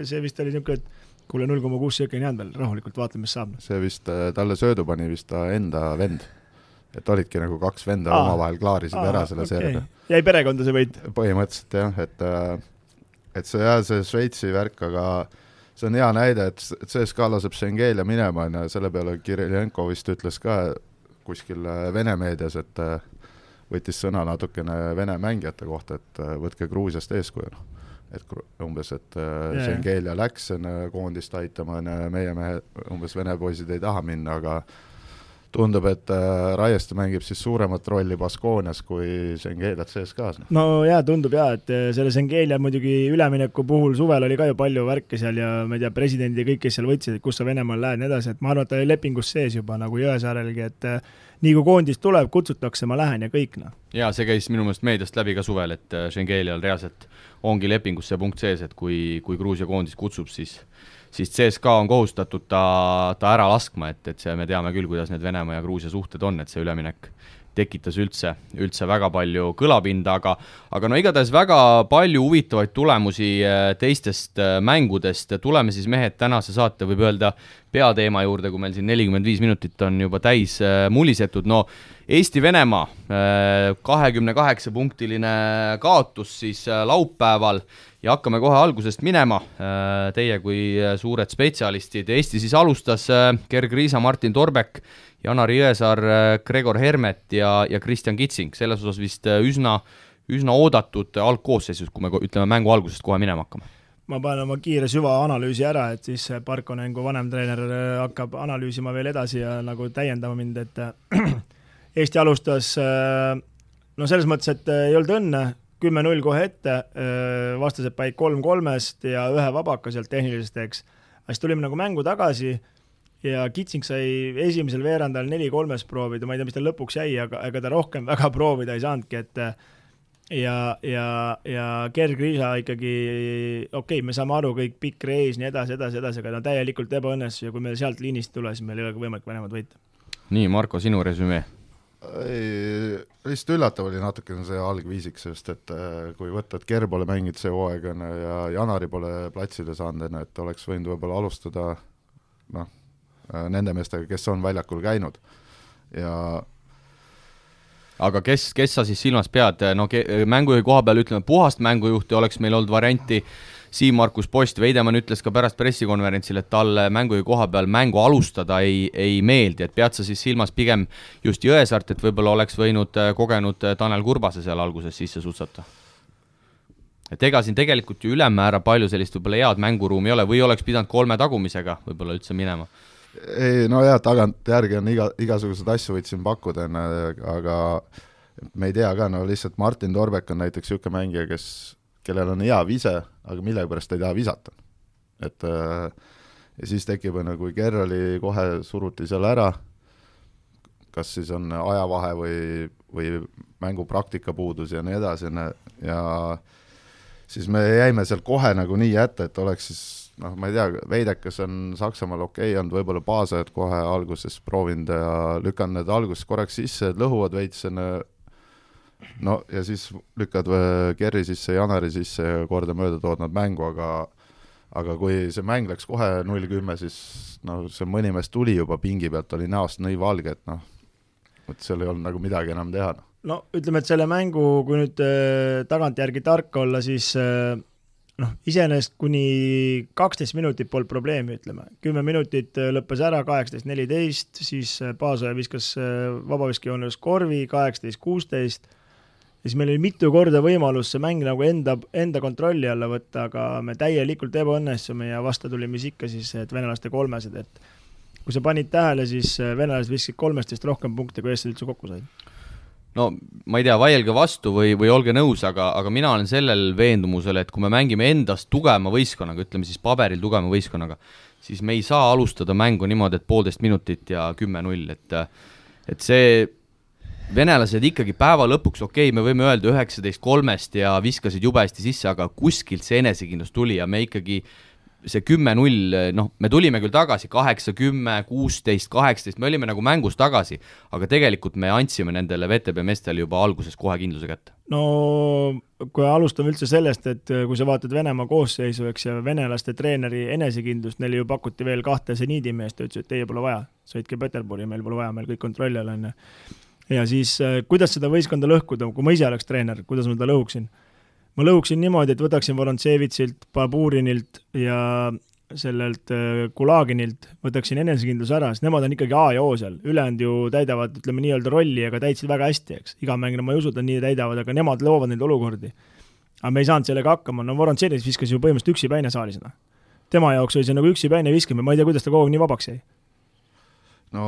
see vist oli niisugune, et kuule, null koma kuus sekki on jäänud veel, rahulikult vaatame, mis saab.
see vist, äh, talle söödu pani vist ta enda vend. et olidki nagu kaks venda omavahel klaarisid aa, ära selle okay. serve.
jäi perekonda see võit?
põhimõtteliselt jah, et äh, et see jah, see Šveitsi värk, aga see on hea näide, et CSKA laseb Schengelia minema, on ju, selle peale Kirillenko vist ütles ka kuskil äh, Vene meedias, et võttis sõna natukene Vene mängijate kohta, et võtke Gruusiast eeskuju, noh et umbes, et yeah. Schengelia läks koondist aitama, ju, meie mehed, umbes vene poisid ei taha minna, aga tundub, et äh, Raieste mängib siis suuremat rolli Baskoonias kui Schengeliat CSKA-s.
no jaa, tundub jaa, et äh, selle Schengelia muidugi ülemineku puhul suvel oli ka ju palju värke seal ja ma ei tea, presidendid ja kõik, kes seal võtsid, et kus sa Venemaal lähed ja nii edasi, et ma arvan, et ta oli lepingus sees juba nagu Jõesaarelgi, et äh, nii kui koondis tuleb, kutsutakse, ma lähen ja kõik, noh.
jaa, see käis minu meelest meediast läbi ka suvel, et Schengelial reaalselt ongi lepingus see punkt sees, et kui, kui Gruusia koondis kutsub, siis siis CSKA on kohustatud ta, ta ära laskma, et, et see, me teame küll, kuidas need Venemaa ja Gruusia suhted on, et see üleminek tekitas üldse, üldse väga palju kõlapinda, aga aga no igatahes väga palju huvitavaid tulemusi äh, teistest äh, mängudest, tuleme siis mehed tänase saate, võib öelda, peateema juurde, kui meil siin nelikümmend viis minutit on juba täis äh, mulisetud, no Eesti-Venemaa kahekümne kaheksa punktiline kaotus siis laupäeval ja hakkame kohe algusest minema. Teie kui suured spetsialistid, Eesti siis alustas Gerg Riisa, Martin Torbek, Janar Jõesaar, Gregor Hermet ja, ja Kristjan Kitsing, selles osas vist üsna, üsna oodatud algkoosseisus, kui me ütleme mängu algusest kohe minema hakkame.
Ma panen oma kiire süvaanalüüsi ära, et siis Parkonen kui vanemtreener hakkab analüüsima veel edasi ja nagu täiendama mind, et Eesti alustas no selles mõttes, et ei olnud õnne, kümme-null kohe ette, vastased panid kolm kolmest ja ühe vabaka sealt tehnilisest, eks. aga siis tulime nagu mängu tagasi ja Kitsing sai esimesel veerandajal neli kolmest proovida, ma ei tea, mis tal lõpuks jäi, aga ega ta rohkem väga proovida ei saanudki, et ja, ja, ja Gerg Riisa ikkagi, okei okay,, me saame aru, kõik pikk reis, nii edasi, edasi, edasi, aga no täielikult ebaõnnestus ja kui me sealt liinist tule, siis meil ei ole võimalik Venemaad võita.
nii, Marko, sinu resümee
ei, lihtsalt üllatav oli natukene see algviisik, sest et äh, kui võtta, et Ger pole mänginud see hooaeg, on ju, ja Janari pole platsile saanud, on ju, et oleks võinud võib-olla alustada noh, nende meestega, kes on väljakul käinud ja
aga kes, kes sa siis silmas pead, no mängujuhi koha peal ütleme, puhast mängujuhti oleks meil olnud varianti äh, Siim-Markus Post, Veidemann ütles ka pärast pressikonverentsil, et talle mängujuhi koha peal mängu alustada ei, ei meeldi, et pead sa siis silmas pigem just Jõesaart, et võib-olla oleks võinud äh, kogenud äh, Tanel Kurbase seal alguses sisse sutsata? et ega siin tegelikult ju ülemäära palju sellist võib-olla head mänguruumi ei ole või oleks pidanud kolme tagumisega võib-olla üldse minema?
Ei no jaa, tagantjärgi on iga, igasuguseid asju võid siin pakkuda, aga me ei tea ka, no lihtsalt Martin Torbek on näiteks niisugune mängija, kes kellel on hea vise, aga millegipärast ei taha visata. et äh, ja siis tekib, on ju, kui Kerroli kohe suruti seal ära, kas siis on ajavahe või, või mängupraktika puudus ja nii edasi, on ju, ja siis me jäime seal kohe nagu nii ette, et oleks siis noh, ma ei tea, Veidekas on Saksamaal okei okay olnud, võib-olla baasajad kohe alguses proovinud ja lükanud need alguses korraks sisse, lõhuvad veits, ju, no ja siis lükkad Kerri sisse, Janari sisse ja kordamööda tood nad mängu, aga aga kui see mäng läks kohe null kümme, siis noh, see mõni mees tuli juba pingi pealt, oli näost nii valge, et noh, et seal ei olnud nagu midagi enam teha.
Noh. No ütleme, et selle mängu, kui nüüd äh, tagantjärgi tark olla, siis äh, noh, iseenesest kuni kaksteist minutit polnud probleemi, ütleme. kümme minutit äh, lõppes ära, kaheksateist, neliteist, siis Paasoja viskas vabaviskejoones korvi, kaheksateist, kuusteist siis meil oli mitu korda võimalus see mäng nagu enda, enda kontrolli alla võtta, aga me täielikult ebaõnnestusime ja vastu tuli mis ikka siis, et venelaste kolmesed, et kui sa panid tähele, siis venelased viskasid kolmesteist rohkem punkte, kui eestlased üldse kokku said
no ma ei tea, vaielge vastu või, või olge nõus, aga, aga mina olen sellel veendumusel, et kui me mängime endast tugevama võistkonnaga, ütleme siis paberil tugevama võistkonnaga, siis me ei saa alustada mängu niimoodi, et poolteist minutit ja kümme-null, et et see, venelased ikkagi päeva lõpuks, okei okay,, me võime öelda üheksateist kolmest ja viskasid jube hästi sisse, aga kuskilt see enesekindlus tuli ja me ikkagi see kümme-null, noh, me tulime küll tagasi kaheksa, kümme, kuusteist, kaheksateist, me olime nagu mängus tagasi, aga tegelikult me andsime nendele VTB meestele juba alguses kohe kindluse kätte.
no kui alustame üldse sellest, et kui sa vaatad Venemaa koosseisu, eks, ja venelaste treeneri enesekindlust, neile ju pakuti veel kahte seniidimeest, ta ütles, et teie pole vaja, sõitke Peterburi, meil pole vaja, meil kõik kontrolli all, on ju. ja siis, kuidas seda võistkonda lõhkuda, kui ma ise oleks treener, kuidas ma ta lõhuksin ma lõhuksin niimoodi, et võtaksin Vorontsevitšilt, Baburinilt ja sellelt äh, Kulaginilt võtaksin enesekindluse ära, sest nemad on ikkagi A ja O seal, ülejäänud ju täidavad, ütleme nii-öelda rolli, aga täitsid väga hästi, eks. iga mäng, no ma ei usu, et nad nii täidavad, aga nemad loovad neid olukordi. aga me ei saanud sellega hakkama, no Vorontsevitš viskas ju põhimõtteliselt üksipäine saalis, noh. tema jaoks oli see nagu üksipäine viskamine, ma ei tea, kuidas ta kogu aeg nii vabaks jäi.
no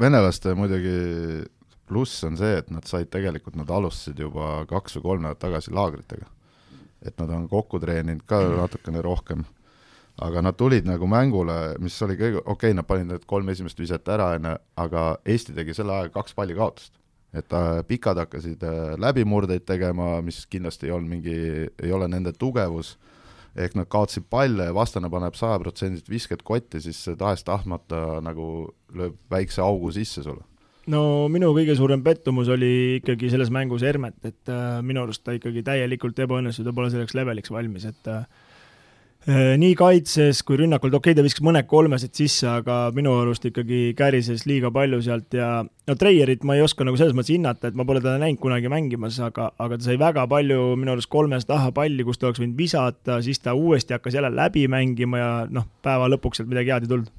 venelaste muidugi pluss on see, et nad said tegelikult, nad alustasid juba kaks või kolm nädalat tagasi laagritega et nad on kokku treeninud ka mhm. natukene rohkem, aga nad tulid nagu mängule, mis oli kõige, okei okay,, nad panid need kolm esimest viset ära, on ju, aga Eesti tegi selle ajaga kaks palli kaotust. et äh, pikad hakkasid äh, läbimurdeid tegema, mis kindlasti ei olnud mingi, ei ole nende tugevus, ehk nad kaotasid palle ja vastane paneb sajaprotsendiliselt visked kotti, siis tahes-tahtmata nagu lööb väikse augu sisse sulle
no minu kõige suurem pettumus oli ikkagi selles mängus Hermet, et äh, minu arust ta ikkagi täielikult ebaõnnestunud, ta pole selleks leveliks valmis, et äh, äh nii kaitses kui rünnakul, okei okay,, ta viskas mõned kolmesed sisse, aga minu arust ikkagi kärises liiga palju sealt ja no Treierit ma ei oska nagu selles mõttes hinnata, et ma pole teda näinud kunagi mängimas, aga, aga ta sai väga palju minu arust kolmest taha palli, kus ta oleks võinud visata, siis ta uuesti hakkas jälle läbi mängima ja noh, päeva lõpuks sealt midagi head ei tulnud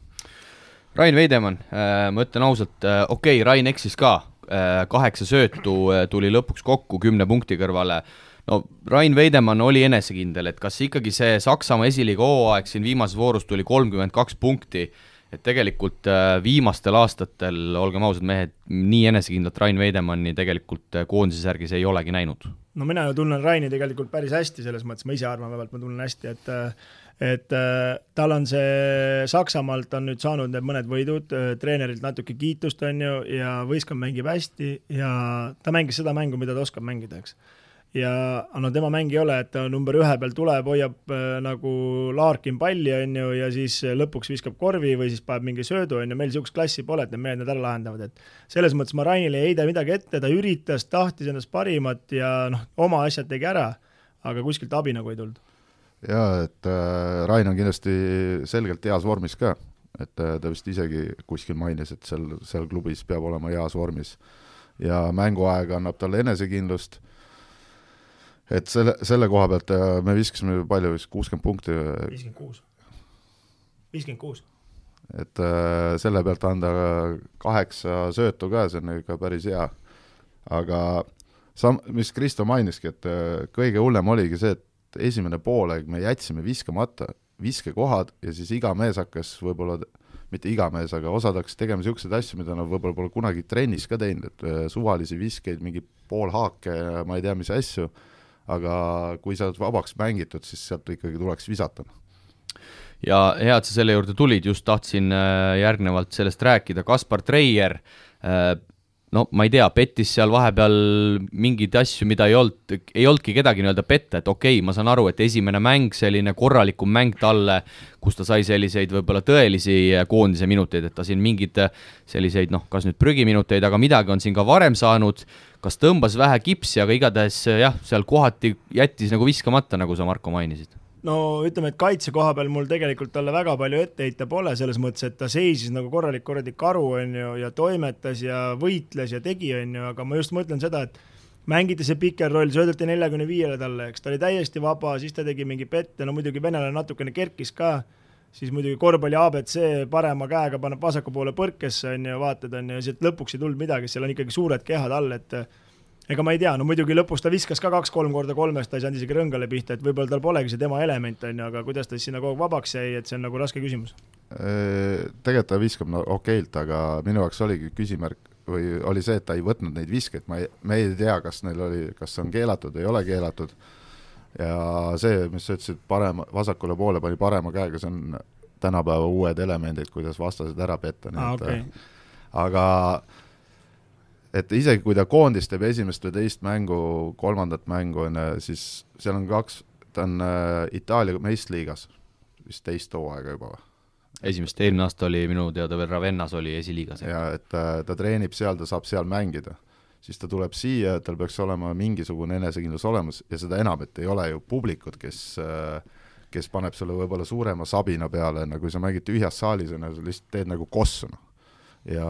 Rain Veidemann, äh, ma ütlen ausalt, äh, okei okay,, Rain eksis ka, äh, kaheksa söötu tuli lõpuks kokku kümne punkti kõrvale, no Rain Veidemann oli enesekindel, et kas ikkagi see Saksamaa esiliiga hooaeg siin viimases voorus tuli kolmkümmend kaks punkti, et tegelikult viimastel aastatel, olgem ausad mehed, nii enesekindlat Rain Veidemanni tegelikult koondise särgis ei olegi näinud.
no mina ju tunnen Raini tegelikult päris hästi, selles mõttes ma ise arvan vähemalt, ma tunnen hästi, et et äh, tal on see, Saksamaalt on nüüd saanud need mõned võidud äh,, treenerilt natuke kiitust, on ju, ja võistkond mängib hästi ja ta mängis seda mängu, mida ta oskab mängida, eks. ja no tema mäng ei ole, et ta number ühe peal tuleb, hoiab äh, nagu Larkin palli, on ju, ja siis lõpuks viskab korvi või siis paneb mingi söödu, on ju, meil niisugust klassi pole, et need mehed need ära lahendavad, et selles mõttes ma Rainile ei heida midagi ette, ta üritas, tahtis endast parimat ja noh, oma asjad tegi ära, aga kuskilt abi nagu ei tulnud
jaa, et äh, Rain on kindlasti selgelt heas vormis ka, et äh, ta vist isegi kuskil mainis, et seal, seal klubis peab olema heas vormis. ja mänguaeg annab talle enesekindlust, et selle, selle koha pealt äh, me viskasime palju vist, kuuskümmend punkti?
viiskümmend kuus. viiskümmend kuus.
et äh, selle pealt anda kaheksa söötu ka, see on ikka päris hea. aga sam-, mis Kristo mainiski, et äh, kõige hullem oligi see, et esimene poolaeg me jätsime viskamata viskekohad ja siis iga mees hakkas võib-olla, mitte iga mees, aga osad hakkasid tegema niisuguseid asju, mida nad võib-olla pole kunagi trennis ka teinud, et äh, suvalisi viskeid, mingi poolhaake ja ma ei tea, mis asju, aga kui sa oled vabaks mängitud, siis sealt ikkagi tuleks visata.
Ja hea, et sa selle juurde tulid, just tahtsin äh, järgnevalt sellest rääkida, Kaspar Treier äh, no ma ei tea, pettis seal vahepeal mingeid asju, mida ei olnud, ei olnudki kedagi nii-öelda petta, et okei okay,, ma saan aru, et esimene mäng, selline korralikum mäng talle, kus ta sai selliseid võib-olla tõelisi koondise minuteid, et ta siin mingeid selliseid noh, kas nüüd prügiminuteid, aga midagi on siin ka varem saanud, kas tõmbas vähe kipsi, aga igatahes jah, seal kohati jättis nagu viskamata, nagu sa, Marko, mainisid
no ütleme, et kaitse koha peal mul tegelikult talle väga palju ette heita pole, selles mõttes, et ta seisis nagu korralik kuradi karu, on ju, ja toimetas ja võitles ja tegi, on ju, aga ma just mõtlen seda, et mängiti see piker roll, söödeti neljakümne viiele talle, eks. Ta oli täiesti vaba, siis ta tegi mingi pette, no muidugi venelane natukene kerkis ka, siis muidugi korvpalli abc parema käega paneb vasaku poole põrkesse, on ju, vaatad, on ju, ja sealt lõpuks ei tulnud midagi, seal on ikkagi suured kehad all, et ega ma ei tea, no muidugi lõpus ta viskas ka kaks-kolm korda kolmest, ta ei saanud isegi rõngale pihta, et võib-olla tal polegi see tema element, on ju, aga kuidas ta siis sinna kogu aeg vabaks jäi, et see on nagu raske küsimus.
Tegelikult ta viskab no okeilt, aga minu jaoks oligi küsimärk, või oli see, et ta ei võtnud neid viskeid, ma ei, me ei tea, kas neil oli, kas on keelatud või ei ole keelatud, ja see, mis sa ütlesid, parema, vasakule poole pani parema käega, see on tänapäeva uued elemendid, kuidas vastased ära petta, nii et
okei.
aga et isegi kui ta koondis teeb esimest või teist mängu, kolmandat mängu, on ju, siis seal on kaks, ta on äh, Itaalia meistriliigas vist teist hooaega juba või?
esimest, eelmine aasta oli minu teada veel Ravennas oli esiliigas.
ja et äh, ta treenib seal, ta saab seal mängida. siis ta tuleb siia, tal peaks olema mingisugune enesekindlus olemas ja seda enam, et ei ole ju publikut, kes äh, kes paneb sulle võib-olla suurema sabina peale, on ju, kui sa mängid tühjas saalis, on ju, sa lihtsalt teed nagu kossu, noh. ja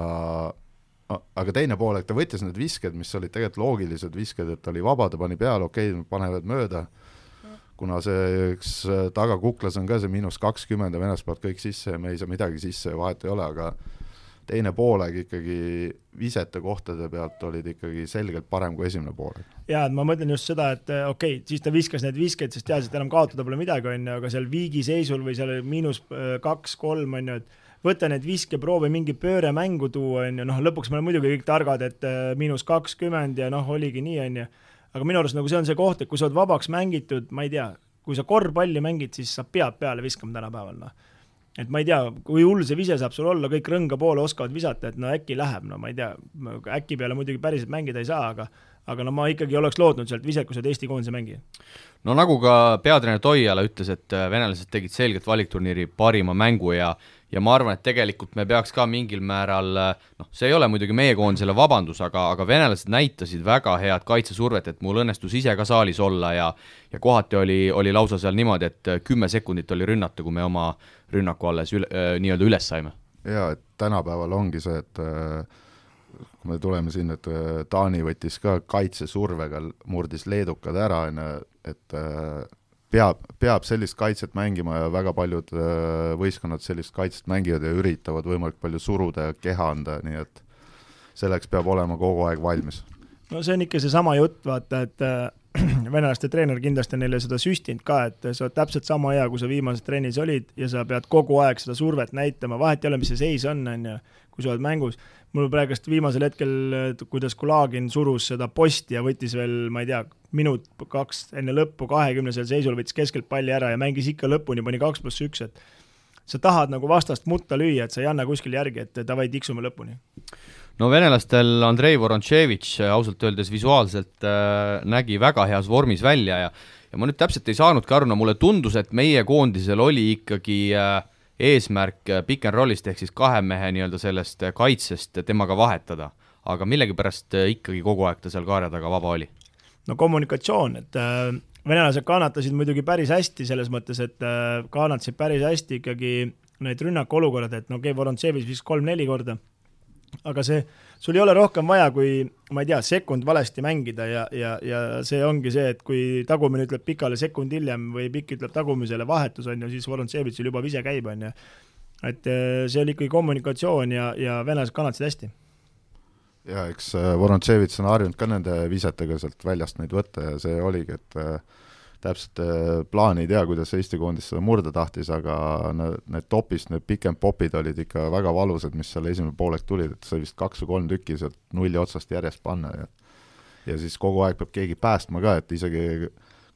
aga teine poolek, ta võttis need visked, mis olid tegelikult loogilised visked, et oli vaba, ta pani peale, okei okay,, panevad mööda, kuna see üks äh, tagakuklas on ka see miinus kakskümmend ja venelast panevad kõik sisse ja me ei saa midagi sisse ja vahet ei ole, aga teine poolek ikkagi visete kohtade pealt olid ikkagi selgelt parem kui esimene poolek.
jaa, et ma mõtlen just seda, et eh, okei okay,, siis ta viskas need viskeid, sest teadis, et enam kaotada pole midagi, on ju, aga seal viigiseisul või seal miinus eh, kaks-kolm, on ju, et võta need viskeproovi, mingi pööre mängu tuua, on ju, noh, lõpuks me oleme muidugi kõik targad, et eh, miinus kakskümmend ja noh, oligi nii, on ju, aga minu arust nagu see on see koht, et kui sa oled vabaks mängitud, ma ei tea, kui sa korvpalli mängid, siis sa pead peale viskama tänapäeval, noh. Et ma ei tea, kui hull see vise saab sul olla, kõik rõnga poole oskavad visata, et no äkki läheb, no ma ei tea, äkki peale muidugi päriselt mängida ei saa, aga aga no ma ikkagi oleks lootnud sealt oled Eesti koondise mängija.
no nagu ka peatreener Toiala ütles, et äh, venelased tegid selgelt valikturniiri parima mängu ja ja ma arvan, et tegelikult me peaks ka mingil määral noh, see ei ole muidugi meie koondisele vabandus, aga, aga venelased näitasid väga head kaitsesurvet, et mul õnnestus ise ka saalis olla ja ja kohati oli, oli lausa seal niimoodi, et kümme sekundit oli rünnata, kui me oma rünnaku alles üle, nii-öelda üles saime.
jaa, et tänapäeval ongi see, et äh, kui me tuleme siin, et äh, Taani võttis ka kaitsesurvega, murdis leedukad ära, on ju, et äh, peab, peab sellist kaitset mängima ja väga paljud äh, võistkonnad sellist kaitset mängivad ja üritavad võimalikult palju suruda ja keha anda, nii et selleks peab olema kogu aeg valmis.
no see on ikka seesama jutt, vaata, et venelaste treener kindlasti neile seda süstinud ka, et sa oled täpselt sama hea, kui sa viimases trennis olid ja sa pead kogu aeg seda survet näitama, vahet ei ole, mis see seis on, on ju, kui sa oled mängus. Mul praegust viimasel hetkel, kuidas Kulagin surus seda posti ja võttis veel, ma ei tea, minut kaks enne lõppu kahekümnesel seisul võttis keskelt palli ära ja mängis ikka lõpuni, pani kaks pluss üks, et sa tahad nagu vastast mutta lüüa, et sa ei anna kuskil järgi, et davai, tiksume lõpuni.
No venelastel Andrei Vorontševitš ausalt öeldes visuaalselt äh, nägi väga heas vormis välja ja ja ma nüüd täpselt ei saanudki aru, no mulle tundus, et meie koondisel oli ikkagi äh, eesmärk äh, pick and roll'ist ehk siis kahe mehe nii-öelda sellest äh, kaitsest temaga vahetada, aga millegipärast äh, ikkagi kogu aeg ta seal kaare taga vaba oli.
no kommunikatsioon, et äh, venelased kannatasid muidugi päris hästi selles mõttes, et äh, kannatasid päris hästi ikkagi need rünnakuolukorrad, et no okei okay,, Vorontševis viskas kolm-neli korda, aga see, sul ei ole rohkem vaja, kui ma ei tea, sekund valesti mängida ja, ja, ja see ongi see, et kui tagumine ütleb pikale sekund hiljem või pikk ütleb tagumisele vahetus, on ju, siis Vorontševitšil juba vise käib, on ju. et äh, see oli ikkagi kommunikatsioon ja, ja venelased kannatasid hästi
ja eks äh, Vorontševitš on harjunud ka nende visetega sealt väljast neid võtta ja see oligi, et äh, täpselt äh, plaani ei tea, kuidas Eesti koondis seda murda tahtis, aga need topist, need pikem popid olid ikka väga valusad, mis seal esimene poolek tulid, et sai vist kaks või kolm tükki sealt nulli otsast järjest panna ja ja siis kogu aeg peab keegi päästma ka, et isegi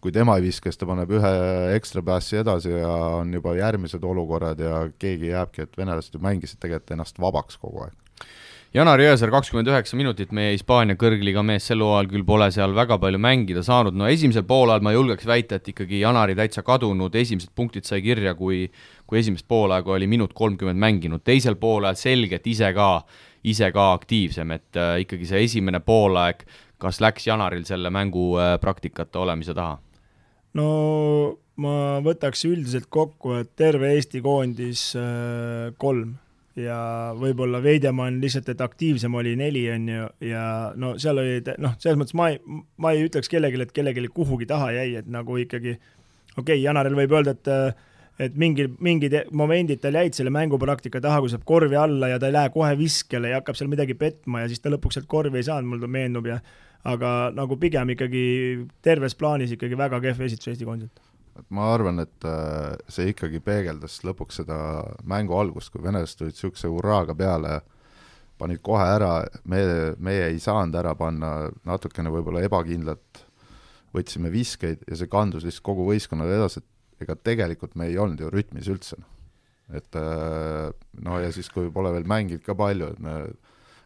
kui tema ei viska, siis ta paneb ühe ekstra päässi edasi ja on juba järgmised olukorrad ja keegi jääbki, et venelased ju mängisid tegelikult ennast vabaks kogu aeg
Janar Jõesaar kakskümmend üheksa minutit, meie Hispaania kõrgliiga mees sel hooajal küll pole seal väga palju mängida saanud, no esimesel poolajal ma julgeks väita, et ikkagi Janari täitsa kadunud, esimesed punktid sai kirja, kui kui esimest poolaega oli minut kolmkümmend mänginud, teisel poolajal selgelt ise ka, ise ka aktiivsem, et äh, ikkagi see esimene poolaeg, kas läks Janaril selle mängu äh, praktikate olemise taha?
no ma võtaks üldiselt kokku, et terve Eesti koondis äh, kolm ja võib-olla Veidemann lihtsalt, et aktiivsem oli neli, on ju, ja no seal oli noh, selles mõttes ma ei, ma ei ütleks kellelegi, et kellelegi kuhugi taha jäi, et nagu ikkagi okei okay,, Janaril võib öelda, et et mingi, mingid momendid tal jäid selle mängupraktika taha, kui saab korvi alla ja ta ei lähe kohe viskele ja hakkab seal midagi petma ja siis ta lõpuks sealt korvi ei saanud, mulle meenub ja aga nagu pigem ikkagi terves plaanis ikkagi väga kehv esitus Eesti koondiselt
et ma arvan, et äh, see ikkagi peegeldas lõpuks seda mängu algust, kui venelased tulid niisuguse hurraaga peale panid kohe ära, me, meie ei saanud ära panna, natukene võib-olla ebakindlalt võtsime viskeid ja see kandus lihtsalt kogu võistkonnale edasi, et ega tegelikult me ei olnud ju rütmis üldse. et äh, no ja siis, kui pole veel mänginud ka palju, et me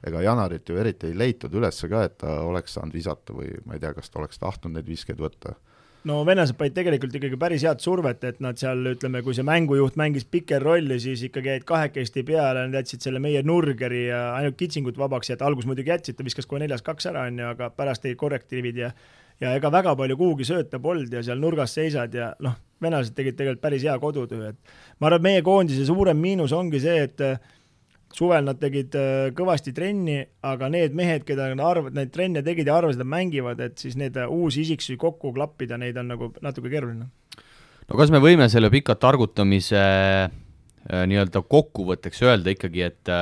ega Janarit ju eriti ei leitud üles ka, et ta oleks saanud visata või ma ei tea, kas ta oleks tahtnud neid viskeid võtta
no venelased panid tegelikult ikkagi päris head survet, et nad seal ütleme, kui see mängujuht mängis piker rolli, siis ikkagi jäid kahekesti peale, nad jätsid selle meie nurgeri ja ainult kitsingut vabaks, et alguses muidugi jätsid, ta viskas kohe neljas kaks ära, on ju, aga pärast tegid korrektiivid ja ja ega väga palju kuhugi sööta polnud ja seal nurgas seisad ja noh, venelased tegid tegelikult päris hea kodutöö, et ma arvan, et meie koondise suurem miinus ongi see, et suvel nad tegid äh, kõvasti trenni, aga need mehed, keda nad arvavad, neid trenne tegid ja arvasid, et mängivad, et siis need äh, uusi isiksusi kokku klappida, neid on nagu natuke keeruline.
no kas me võime selle pika targutamise äh, nii-öelda kokkuvõtteks öelda ikkagi, et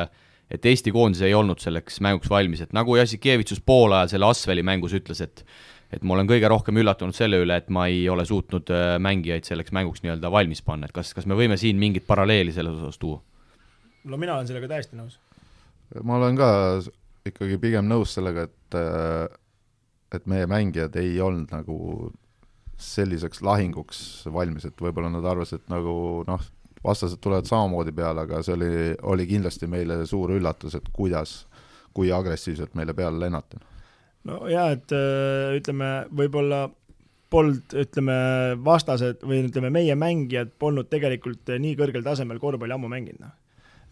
et Eesti koondis ei olnud selleks mänguks valmis, et nagu Jassikevitsus poolajal selle Asveli mängus ütles, et et ma olen kõige rohkem üllatunud selle üle, et ma ei ole suutnud mängijaid selleks mänguks nii-öelda valmis panna, et kas, kas me võime siin mingit paralleeli selles osas tuua?
No mina olen sellega täiesti nõus.
ma olen ka ikkagi pigem nõus sellega, et et meie mängijad ei olnud nagu selliseks lahinguks valmis, et võib-olla nad arvasid, et nagu noh, vastased tulevad samamoodi peale, aga see oli, oli kindlasti meile suur üllatus, et kuidas, kui agressiivselt meile peale lennati.
no jaa, et ütleme, võib-olla polnud, ütleme, vastased või ütleme, meie mängijad polnud tegelikult nii kõrgel tasemel korvpalli ammu mänginud, noh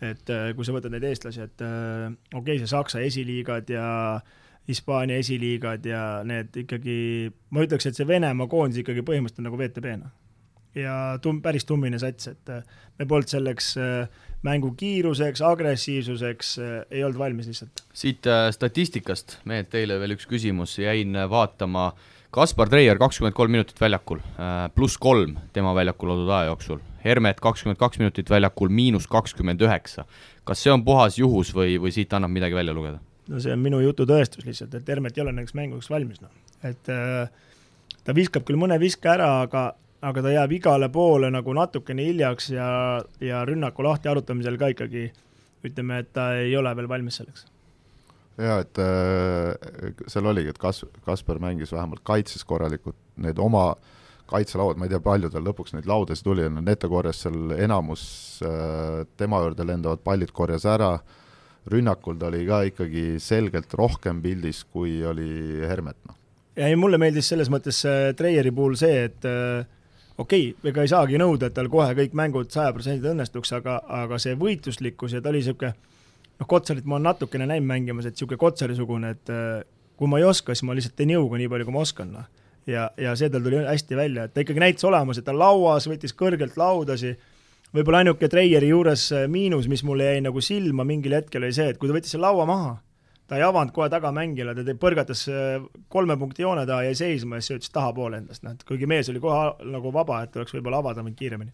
et äh, kui sa võtad neid eestlasi, et äh, okei okay,, see Saksa esiliigad ja Hispaania esiliigad ja need ikkagi, ma ütleks, et see Venemaa koondis ikkagi põhimõtteliselt nagu VTB, noh. ja tum-, päris tummine sats, et äh, me polnud selleks mängu kiiruseks, agressiivsuseks ei olnud valmis lihtsalt.
siit statistikast, mehed, teile veel üks küsimus, jäin vaatama Kaspar Treier kakskümmend kolm minutit väljakul, pluss kolm tema väljakul oldud aja jooksul Hermet kakskümmend kaks minutit väljakul, miinus kakskümmend üheksa. kas see on puhas juhus või, või siit annab midagi välja lugeda?
no see on minu jutu tõestus lihtsalt, et Hermet ei ole nendeks mängudeks valmis, noh. et äh, ta viskab küll mõne viske ära, aga, aga ta jääb igale poole nagu natukene hiljaks ja, ja rünnaku lahti arutamisel ka ikkagi ütleme, et ta ei ole veel valmis selleks
jaa, et äh, seal oligi, et Kas-, Kasper mängis vähemalt kaitses korralikult, need oma kaitselauad, ma ei tea, palju tal lõpuks neid laudasid tuli, no Neto korjas seal enamus äh, tema juurde lendavad pallid korjas ära, rünnakul ta oli ka ikkagi selgelt rohkem pildis, kui oli Hermet, noh.
ja ei, mulle meeldis selles mõttes äh, Treieri puhul see, et äh, okei okay,, ega ei saagi nõuda, et tal kohe kõik mängud sajaprotsendiliselt õnnestuks, aga, aga see võitluslikkus ja ta oli niisugune noh, Kotsarit ma olen natukene näinud mängimas, et niisugune Kotsari-sugune, et äh, kui ma ei oska, siis ma lihtsalt teen jõuga nii palju, kui ma oskan, noh. Ja, ja see tal tuli hästi välja, et ta ikkagi näitas olemas, et ta lauas, võttis kõrgelt laudasi, võib-olla ainuke Treieri juures äh, miinus, mis mulle jäi nagu silma mingil hetkel, oli see, et kui ta võttis selle laua maha, ta ei avanud kohe tagamängijale, ta põrgatas äh, kolme punkti joone taha, jäi seisma ja siis söötis tahapoole endast, noh. Et kuigi mees oli kohe nagu vaba, et oleks võib-olla avada mind kiiremini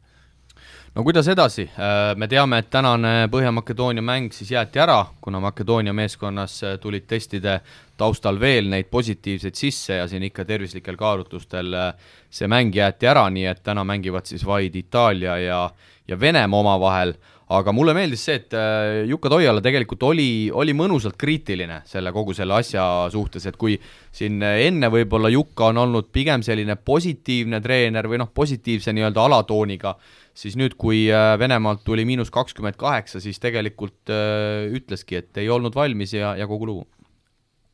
no kuidas edasi, äh, me teame, et tänane Põhja-Makedoonia mäng siis jäeti ära, kuna Makedoonia meeskonnas äh, tulid testide taustal veel neid positiivseid sisse ja siin ikka tervislikel kaalutlustel äh, see mäng jäeti ära, nii et täna mängivad siis vaid Itaalia ja, ja Venemaa omavahel, aga mulle meeldis see, et Jukka Toiala tegelikult oli, oli mõnusalt kriitiline selle kogu selle asja suhtes, et kui siin enne võib-olla Jukka on olnud pigem selline positiivne treener või noh, positiivse nii-öelda alatooniga, siis nüüd, kui äh, Venemaalt tuli miinus kakskümmend kaheksa, siis tegelikult äh, ütleski, et ei olnud valmis ja, ja kogu lugu.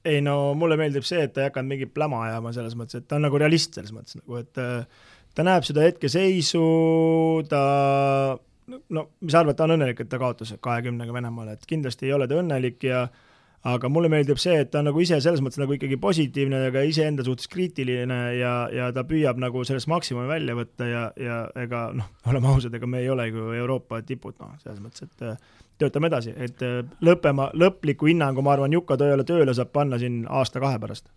ei no mulle meeldib see, et ta ei hakanud mingit pläma ajama selles mõttes, et ta on nagu realist selles mõttes nagu, et äh, ta näeb seda hetkeseisu, ta no mis sa arvad, ta on õnnelik, et ta kaotas kahekümnega Venemaale, et kindlasti ei ole ta õnnelik ja äh, aga mulle meeldib see, et ta on nagu ise selles mõttes nagu ikkagi positiivne, aga iseenda suhtes kriitiline ja, ja ta püüab nagu sellest maksimumi välja võtta ja, ja ega noh, oleme ausad, ega me ei ole ju Euroopa tipud, noh, selles mõttes, et äh, töötame edasi, et äh, lõppema, lõpliku hinnangu, ma arvan, Juka Tõele tööle saab panna siin aasta-kahe pärast.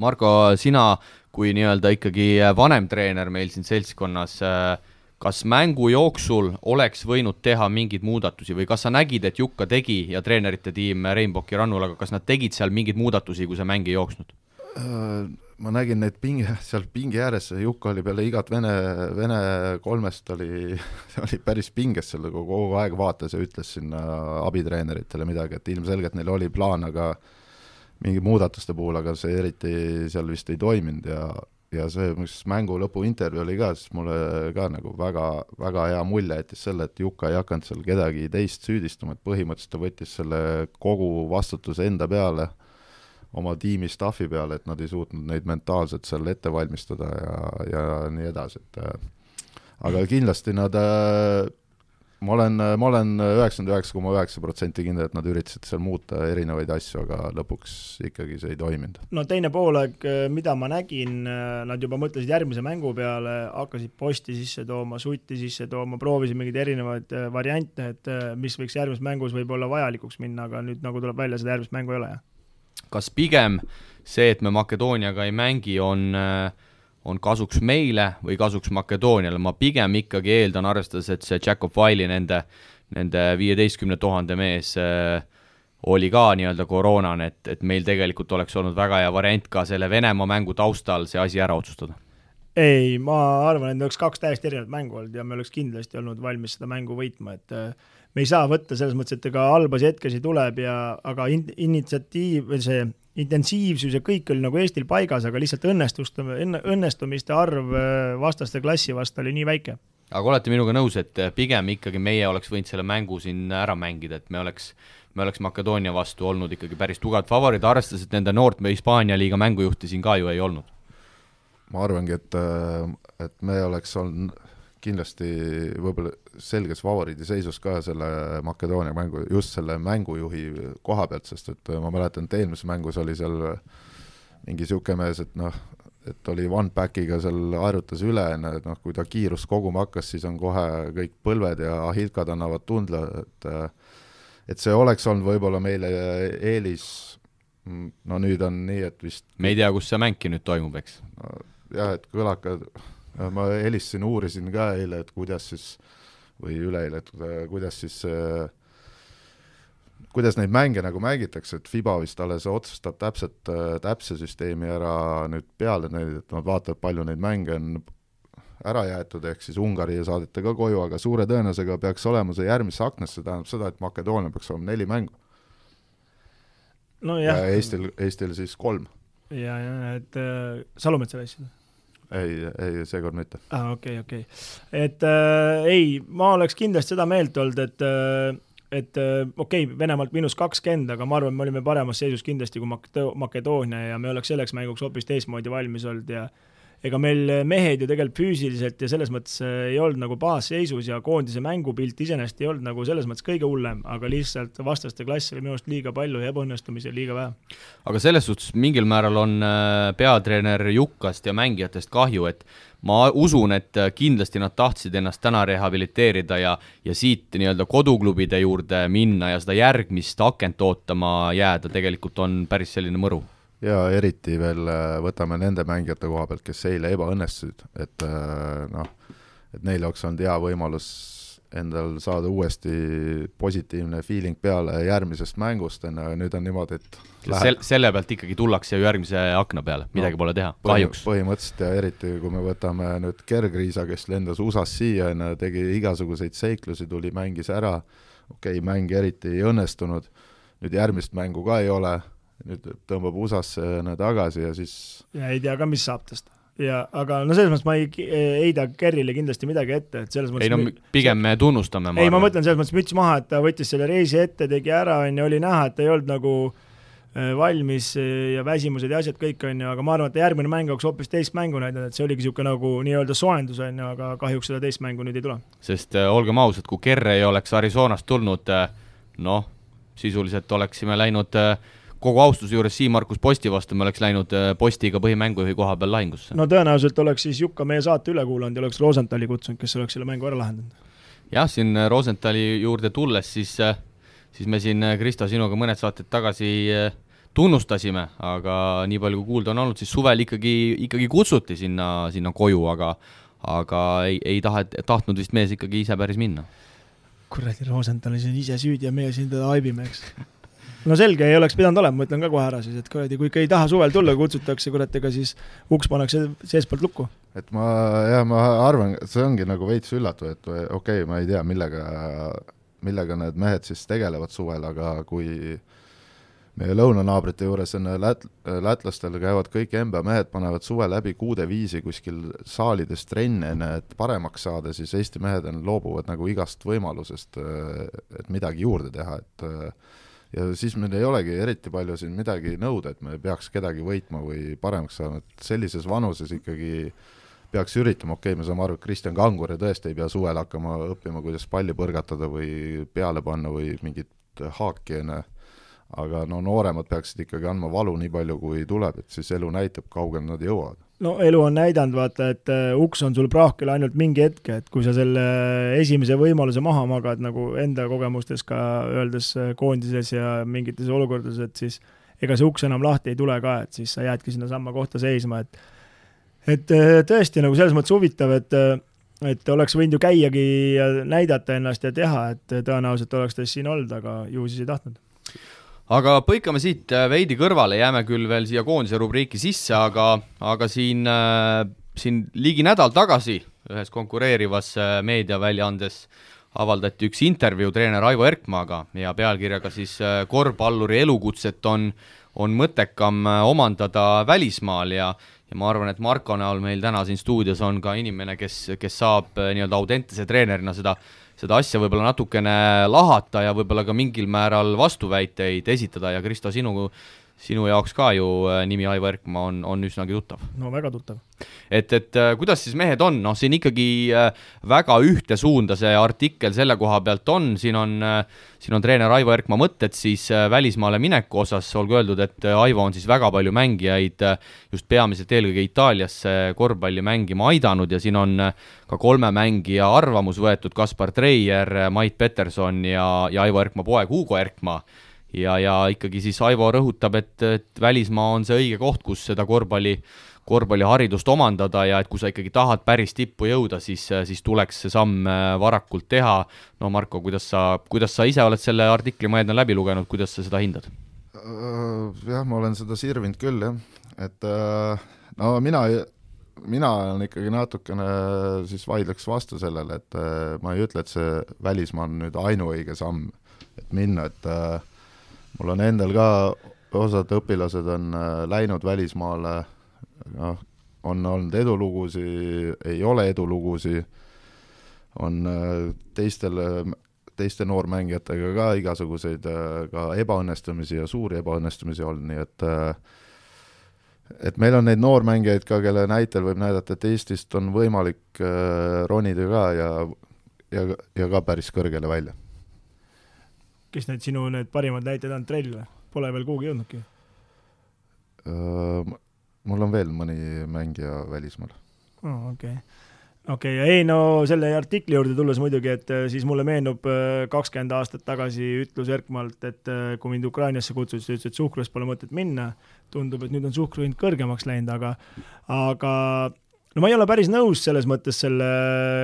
Margo, sina kui nii-öelda ikkagi vanem treener meil siin seltskonnas äh, kas mängu jooksul oleks võinud teha mingeid muudatusi või kas sa nägid, et Jukka tegi ja treenerite tiim Rainboki rannul, aga kas nad tegid seal mingeid muudatusi, kui see mäng ei jooksnud?
Äh, ma nägin neid pingi, seal pingi ääres, Jukka oli peale igat Vene, Vene kolmest oli, oli päris pinges kogu, kogu aeg vaatas ja ütles sinna abitreeneritele midagi, et ilmselgelt neil oli plaan, aga mingi muudatuste puhul, aga see eriti seal vist ei toiminud ja ja see, mis mängu lõpu intervjuu oli ka, siis mulle ka nagu väga, väga hea mulje jättis selle, et Jukka ei hakanud seal kedagi teist süüdistama, et põhimõtteliselt ta võttis selle kogu vastutuse enda peale oma tiimi staffi peale, et nad ei suutnud neid mentaalselt seal ette valmistada ja, ja nii edasi, et äh, aga kindlasti nad äh, ma olen, ma olen üheksakümmend üheksa koma üheksa protsenti kindel, et nad üritasid seal muuta erinevaid asju, aga lõpuks ikkagi see ei toiminud.
no teine poolaeg, mida ma nägin, nad juba mõtlesid järgmise mängu peale, hakkasid posti sisse tooma, sutti sisse tooma, proovisid mingeid erinevaid äh, variante, et mis võiks järgmises mängus võib-olla vajalikuks minna, aga nüüd nagu tuleb välja, seda järgmist mängu ei ole, jah
kas pigem see, et me Makedooniaga ei mängi, on, on kasuks meile või kasuks Makedooniale, ma pigem ikkagi eeldan, arvestades, et see Jakob Wiley, nende, nende viieteistkümne tuhande mees äh, oli ka nii-öelda koroonane, et, et meil tegelikult oleks olnud väga hea variant ka selle Venemaa mängu taustal see asi ära otsustada.
Ei, ma arvan, et need oleks kaks täiesti erinevat mängu olnud ja me oleks kindlasti olnud valmis seda mängu võitma, et äh, me ei saa võtta selles mõttes, et ega halbasi hetkesi tuleb ja aga in-, initsiatiiv või see intensiivsus ja kõik oli nagu Eestil paigas, aga lihtsalt õnnestuste, õnnestumiste arv äh, vastaste klassi vastu oli nii väike.
aga olete minuga nõus, et äh, pigem ikkagi meie oleks võinud selle mängu siin ära mängida, et me oleks me oleks Makedoonia vastu olnud ikkagi päris tugevad favoriid, arvestades, et nende noort Hispaania liiga mängujuhti siin ka ju ei olnud
ma arvangi, et, äh, et me oleks olnud kindlasti võib-olla selges favoriidi seisus ka selle Makedoonia mängu, just selle mängujuhi koha pealt, sest et ma mäletan, et eelmises mängus oli seal mingi niisugune mees, et noh, et oli one-back'iga seal aerutas üle, noh, kui ta kiirust koguma hakkas, siis on kohe kõik põlved ja ahilkad annavad tundla, et et see oleks olnud võib-olla meile eelis, no nüüd on nii, et vist
me ei tea, kus see mängki nüüd toimub, eks
no,? jah, et kõlakad, ma helistasin, uurisin ka eile, et kuidas siis, või üleeile, et äh, kuidas siis äh, kuidas neid mänge nagu mängitakse, et Fiba vist alles otsustab täpselt, äh, täpse süsteemi ära nüüd peale neid, et nad vaatavad, palju neid mänge on ära jäetud, ehk siis Ungari saadeti ka koju, aga suure tõenäosusega peaks olema see järgmisse aknasse, tähendab seda, et Makedoonia peaks olema neli mängu.
no
ja Eestil, Eestil siis kolm.
ja, ja et äh, Salumetsale asjad
ei, ei seekord mitte.
aa ah,, okei okay,, okei okay.. et äh, ei, ma oleks kindlasti seda meelt olnud, et äh, et äh, okei okay,, Venemaalt miinus kakskümmend, aga ma arvan, me olime paremas seisus kindlasti kui Makedoonia ja me oleks selleks mänguks hoopis teistmoodi valmis olnud ja ega meil mehed ju tegelikult füüsiliselt ja selles mõttes äh, ei olnud nagu baasseisus ja koondise mängupilt iseenesest ei olnud nagu selles mõttes kõige hullem, aga lihtsalt vastaste klass oli minu arust liiga palju ja ebaõnnestumisi liiga vähe.
aga selles suhtes mingil määral on äh, peatreener Jukkast ja mängijatest kahju, et ma usun, et äh, kindlasti nad tahtsid ennast täna rehabiliteerida ja, ja siit nii-öelda koduklubide juurde minna ja seda järgmist akent ootama jääda, tegelikult on päris selline mõru
ja eriti veel äh, võtame nende mängijate koha pealt, kes eile ebaõnnestusid, et äh, noh, et neil oleks olnud hea võimalus endal saada uuesti positiivne feeling peale järgmisest mängust, on ju, ja nüüd on niimoodi, et
läheb... Sel-, selle pealt ikkagi tullakse ju järgmise akna peale, midagi no, pole teha, kahjuks.
põhimõtteliselt ja eriti, kui me võtame nüüd Gergriisa, kes lendas USA-st siia, on ju, tegi igasuguseid seiklusi, tuli, mängis ära, okei okay,, mäng eriti ei õnnestunud, nüüd järgmist mängu ka ei ole nüüd tõmbab USA-sse tagasi ja siis
ja ei tea ka, mis saab tast. ja aga no selles mõttes ma ei heida Kerrile kindlasti midagi ette, et selles mõttes
ei no pigem me tunnustame,
ei, ma mõtlen selles mõttes müts maha, et ta võttis selle reisi ette, tegi ära, on ju, oli näha, et ta ei olnud nagu äh, valmis äh, ja väsimused ja asjad kõik, on ju, aga ma arvan, et järgmine mäng oleks hoopis teist mängu näidanud, et see oligi niisugune nagu nii-öelda soojendus, on ju, aga kahjuks seda teist mängu nüüd ei tule.
sest äh, olgem ausad, kui Kerre ei oleks Arizonast tulnud, äh, noh, sisuliselt oleksime läinud äh, kogu austuse juures Siim-Markus Posti vastu me oleks läinud äh, Postiga põhimängujuhi koha peal lahingusse.
no tõenäoliselt oleks siis Jukka meie saate üle kuulanud ja oleks Rosenthali kutsunud, kes oleks selle mängu ära lahendanud.
jah, siin äh, Rosenthali juurde tulles, siis, äh, siis me siin, Kristo, sinuga mõned saated tagasi tunnustasime, aga nii palju, kui kuulda on olnud, siis suvel ikkagi, ikkagi kutsuti sinna, sinna koju, aga aga ei, ei taha, tahtnud vist mees ikkagi ise päris minna.
kuradi Rosenthal on siin ise süüdi ja meie siin teda haibime, eks no selge, ei oleks pidanud olema, ma ütlen ka kohe ära siis, et kuradi, kui ikka ei taha suvel tulla, kutsutakse, kurat, ega siis uks pannakse seestpoolt lukku.
et ma, jah, ma arvan, see ongi nagu veits üllatav, et okei okay,, ma ei tea, millega, millega need mehed siis tegelevad suvel, aga kui meie lõunanaabrite juures on lät-, lätlastel käivad kõik NBA mehed, panevad suve läbi kuude viisi kuskil saalides trenne, enne et paremaks saada, siis Eesti mehed on, loobuvad nagu igast võimalusest, et midagi juurde teha, et ja siis meil ei olegi eriti palju siin midagi nõuda, et me peaks kedagi võitma või paremaks saama, et sellises vanuses ikkagi peaks üritama, okei okay,, me saame aru, et Kristjan Kangur tõesti ei pea suvel hakkama õppima, kuidas palli põrgatada või peale panna või mingit haaki, ju, aga no nooremad peaksid ikkagi andma valu nii palju, kui tuleb, et siis elu näitab, kaugele nad jõuavad
no elu on näidanud, vaata, et uh, uks on sul praakil ainult mingi hetk, et kui sa selle esimese võimaluse maha magad, nagu enda kogemustes ka öeldes uh, koondises ja mingites olukordades, et siis ega see uks enam lahti ei tule ka, et siis sa jäädki sinnasamma kohta seisma, et et tõesti nagu selles mõttes huvitav, et et oleks võinud ju käiagi ja näidata ennast ja teha, et tõenäoliselt oleks ta siin olnud, aga ju siis ei tahtnud
aga põikame siit äh, veidi kõrvale, jääme küll veel siia koondise rubriiki sisse, aga, aga siin, äh, siin ligi nädal tagasi ühes konkureerivas äh, meediaväljaandes avaldati üks intervjuu treener Aivo Erkmaaga ja pealkirjaga siis korvpalluri elukutset on, on mõttekam omandada välismaal ja ja ma arvan, et Marko näol meil täna siin stuudios on ka inimene, kes, kes saab nii-öelda autentse treenerina seda seda asja võib-olla natukene lahata ja võib-olla ka mingil määral vastuväiteid esitada ja Kristo, sinu, sinu jaoks ka ju äh, nimi Aivo Erkmaa on, on üsnagi tuttav.
no väga tuttav.
et, et äh, kuidas siis mehed on, noh, siin ikkagi äh, väga ühte suunda see artikkel selle koha pealt on, siin on, siin on treener Aivo Erkmaa mõtted siis välismaale mineku osas, olgu öeldud, et Aivo on siis väga palju mängijaid just peamiselt eelkõige Itaaliasse korvpalli mängima aidanud. Ja siin on ka kolme mängija arvamus võetud, Kaspar Treier, Mait Peterson ja, ja Aivo Erkmaa poeg Hugo Erkmaa ja, ja ikkagi siis Aivo rõhutab, et, et välismaa on see õige koht, kus seda korvpalli, korvpalliharidust omandada ja et kui sa ikkagi tahad päris tippu jõuda, siis, siis tuleks see samm äh, varakult teha. no Marko, kuidas sa, kuidas sa ise oled selle artikli, ma eeldan, läbi lugenud, kuidas sa seda hindad?
Äh, jah, ma olen seda sirvinud küll, jah, et äh, no mina mina olen ikkagi natukene siis vaidleks vastu sellele, et ma ei ütle, et see välismaa on nüüd ainuõige samm, et minna, et äh, mul on endal ka, osad õpilased on äh, läinud välismaale, noh, on olnud edulugusid, ei ole edulugusid, on äh, teistel, teiste noormängijatega ka igasuguseid äh, ka ebaõnnestumisi ja suuri ebaõnnestumisi olnud, nii et et meil on neid noormängijaid ka, kelle näitel võib näidata, et Eestist on võimalik ronida ka ja, ja, ja ka päris kõrgele välja
kes need sinu need parimad näited on, trell või? Pole veel kuhugi jõudnudki?
Mul on veel mõni mängija välismaal
oh,. okei okay., okei okay., ei no selle artikli juurde tulles muidugi, et siis mulle meenub kakskümmend aastat tagasi ütlus Erkmaalt, et kui mind Ukrainasse kutsuti, siis ta ütles, et suhkrus pole mõtet minna. tundub, et nüüd on suhkru hind kõrgemaks läinud, aga, aga no ma ei ole päris nõus selles mõttes selle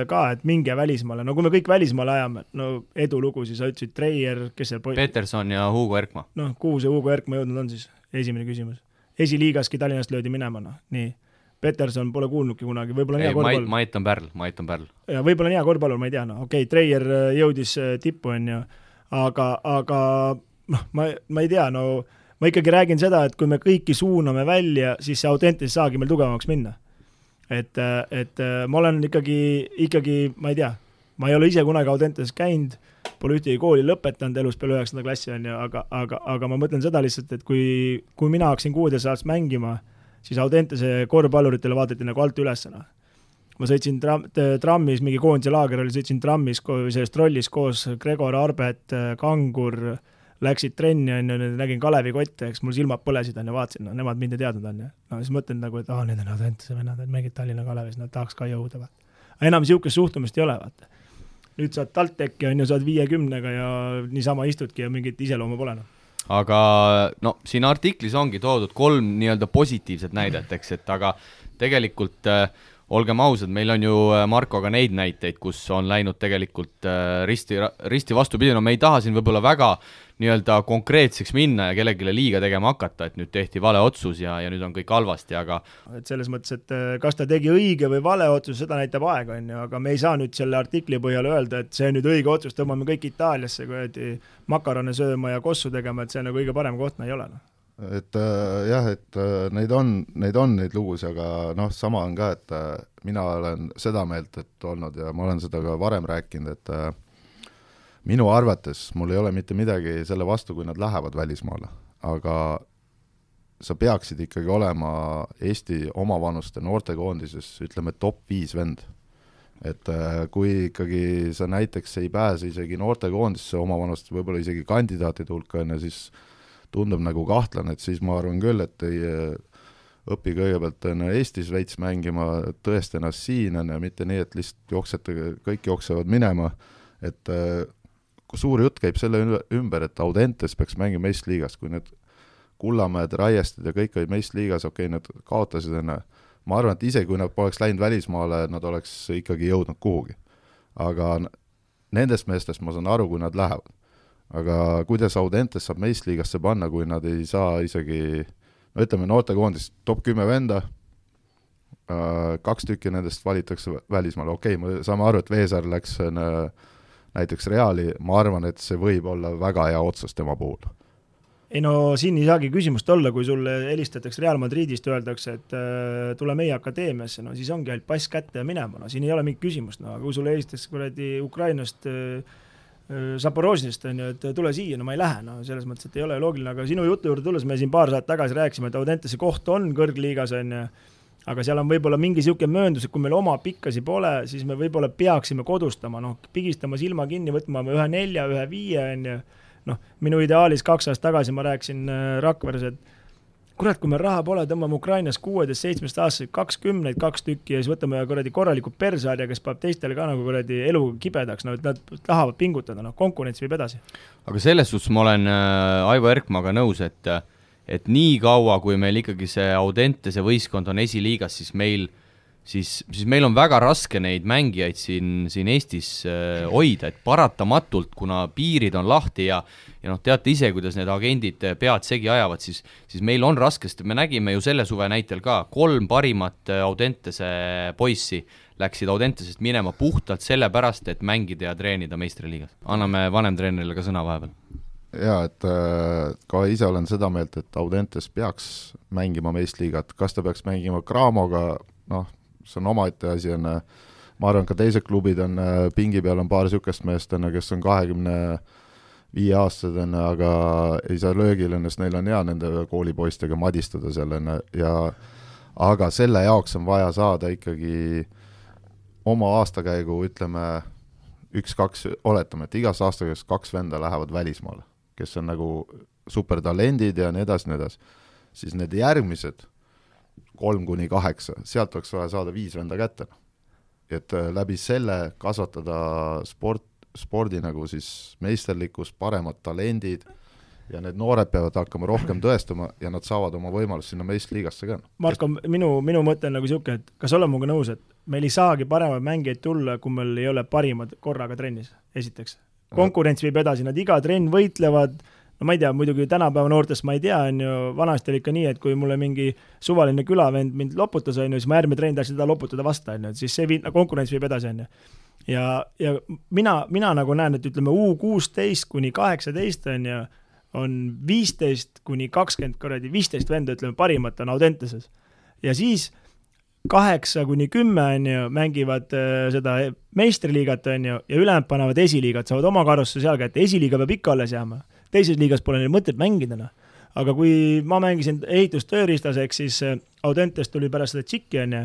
ka, et minge välismaale, no kui me kõik välismaale ajame, no edulugu, siis sa ütlesid Treier, kes seal.
Peterson ja Hugo Erkmaa.
noh, kuhu see Hugo Erkmaa jõudnud on siis, esimene küsimus. esiliigaski Tallinnast löödi minema, noh, nii. Peterson pole kuulnudki kunagi, võib-olla on hea korvpall.
Mait on pärl, Mait on pärl.
ja võib-olla on hea korvpallur, ma ei tea, noh, okei okay,, Treier äh, jõudis äh, tippu, on ju, aga, aga noh, ma, ma ei tea, no ma ikkagi räägin seda, et kui me kõiki suuname välja, siis see Audentes ei saagi meil tugevamaks minna et, et ma olen ikkagi, ikkagi, ma ei tea, ma ei ole ise kunagi Audentes käinud, pole ühtegi kooli lõpetanud elus peale üheksanda klassi, on ju, aga, aga, aga ma mõtlen seda lihtsalt, et kui, kui mina hakkasin kuueteist aastast mängima, siis Audentese korvpalluritele vaadati nagu alt üles, noh ma sõitsin tram-, trammis, mingi koondise laager oli, sõitsin trammis, selles trollis koos Gregor Arbet, Kangur, läksid trenni, on ju, nägin Kalevi kotte, eks mul silmad põlesid, on ju, vaatasin, no nemad mind ei teadnud, on ju. no siis mõtlen nagu, et aa, need on Audentese vennad, et mängivad Tallinna Kalevis, nad tahaks ka jõuda, vaata. enam niisugust suhtumist ei ole, vaata. nüüd saad TalTechi, on ju, saad viiekümnega ja niisama istudki ja mingit iseloomu pole, noh
aga no siin artiklis ongi toodud kolm nii-öelda positiivset näidet, eks, et aga tegelikult äh, olgem ausad, meil on ju äh, Markoga neid näiteid, kus on läinud tegelikult äh, risti, risti vastupidi, no me ei taha siin võib-olla väga nii-öelda konkreetseks minna ja kellelegi liiga tegema hakata, et nüüd tehti vale otsus ja, ja nüüd on kõik halvasti, aga
et selles mõttes, et äh, kas ta tegi õige või vale otsuse, seda näitab aeg, on ju, aga me ei saa nüüd selle artikli põhjal öelda, et see on nüüd õige otsus, tõmbame kõik Itaaliasse kuradi makarone sööma ja kossu tegema, et see on nagu kõige parem koht, ei ole, noh.
Et äh, jah, et äh, neid on, neid on, neid lugusid, aga noh, sama on ka, et äh, mina olen seda meelt, et olnud ja ma olen seda ka varem rääkinud, et äh, minu arvates mul ei ole mitte midagi selle vastu, kui nad lähevad välismaale, aga sa peaksid ikkagi olema Eesti omavanuste noortekoondises, ütleme, top viis vend. et äh, kui ikkagi sa näiteks ei pääse isegi noortekoondisse omavanuste, võib-olla isegi kandidaatide hulka, on ju, siis tundub nagu kahtlane, et siis ma arvan küll, et ei äh, õpi kõigepealt on ju Eestis veits mängima, tõesta ennast siin, on ju, mitte nii, et lihtsalt jooksete, kõik jooksevad minema, et äh, suur jutt käib selle ümber, et Audentes peaks mängima meistriliigas, kui need Kullamäed, Raiestad ja kõik olid meistriliigas, okei okay,, nad kaotasid, ju, ma arvan, et isegi kui nad poleks läinud välismaale, nad oleks ikkagi jõudnud kuhugi. aga nendest meestest ma saan aru, kui nad lähevad. Aga kuidas Audentes saab meistriliigasse panna, kui nad ei saa isegi no ütleme, noortekoondis top kümme venda, äh, kaks tükki nendest valitakse välismaale, okei okay,, me saame aru, et Veesaar läks äh, näiteks Reali, ma arvan, et see võib olla väga hea otsus tema puhul.
Ei no siin ei saagi küsimust olla, kui sulle helistatakse Real Madridist, öeldakse, et äh, tule meie akadeemiasse, no siis ongi ainult pass kätte ja minema, no siin ei ole mingit küsimust, no aga kui sulle helistatakse kuradi Ukrainast äh, Zaporožnist on ju, et tule siia, no ma ei lähe, no selles mõttes, et ei ole loogiline, aga sinu jutu juurde tulles me siin paar saadet tagasi rääkisime, et Audentese koht on kõrgliigas, on ju, aga seal on võib-olla mingi niisugune mööndus, et kui meil oma pikkasi pole, siis me võib-olla peaksime kodustama, noh, pigistama silma kinni, võtma ühe nelja, ühe viie, on ju, noh, minu ideaalis kaks aastat tagasi ma rääkisin äh, Rakveres, et kurat, kui meil raha pole, tõmbame Ukrainas kuueteist, seitsmeteist aastaseid kakskümneid, kaks tükki ja siis võtame kuradi korraliku perseharja, kes paneb teistele ka nagu kuradi elu kibedaks, no et nad tahavad pingutada, noh, konkurents viib edasi.
aga selles suhtes ma olen äh, Aivo Erkmaga nõus, et et nii kaua, kui meil ikkagi see Audentese võistkond on esiliigas, siis meil äh, siis, siis meil on väga raske neid mängijaid siin, siin Eestis äh, hoida, et paratamatult, kuna piirid on lahti ja ja noh, teate ise, kuidas need agendid pead segi ajavad, siis, siis meil on raske, sest me nägime ju selle suve näitel ka, kolm parimat äh, Audentese poissi läksid Audentesest minema puhtalt sellepärast, et mängida ja treenida meistriliigas. anname vanemtreenerile ka sõna vahepeal
jaa, et äh, ka ise olen seda meelt, et Audentes peaks mängima meistriliigat, kas ta peaks mängima Cramoga, noh, see on omaette asi, on ma arvan, ka teised klubid on, pingi peal on paar niisugust meest, on ju, kes on kahekümne viie aastased, on ju, aga ei saa löögile, sest neil on hea nende koolipoistega madistada seal, on ju, ja aga selle jaoks on vaja saada ikkagi oma aastakäigu, ütleme, üks-kaks, oletame, et igast aastakäigust kaks venda lähevad välismaale, kes on nagu supertalendid ja nii edasi, nii edasi, siis need järgmised kolm kuni kaheksa, sealt oleks vaja saada viis venda kätte. et äh, läbi selle kasvatada sport, spordi nagu siis meisterlikkus, paremad talendid ja need noored peavad hakkama rohkem tõestama ja nad saavad oma võimalust sinna meistriliigasse ka.
Marko, minu, minu mõte on nagu niisugune, et kas oled minuga nõus, et meil ei saagi paremaid mängijaid tulla, kui meil ei ole parimad korraga trennis, esiteks. Konkurents viib edasi, nad iga trenn võitlevad, no ma ei tea, muidugi tänapäeva noortest ma ei tea, on ju, vanasti oli ikka nii, et kui mulle mingi suvaline külavend mind loputas, on ju, siis ma järgmine trenn tahaks teda loputada vastu, on ju, et siis see viib, konkurents viib edasi, on ju. ja, ja mina, mina nagu näen, et ütleme U kuusteist kuni kaheksateist, on ju, on viisteist kuni kakskümmend kuradi, viisteist venda, ütleme, parimat on Audenteses. ja siis kaheksa kuni kümme, on ju, mängivad äh, seda meistriliigat, on ju, ja ülejäänud panevad esiliigat, saavad oma karusse seal kätte, esiliiga peab ikka alles jääma teises liigas pole neil mõtet mängida, noh. aga kui ma mängisin ehitustööriistas, ehk siis äh, Audentest tuli pärast seda Tšiki, on ju,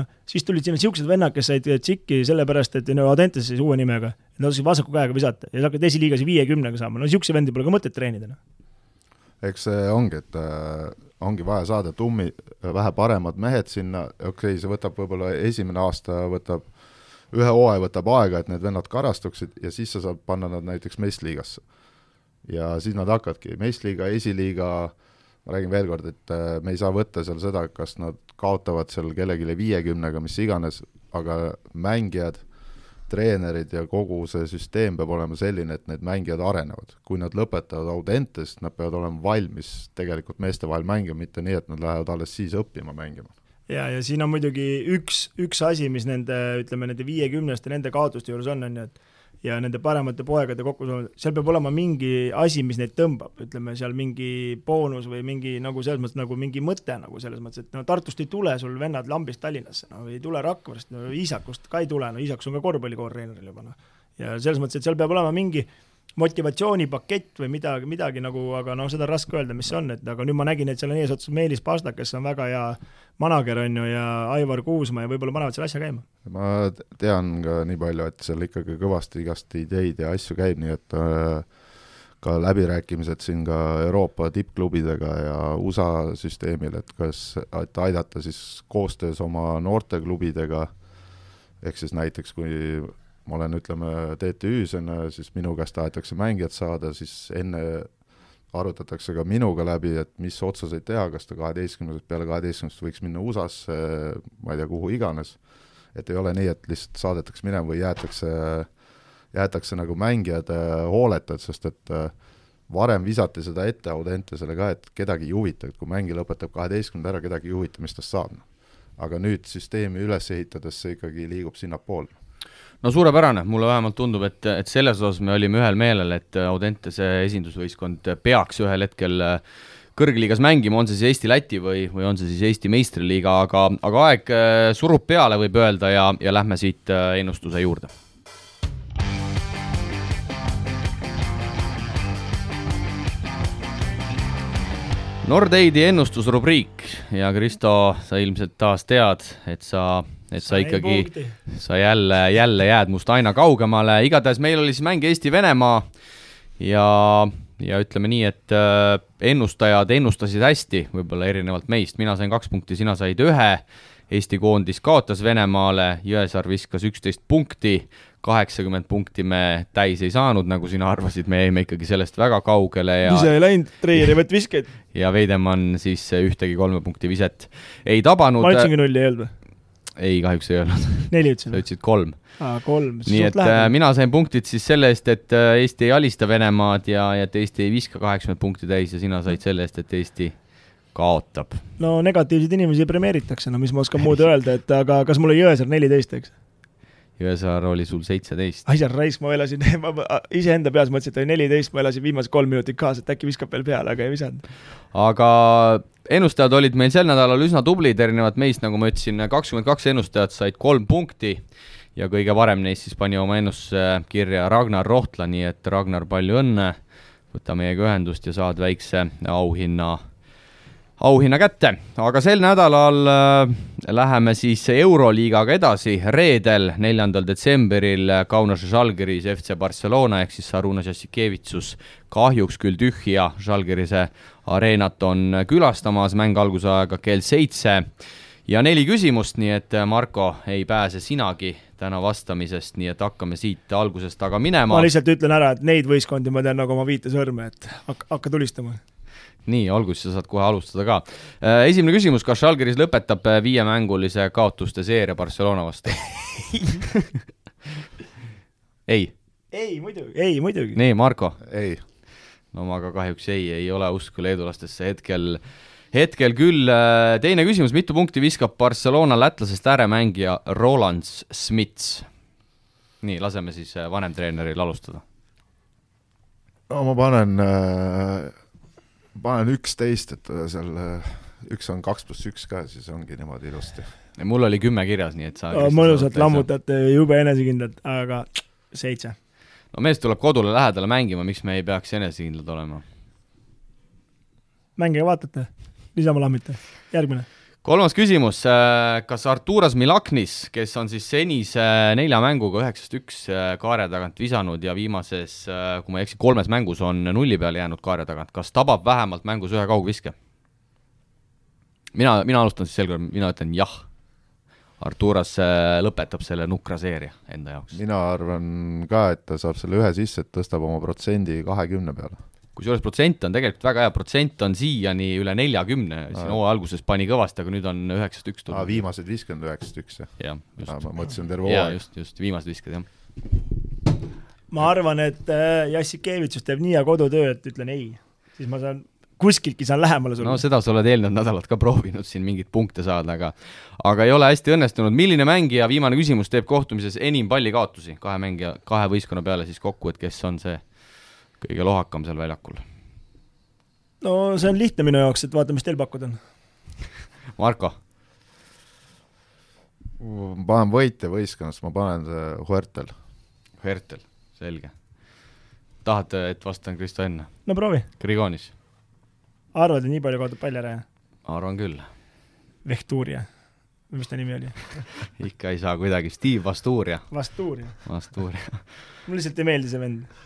noh, siis tulid sinna niisugused vennad, kes said Tšiki sellepärast, et no Audentes siis uue nimega, nad oskasid vasaku käega visata ja sa hakkad esiliigas viiekümnega saama, no niisuguseid vendi pole ka mõtet treenida, noh.
eks see ongi, et äh, ongi vaja saada tummi, vähe paremad mehed sinna, okei okay,, see võtab võib-olla esimene aasta, võtab ühe hooaja võtab aega, et need vennad karastuksid ja siis sa saad panna nad näiteks meistriliigasse. Ja siis nad hakkavadki. Meistriliiga, esiliiga, ma räägin veel kord, et äh, me ei saa võtta seal seda, kas nad kaotavad seal kellelegi viiekümnega, mis iganes, aga mängijad, treenerid ja kogu see süsteem peab olema selline, et need mängijad arenevad. kui nad lõpetavad Audentest, nad peavad olema valmis tegelikult meeste vahel mängima, mitte nii, et nad lähevad alles siis õppima mängima
ja, ja siin on muidugi üks, üks asi, mis nende, ütleme, nende viiekümneste, nende kaotuste juures on, on ju, et ja nende paremate poegade kokku, seal peab olema mingi asi, mis neid tõmbab, ütleme seal mingi boonus või mingi nagu selles mõttes nagu mingi mõte nagu selles mõttes, et no Tartust ei tule sul vennad lambist Tallinnasse, no ei tule Rakverest, no Iisakust ka ei tule, no Iisakus on ka korvpallikool treeneril juba noh. ja selles mõttes, et seal peab olema mingi motivatsioonipakett või midagi, midagi nagu, aga noh, seda on raske öelda, mis see on, et aga nüüd ma nägin, et seal on eesotsas Meelis Pastak, kes on väga hea manager, on ju, ja Aivar Kuusma ja võib-olla panevad selle asja käima.
ma tean ka nii palju, et seal ikkagi kõvasti igast ideid ja asju käib, nii et äh, ka läbirääkimised siin ka Euroopa tippklubidega ja USA süsteemil, et kas, et aidata siis koostöös oma noorteklubidega, ehk siis näiteks kui ma olen, ütleme, TTÜ-s on ju, siis minu käest tahetakse mängijat saada, siis enne arutatakse ka minuga läbi, et mis otsuseid teha, kas ta kaheteistkümnendast, peale kaheteistkümnendast võiks minna USA-sse, ma ei tea, kuhu iganes, et ei ole nii, et lihtsalt saadetakse minema või jäetakse, jäetakse nagu mängijad äh, hooleta, sest et äh, varem visati seda ette Audentesele ka, et kedagi ei huvita, et kui mängija lõpetab kaheteistkümnenda ära, kedagi ei huvita, mis tast saab. aga nüüd süsteemi üles ehitades see ikkagi liigub sinnapoole
no suurepärane, mulle vähemalt tundub, et, et selles osas me olime ühel meelel, et Audentese esindusvõistkond peaks ühel hetkel äh, kõrgliigas mängima, on see siis Eesti-Läti või, või on see siis Eesti meistriliiga, aga, aga aeg äh, surub peale, võib öelda, ja, ja lähme siit äh, ennustuse juurde Nordeidi ennustusrubriik. Ja Kristo, sa ilmselt taas tead, et sa et sa ikkagi, sa jälle, jälle jääd must aina kaugemale, igatahes meil oli siis mäng Eesti-Venemaa. Ja, ja ütleme nii, et äh, ennustajad ennustasid hästi, võib-olla erinevalt meist, mina sain kaks punkti, sina said ühe, Eesti koondis kaotas Venemaale, Jõesaar viskas üksteist punkti, kaheksakümmend punkti me täis ei saanud, nagu sina arvasid, me jäime ikkagi sellest väga kaugele ja
ise ei läinud, treierivat viskeid.
ja Veidemann siis ühtegi kolme punkti viset ei tabanud.
ma ütlesingi nulli ei öelnud või?
ei, kahjuks ei öelnud.
neli ütlesin.
sa ütlesid kolm.
aa, kolm.
nii et. Äh, mina sain punktid siis selle eest, et äh, Eesti ei alista Venemaad ja, ja et Eesti ei viska kaheksakümmend punkti täis ja sina said selle eest, et Eesti kaotab.
no negatiivseid inimesi premeeritakse, no mis ma oskan muud öelda, et aga kas mul oli Jõesaar neliteist, eks?
Jõesaar oli sul seitseteist.
asja raisk, ma elasin, ma iseenda peas mõtlesin, et oli neliteist, ma elasin viimased kolm minutit kaasa, et äkki viskab veel peale, aga ei visanud.
aga ennustajad olid meil sel nädalal üsna tublid, erinevalt meist, nagu ma ütlesin, kakskümmend kaks ennustajat said kolm punkti ja kõige varem neist siis pani oma ennustuse kirja Ragnar Rohtla, nii et Ragnar, palju õnne, võta meiega ühendust ja saad väikse auhinna auhinna kätte, aga sel nädalal äh, läheme siis Euroliigaga edasi, reedel, neljandal detsembril Kaunase Žalgiris FC Barcelona ehk siis Aruna Jassikevitsus. Kahjuks küll tühja. Žalgirise areenat on külastamas, mäng alguse aega kell seitse. Ja neli küsimust, nii et Marko, ei pääse sinagi täna vastamisest, nii et hakkame siit algusest aga minema.
ma lihtsalt ütlen ära, et neid võistkondi ma tean nagu oma viite sõrme, et hakka, hakka tulistama
nii, olgu, siis sa saad kohe alustada ka. Äh, esimene küsimus, kas Žalgiris lõpetab äh, viiemängulise kaotuste seeria Barcelona vastu ei.
ei muidugi, ei muidugi.
nii, Marko?
ei.
no ma ka kahjuks ei, ei ole usku leedulastesse hetkel, hetkel küll. Äh, teine küsimus, mitu punkti viskab Barcelona lätlasest ääremängija Roland Smits? nii, laseme siis vanemtreeneril alustada.
no ma panen äh panen üksteist, et seal äh, üks on kaks pluss üks ka, siis ongi niimoodi ilusti.
mul oli kümme kirjas, nii et sa
mõnusalt lammutate, jube enesekindlalt, aga seitse.
no mees tuleb kodule lähedale mängima, miks me ei peaks enesekindlad olema?
mängige, vaatate, niisama lammite, järgmine
kolmas küsimus, äh, kas Arturas Milaknis, kes on siis senise nelja mänguga üheksast üks äh, kaare tagant visanud ja viimases, äh, kui ma ei eksi, kolmes mängus on nulli peale jäänud kaare tagant, kas tabab vähemalt mängus ühe kaugviske? mina, mina alustan siis sel korral, mina ütlen jah. Arturas lõpetab selle nukra seeria enda jaoks.
mina arvan ka, et ta saab selle ühe sisse, et tõstab oma protsendi kahekümne peale.
Kusjuures protsent on tegelikult väga hea, protsent on siiani üle neljakümne, siin hooaja alguses pani kõvasti, aga nüüd on üheksast üks tulnud.
viimased viiskümmend üheksast üks, jah?
jah, just.
ma mõtlesin terve hooaeg.
just, just, viimased viskad, jah.
ma arvan, et äh, Jassikevitsus teeb nii hea kodutöö, et ütlen ei. siis ma saan, kuskiltki saan lähemale sulle
no seda sa oled eelnevad nädalad ka proovinud siin mingeid punkte saada, aga aga ei ole hästi õnnestunud. milline mängija, viimane küsimus, teeb kohtumises enim pallikaotusi kahe mängija, kahe võistkonna peale siis kokku, et kes on see kõige lohakam seal väljakul?
no see on lihtne minu jaoks, et vaata, mis teil pakkuda on.
Marko?
ma panen võitja võistkonnast, ma panen Huertel.
Hertel, selge. tahad, et vastan Kristo enne?
no proovi.
Grigonis?
arvad, et nii palju kaotab palli ära, jah?
arvan küll.
Vehtuuria. või mis ta nimi oli?
ikka ei saa kuidagi, Steve Vasturia,
Vastuuria.
Vasturia.
mulle lihtsalt ei meeldi see vend.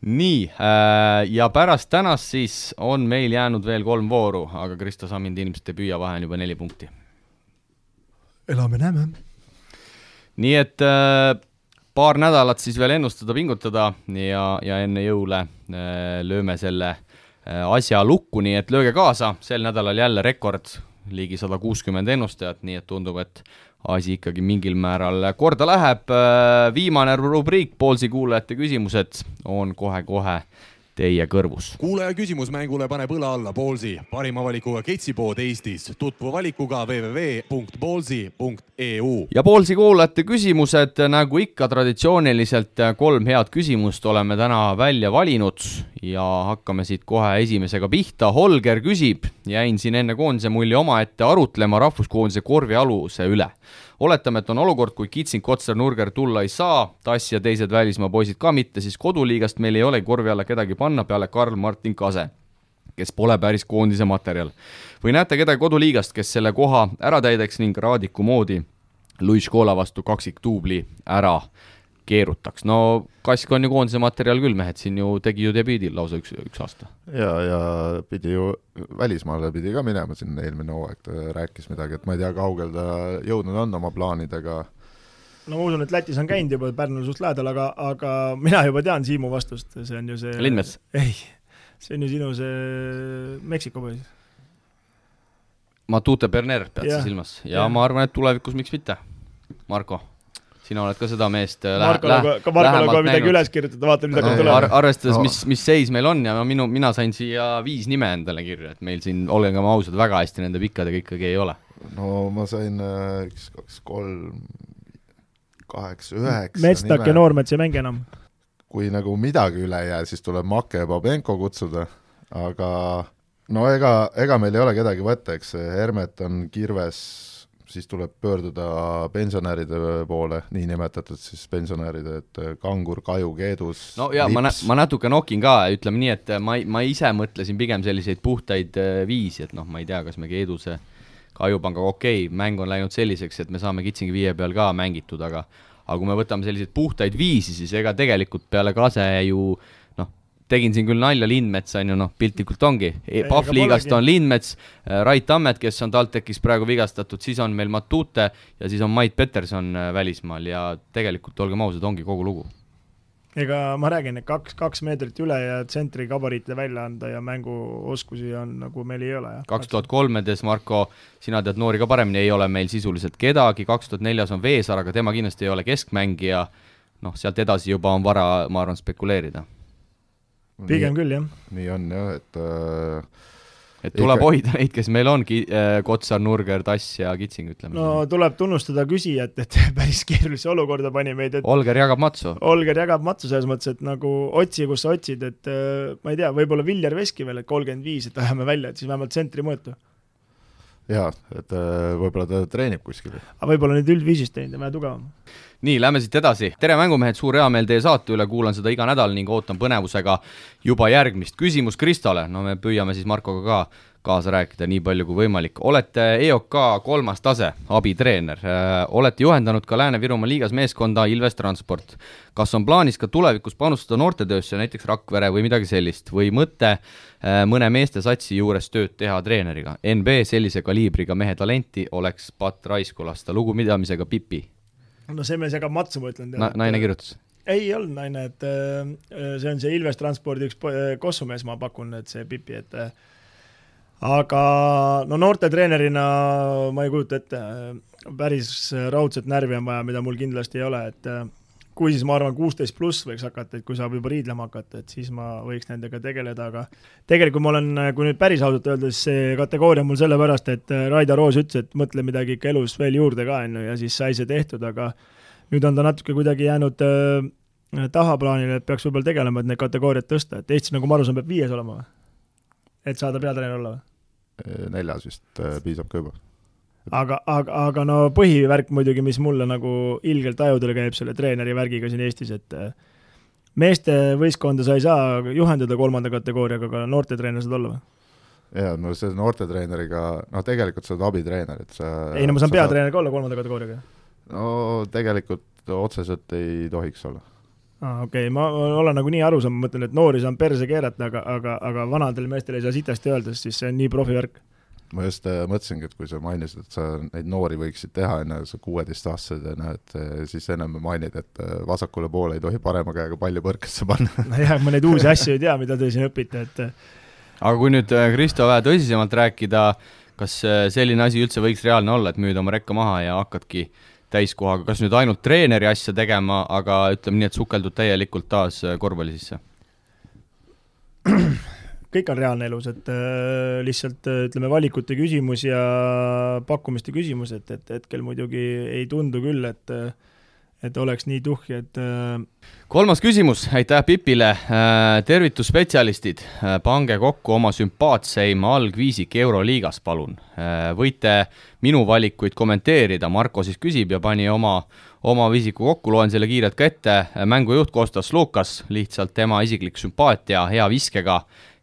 Nii äh,, ja pärast tänast siis on meil jäänud veel kolm vooru, aga Kristo Sammind ilmselt ei püüa, vahe on juba neli punkti.
elame-näeme.
nii et äh, paar nädalat siis veel ennustada, pingutada ja, ja enne jõule äh, lööme selle asja lukku, nii et lööge kaasa, sel nädalal jälle rekord, ligi sada kuuskümmend ennustajat, nii et tundub, et asi ikkagi mingil määral korda läheb. viimane rubriik, Poolsi kuulajate küsimused on kohe-kohe teie kõrvus.
kuulaja küsimus mängule paneb õla alla Ballsi, parima valikuga ketsipood Eestis. tutvu valikuga www.ballsi.eu.
ja Poolsi kuulajate küsimused, nagu ikka traditsiooniliselt kolm head küsimust oleme täna välja valinud ja hakkame siit kohe esimesega pihta. Holger küsib, jäin siin enne koondise mulli omaette arutlema rahvuskoondise korvialuse üle. oletame, et on olukord, kui Kitsing, Kotsar, Nurger tulla ei saa, Tass ja teised välismaa poisid ka mitte, siis koduliigast meil ei olegi korvi alla kedagi panna peale Karl-Martin Kase kes pole päris koondise materjal. või näete kedagi koduliigast, kes selle koha ära täidaks ning Raadiku moodi Luis Cola vastu kaksikduubli ära keerutaks. no Kask on ju koondise materjal küll, mehed siin ju tegi ju debüüdil lausa üks, üks aasta.
ja, ja pidi ju välismaale pidi ka minema siin eelmine hooaeg, ta rääkis midagi, et ma ei tea, kaugel ta jõudnud on oma plaanidega.
no ma usun, et Lätis on käinud juba, Pärnul suht lähedal, aga, aga mina juba tean Siimu vastust, see on ju see
Lindmets.?
ei, see on ju sinu see Meksiko poiss.
Matute Berner pead sa silmas ja
Jah.
ma arvan, et tulevikus miks mitte. Marko, sina oled ka seda meest äh,
Markole, ka Markole kohe midagi üles kirjutada, vaata mis hakkab
Ar
tulema.
arvestades
No.
mis, mis seis meil on ja minu, mina sain siia viis nime endale kirja, et meil siin, olgem ausad, väga hästi nende pikkadega ikkagi ei ole.
no ma sain äh, üks, kaks, kolm, kaheksa, üheksa
Metstak ja. Noormets ei mängi enam.
kui nagu midagi üle ei jää, siis tuleb Make ja Babenko kutsuda, aga no ega, ega meil ei ole kedagi võtta, eks Hermet on kirves, siis tuleb pöörduda pensionäride poole, niinimetatud siis pensionäride, et Kangur, Kaju, Keedus,
no ja ma, ma natuke nokin ka, ütleme nii, et ma, ma ise mõtlesin pigem selliseid puhtaid äh, viisi, et noh, ma ei tea, kas me Keeduse Kajupangaga okei okay,, mäng on läinud selliseks, et me saame Kitsingi viie peal ka mängitud, aga aga kui me võtame selliseid puhtaid viisi, siis ega tegelikult peale Kase ju noh, tegin siin küll nalja, Lindmets on ju noh, piltlikult ongi,
ega
Pahvliigast on Lindmets, Rait Tammet, kes on TalTechis praegu vigastatud, siis on meil Matute ja siis on Mait Peterson äh, välismaal. Ja tegelikult olgem ausad, ongi kogu lugu.
Ega ma räägin, et kaks, kaks meetrit üle ja tsentri gabariite välja anda ja mänguoskusi on nagu meil ei ole,
kaks tuhat kolmedes, Marko, sina tead noori ka paremini, ei ole meil sisuliselt kedagi, kaks tuhat neljas on Veesaar, aga tema kindlasti ei ole keskmängija, noh, sealt edasi juba on vara, ma arvan, spekuleerida.
Pigem küll, jah.
nii on jah, et äh,
et tuleb Ikka... hoida neid, kes meil on, Kotsar, Nurger, Tass ja Kitsing, ütleme.
no tuleb tunnustada küsijat, et päris keerulisse olukorda pani meid, et
Olger jagab matsu.
Olger jagab matsu selles mõttes, et nagu otsi, kus sa otsid, et äh, ma ei tea, võib-olla Viljar Veski veel, et kolmkümmend viis, et ajame välja, et siis vähemalt tsentri mõõtu.
Jaa, et äh, võib-olla ta treenib kuskil.
aga võib-olla nüüd üldviisist teinud ja vähe tugevam
nii, lähme siit edasi. tere, mängumehed, suur heameel teie saate üle, kuulan seda iga nädal ning ootan põnevusega juba järgmist. küsimus Kristole, no me püüame siis Markoga ka kaasa rääkida nii palju kui võimalik. olete EOK kolmas tase, abitreener, olete juhendanud ka Lääne-Virumaa liigas meeskonda Ilves Transport. kas on plaanis ka tulevikus panustada noortetöösse, näiteks Rakvere või midagi sellist, või mõte mõne meestesatsi juures tööd teha treeneriga? NB sellise kaliibriga mehe talenti oleks patt raisku lasta, lugupidamisega Pipi
no see mees jagab matsu, ma ütlen
Na,. naine kirjutas?
ei olnud naine, et äh, see on see Ilves Transpordi üks kossumees, ma pakun, et see Pipi, et äh, aga no noortetreenerina ma ei kujuta ette, äh, päris raudset närvi on vaja, mida mul kindlasti ei ole, et äh, kui siis ma arvan, kuusteist pluss võiks hakata, et kui saab juba riidlema hakata, et siis ma võiks nendega tegeleda, aga tegelikult ma olen, kui nüüd päris ausalt öelda, siis see kategooria on mul sellepärast, et äh, Raida Roos ütles, et mõtle midagi ikka elus veel juurde ka, on ju, ja siis sai see tehtud, aga nüüd on ta natuke kuidagi jäänud äh, tahaplaanile, et peaks võib-olla tegelema, et neid kategooriaid tõsta, et Eestis, nagu ma aru saan, peab viies olema või? et saada peatreener olla või?
Neljas vist äh, piisab ka juba.
aga, aga, aga no põhivärk muidugi, mis mulle nagu ilgelt ajudele käib selle treeneri värgiga siin Eestis, et äh, meeste võistkonda sa ei saa juhendada kolmanda kategooriaga, aga noortetreener saad olla või?
jaa, no see noortetreeneriga, noh tegelikult sa oled abitreener, et sa
ei no ma saan
sa
peatreener ka olla kolmanda kategooriaga.
no tegelikult otseselt ei tohiks olla.
Aa, okei okay., ma olen nagu nii aru saanud, ma mõtlen, et noori saan perse keerata, aga, aga, aga vanadel meestel ei saa sitasti öelda, sest siis see on nii profivärk.
ma just äh, mõtlesingi, et kui sa mainisid, et sa neid noori võiksid teha, on ju, sa kuueteistaastased ja noh, et äh, siis ennem mainid, et äh, vasakule poole ei tohi parema käega palli põrkesse panna
nojah, ma neid uusi asju ei tea, mida te siin õpite, et
aga kui nüüd äh, Kristo vähe tõsisemalt rääkida, kas äh, selline asi üldse võiks reaalne olla, et müüd oma rekka maha ja hakkadki täiskohaga, kas nüüd ainult treeneri asja tegema, aga ütleme nii, et sukeldud täielikult taas äh, korvpalli sisse?
kõik on reaalne elus, et äh, lihtsalt äh, ütleme, valikute küsimus ja pakkumiste küsimus, et, et hetkel muidugi ei tundu küll, et äh, et oleks nii tuhhi, et äh,
kolmas küsimus, aitäh Pipile, tervitusspetsialistid, pange kokku oma sümpaatseim algviisik Euroliigas, palun. võite minu valikuid kommenteerida, Marko siis küsib ja pani oma, oma viisiku kokku, loen selle kiirelt ka ette, mängujuht Kostas Lukas, lihtsalt tema isiklik sümpaatia, hea viskega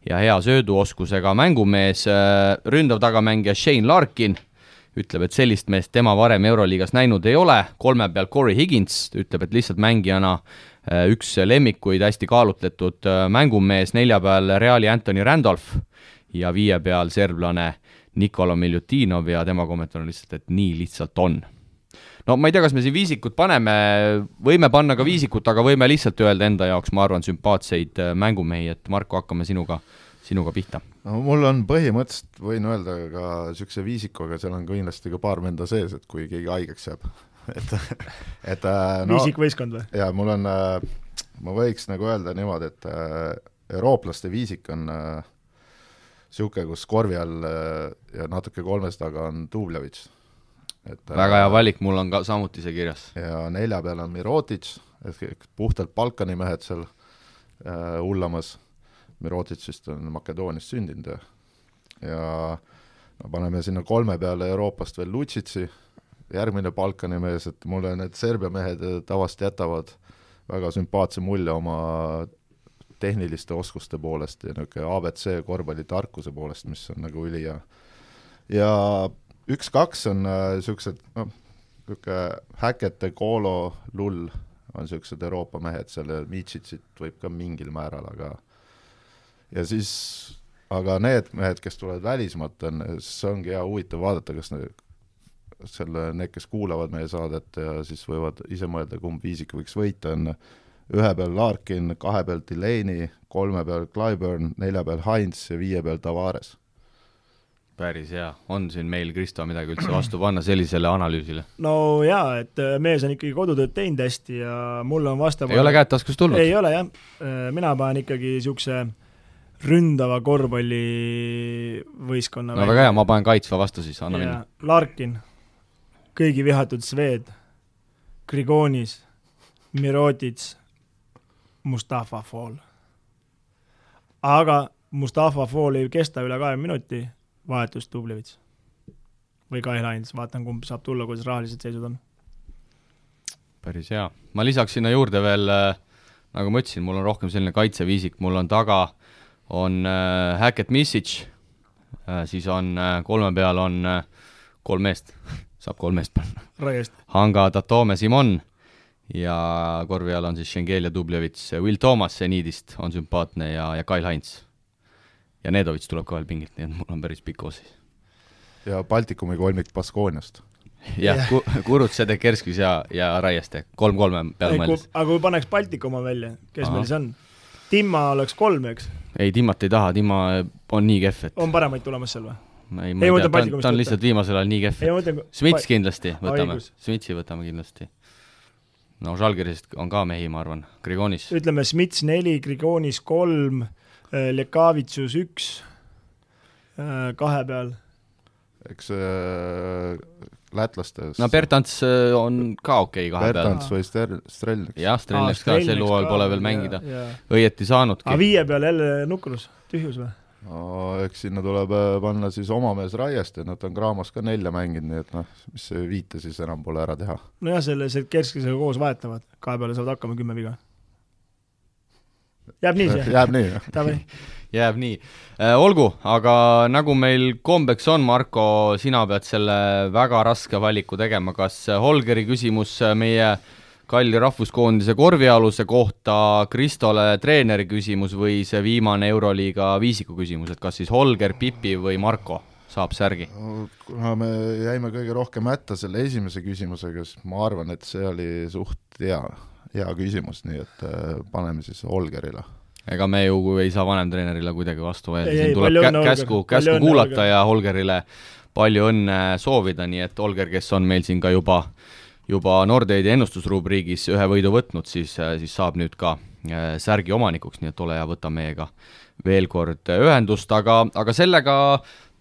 ja hea sööduoskusega mängumees, ründav tagamängija Shane Larkin ütleb, et sellist meest tema varem Euroliigas näinud ei ole, kolme peal Corey Higgins, ütleb, et lihtsalt mängijana äh, üks lemmikuid, hästi kaalutletud äh, mängumees, nelja peal Reali Anthony Randolph ja viie peal serblane Nikola Miljutinov ja tema kommentaar on lihtsalt, et nii lihtsalt on. no ma ei tea, kas me siin viisikut paneme, võime panna ka viisikut, aga võime lihtsalt öelda enda jaoks, ma arvan, sümpaatseid äh, mängumehi, et Marko, hakkame sinuga, sinuga pihta
no mul on põhimõtteliselt, võin öelda ka niisuguse viisiku, aga seal on kindlasti ka paar venda sees, et kui keegi haigeks jääb et, et äh, no,
viisikvõistkond või?
jaa, mul on, ma võiks nagu öelda niimoodi, et äh, eurooplaste viisik on niisugune äh,, kus korvi all äh, ja natuke kolmes taga on Dubljevitš.
et väga hea valik, mul on ka samuti see kirjas.
ja nelja peal on Mirotic, puhtalt Balkani mehed seal äh, hullamas Mirotic vist on Makedoonias sündinud ja ja no paneme sinna kolme peale Euroopast veel Lutsitsi, järgmine Balkani mees, et mulle need Serbia mehed tavaliselt jätavad väga sümpaatse mulje oma tehniliste oskuste poolest ja niisugune abc korvpallitarkuse poolest, mis on nagu ülihea. ja üks-kaks on niisugused äh, noh, niisugune Häkete, Koolo, Lull on niisugused Euroopa mehed, seal Mitsitsit võib ka mingil määral, aga ja siis, aga need mehed, kes tulevad välismaalt, on, siis ongi hea huvitav vaadata, kas need, selle, need, kes kuulavad meie saadet ja siis võivad ise mõelda, kumb viisik võiks võita, on ühe peal Larkin, kahe peal Delaney, kolme peal Clyburn, nelja peal Heinz ja viie peal Tavares.
päris hea, on siin meil, Kristo, midagi üldse vastu panna sellisele analüüsile?
no jaa, et äh, mees on ikkagi kodutööd teinud hästi ja mulle on vastav
ei ole käed taskust tulnud?
ei ole jah, mina panen ikkagi niisuguse ründava korvpallivõistkonna
no väga hea, ma panen kaitsva vastu siis, anna minna.
Larkin, kõigi vihatud Sved, Grigonis, Mirotic, Mustafa Fall. aga Mustafa Fall ei kesta üle kahekümne minuti, vahetus Dublevits. või Kai Lains, vaatan, kumb saab tulla, kuidas rahalised seisud on.
päris hea, ma lisaks sinna juurde veel äh, nagu ma ütlesin, mul on rohkem selline kaitseviisik, mul on taga on äh, Hackett Missich äh,, siis on äh, kolme peal on äh, kolm meest saab kolm meest panna.
raiest.
Hanga Tatome Simon ja korvi all on siis Schengelia Dublevits, Will Thomas Seniidist on sümpaatne ja, ja Kyle Heinz. ja Nedovitš tuleb ka veel pingilt, nii et mul on päris pikk koosseis.
ja Baltikumi kolmik Baskooniast.
jah
Jah.
ku,, Kurut, Sedek, Kerskis ja, ja Raieste, kolm-kolme peale mõeldes.
aga kui paneks Baltikuma välja, kes
Ahah.
meil siis on? Timma oleks kolm, eks,
ei, Timmat ei taha, Timma on nii kehv, et
on paremaid tulemas seal või?
ei,
Ei,
ma ei
ma
tea, ta on, ta on lihtsalt viimasel ajal nii kehv,
ei,
Smits kindlasti võtame Smitsi võtame kindlasti. no Žalgirisest on ka mehi, ma arvan, Grigonis.
ütleme Smits neli, Grigonis kolm, Lekavitsus üks, kahe peal.
eks äh, lätlaste
no Bertants äh, on ka okei okay kahe peal.
Bertants või Ster-, Strelnik.
jah, Strelneks ka sel hooajal pole veel mängida, õieti
aga
saanudki.
viie peal jälle nukrus, tühjus või?
no eks sinna tuleb äh, panna siis oma mees Raieste, nad on Graamos ka nelja mänginud, nii et noh, mis see viite siis enam pole ära teha.
nojah, selle, see Kerskisega koos vahetavad, kahe peale saavad hakkama kümme viga. jääb nii see?
jääb nii, jah?
Jääb nii äh,. olgu, aga nagu meil kombeks on, Marko, sina pead selle väga raske valiku tegema, kas Holgeri küsimus meie kalli rahvuskoondise korvialuse kohta, Kristole treeneri küsimus või see viimane Euroliiga viisiku küsimus, et kas siis Holger, Pipi või Marko saab särgi?
kuna me jäime kõige rohkem hätta selle esimese küsimusega, siis ma arvan, et see oli suht hea, hea küsimus, nii et äh, paneme siis Olgerile.
Ega me ju ei saa vanemtreenerile kuidagi vastu vaielda, siin tuleb kä käsku, käsku kuulata
Holger.
ja Holgerile palju õnne soovida, nii et Holger, kes on meil siin ka juba juba Nordeidi ennustusrubriigis ühe võidu võtnud, siis, siis saab nüüd ka äh, särgi omanikuks, nii et ole hea, võta meiega veel kord ühendust, aga, aga sellega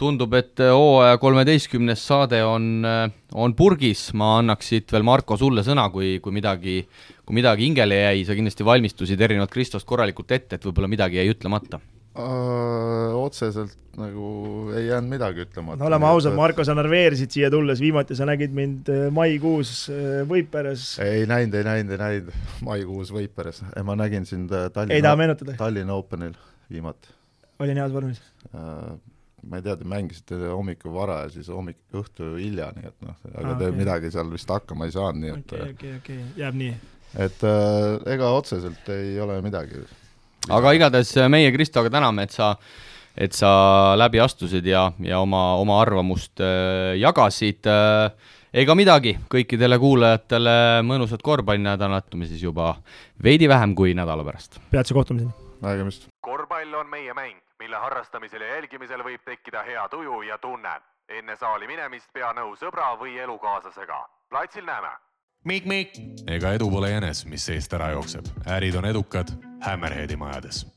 tundub, et hooaja kolmeteistkümnes saade on, on purgis, ma annaks siit veel Marko sulle sõna, kui, kui midagi, kui midagi hingele jäi, sa kindlasti valmistusid erinevalt Kristost korralikult ette, et võib-olla midagi jäi ütlemata.
otseselt nagu ei jäänud midagi ütlemata.
no oleme ausad, Marko, sa närveerisid siia tulles, viimati sa nägid mind äh, maikuus äh, Võiperes,
ei näinud, ei näinud, ei näinud, maikuus Võiperes, ma nägin sind äh, Tallinna, Tallinna Openil viimati.
olin heas vormis.
ma ei tea, te mängisite hommikul vara ja siis hommik, õhtu hilja, nii et noh, aga
Aa,
te
okei.
midagi seal vist hakkama ei saanud, nii et
okei, okei, okei, jääb nii.
Et äh, ega otseselt ei ole midagi.
aga igatahes meie Kristoga täname, et sa, et sa läbi astusid ja, ja oma, oma arvamust äh, jagasid äh,. ega midagi, kõikidele kuulajatele mõnusat korvpallinädalat, me siis juba veidi vähem kui nädala pärast.
peatse kohtumiseni.
nägemist.
korvpall on meie mäng, mille harrastamisel ja jälgimisel võib tekkida hea tuju ja tunne. enne saali minemist pea nõu sõbra või elukaaslasega. platsil näeme. Mikk-Mikk. ega edu pole jänes, mis seest ära jookseb. ärid on edukad Hammerheadi majades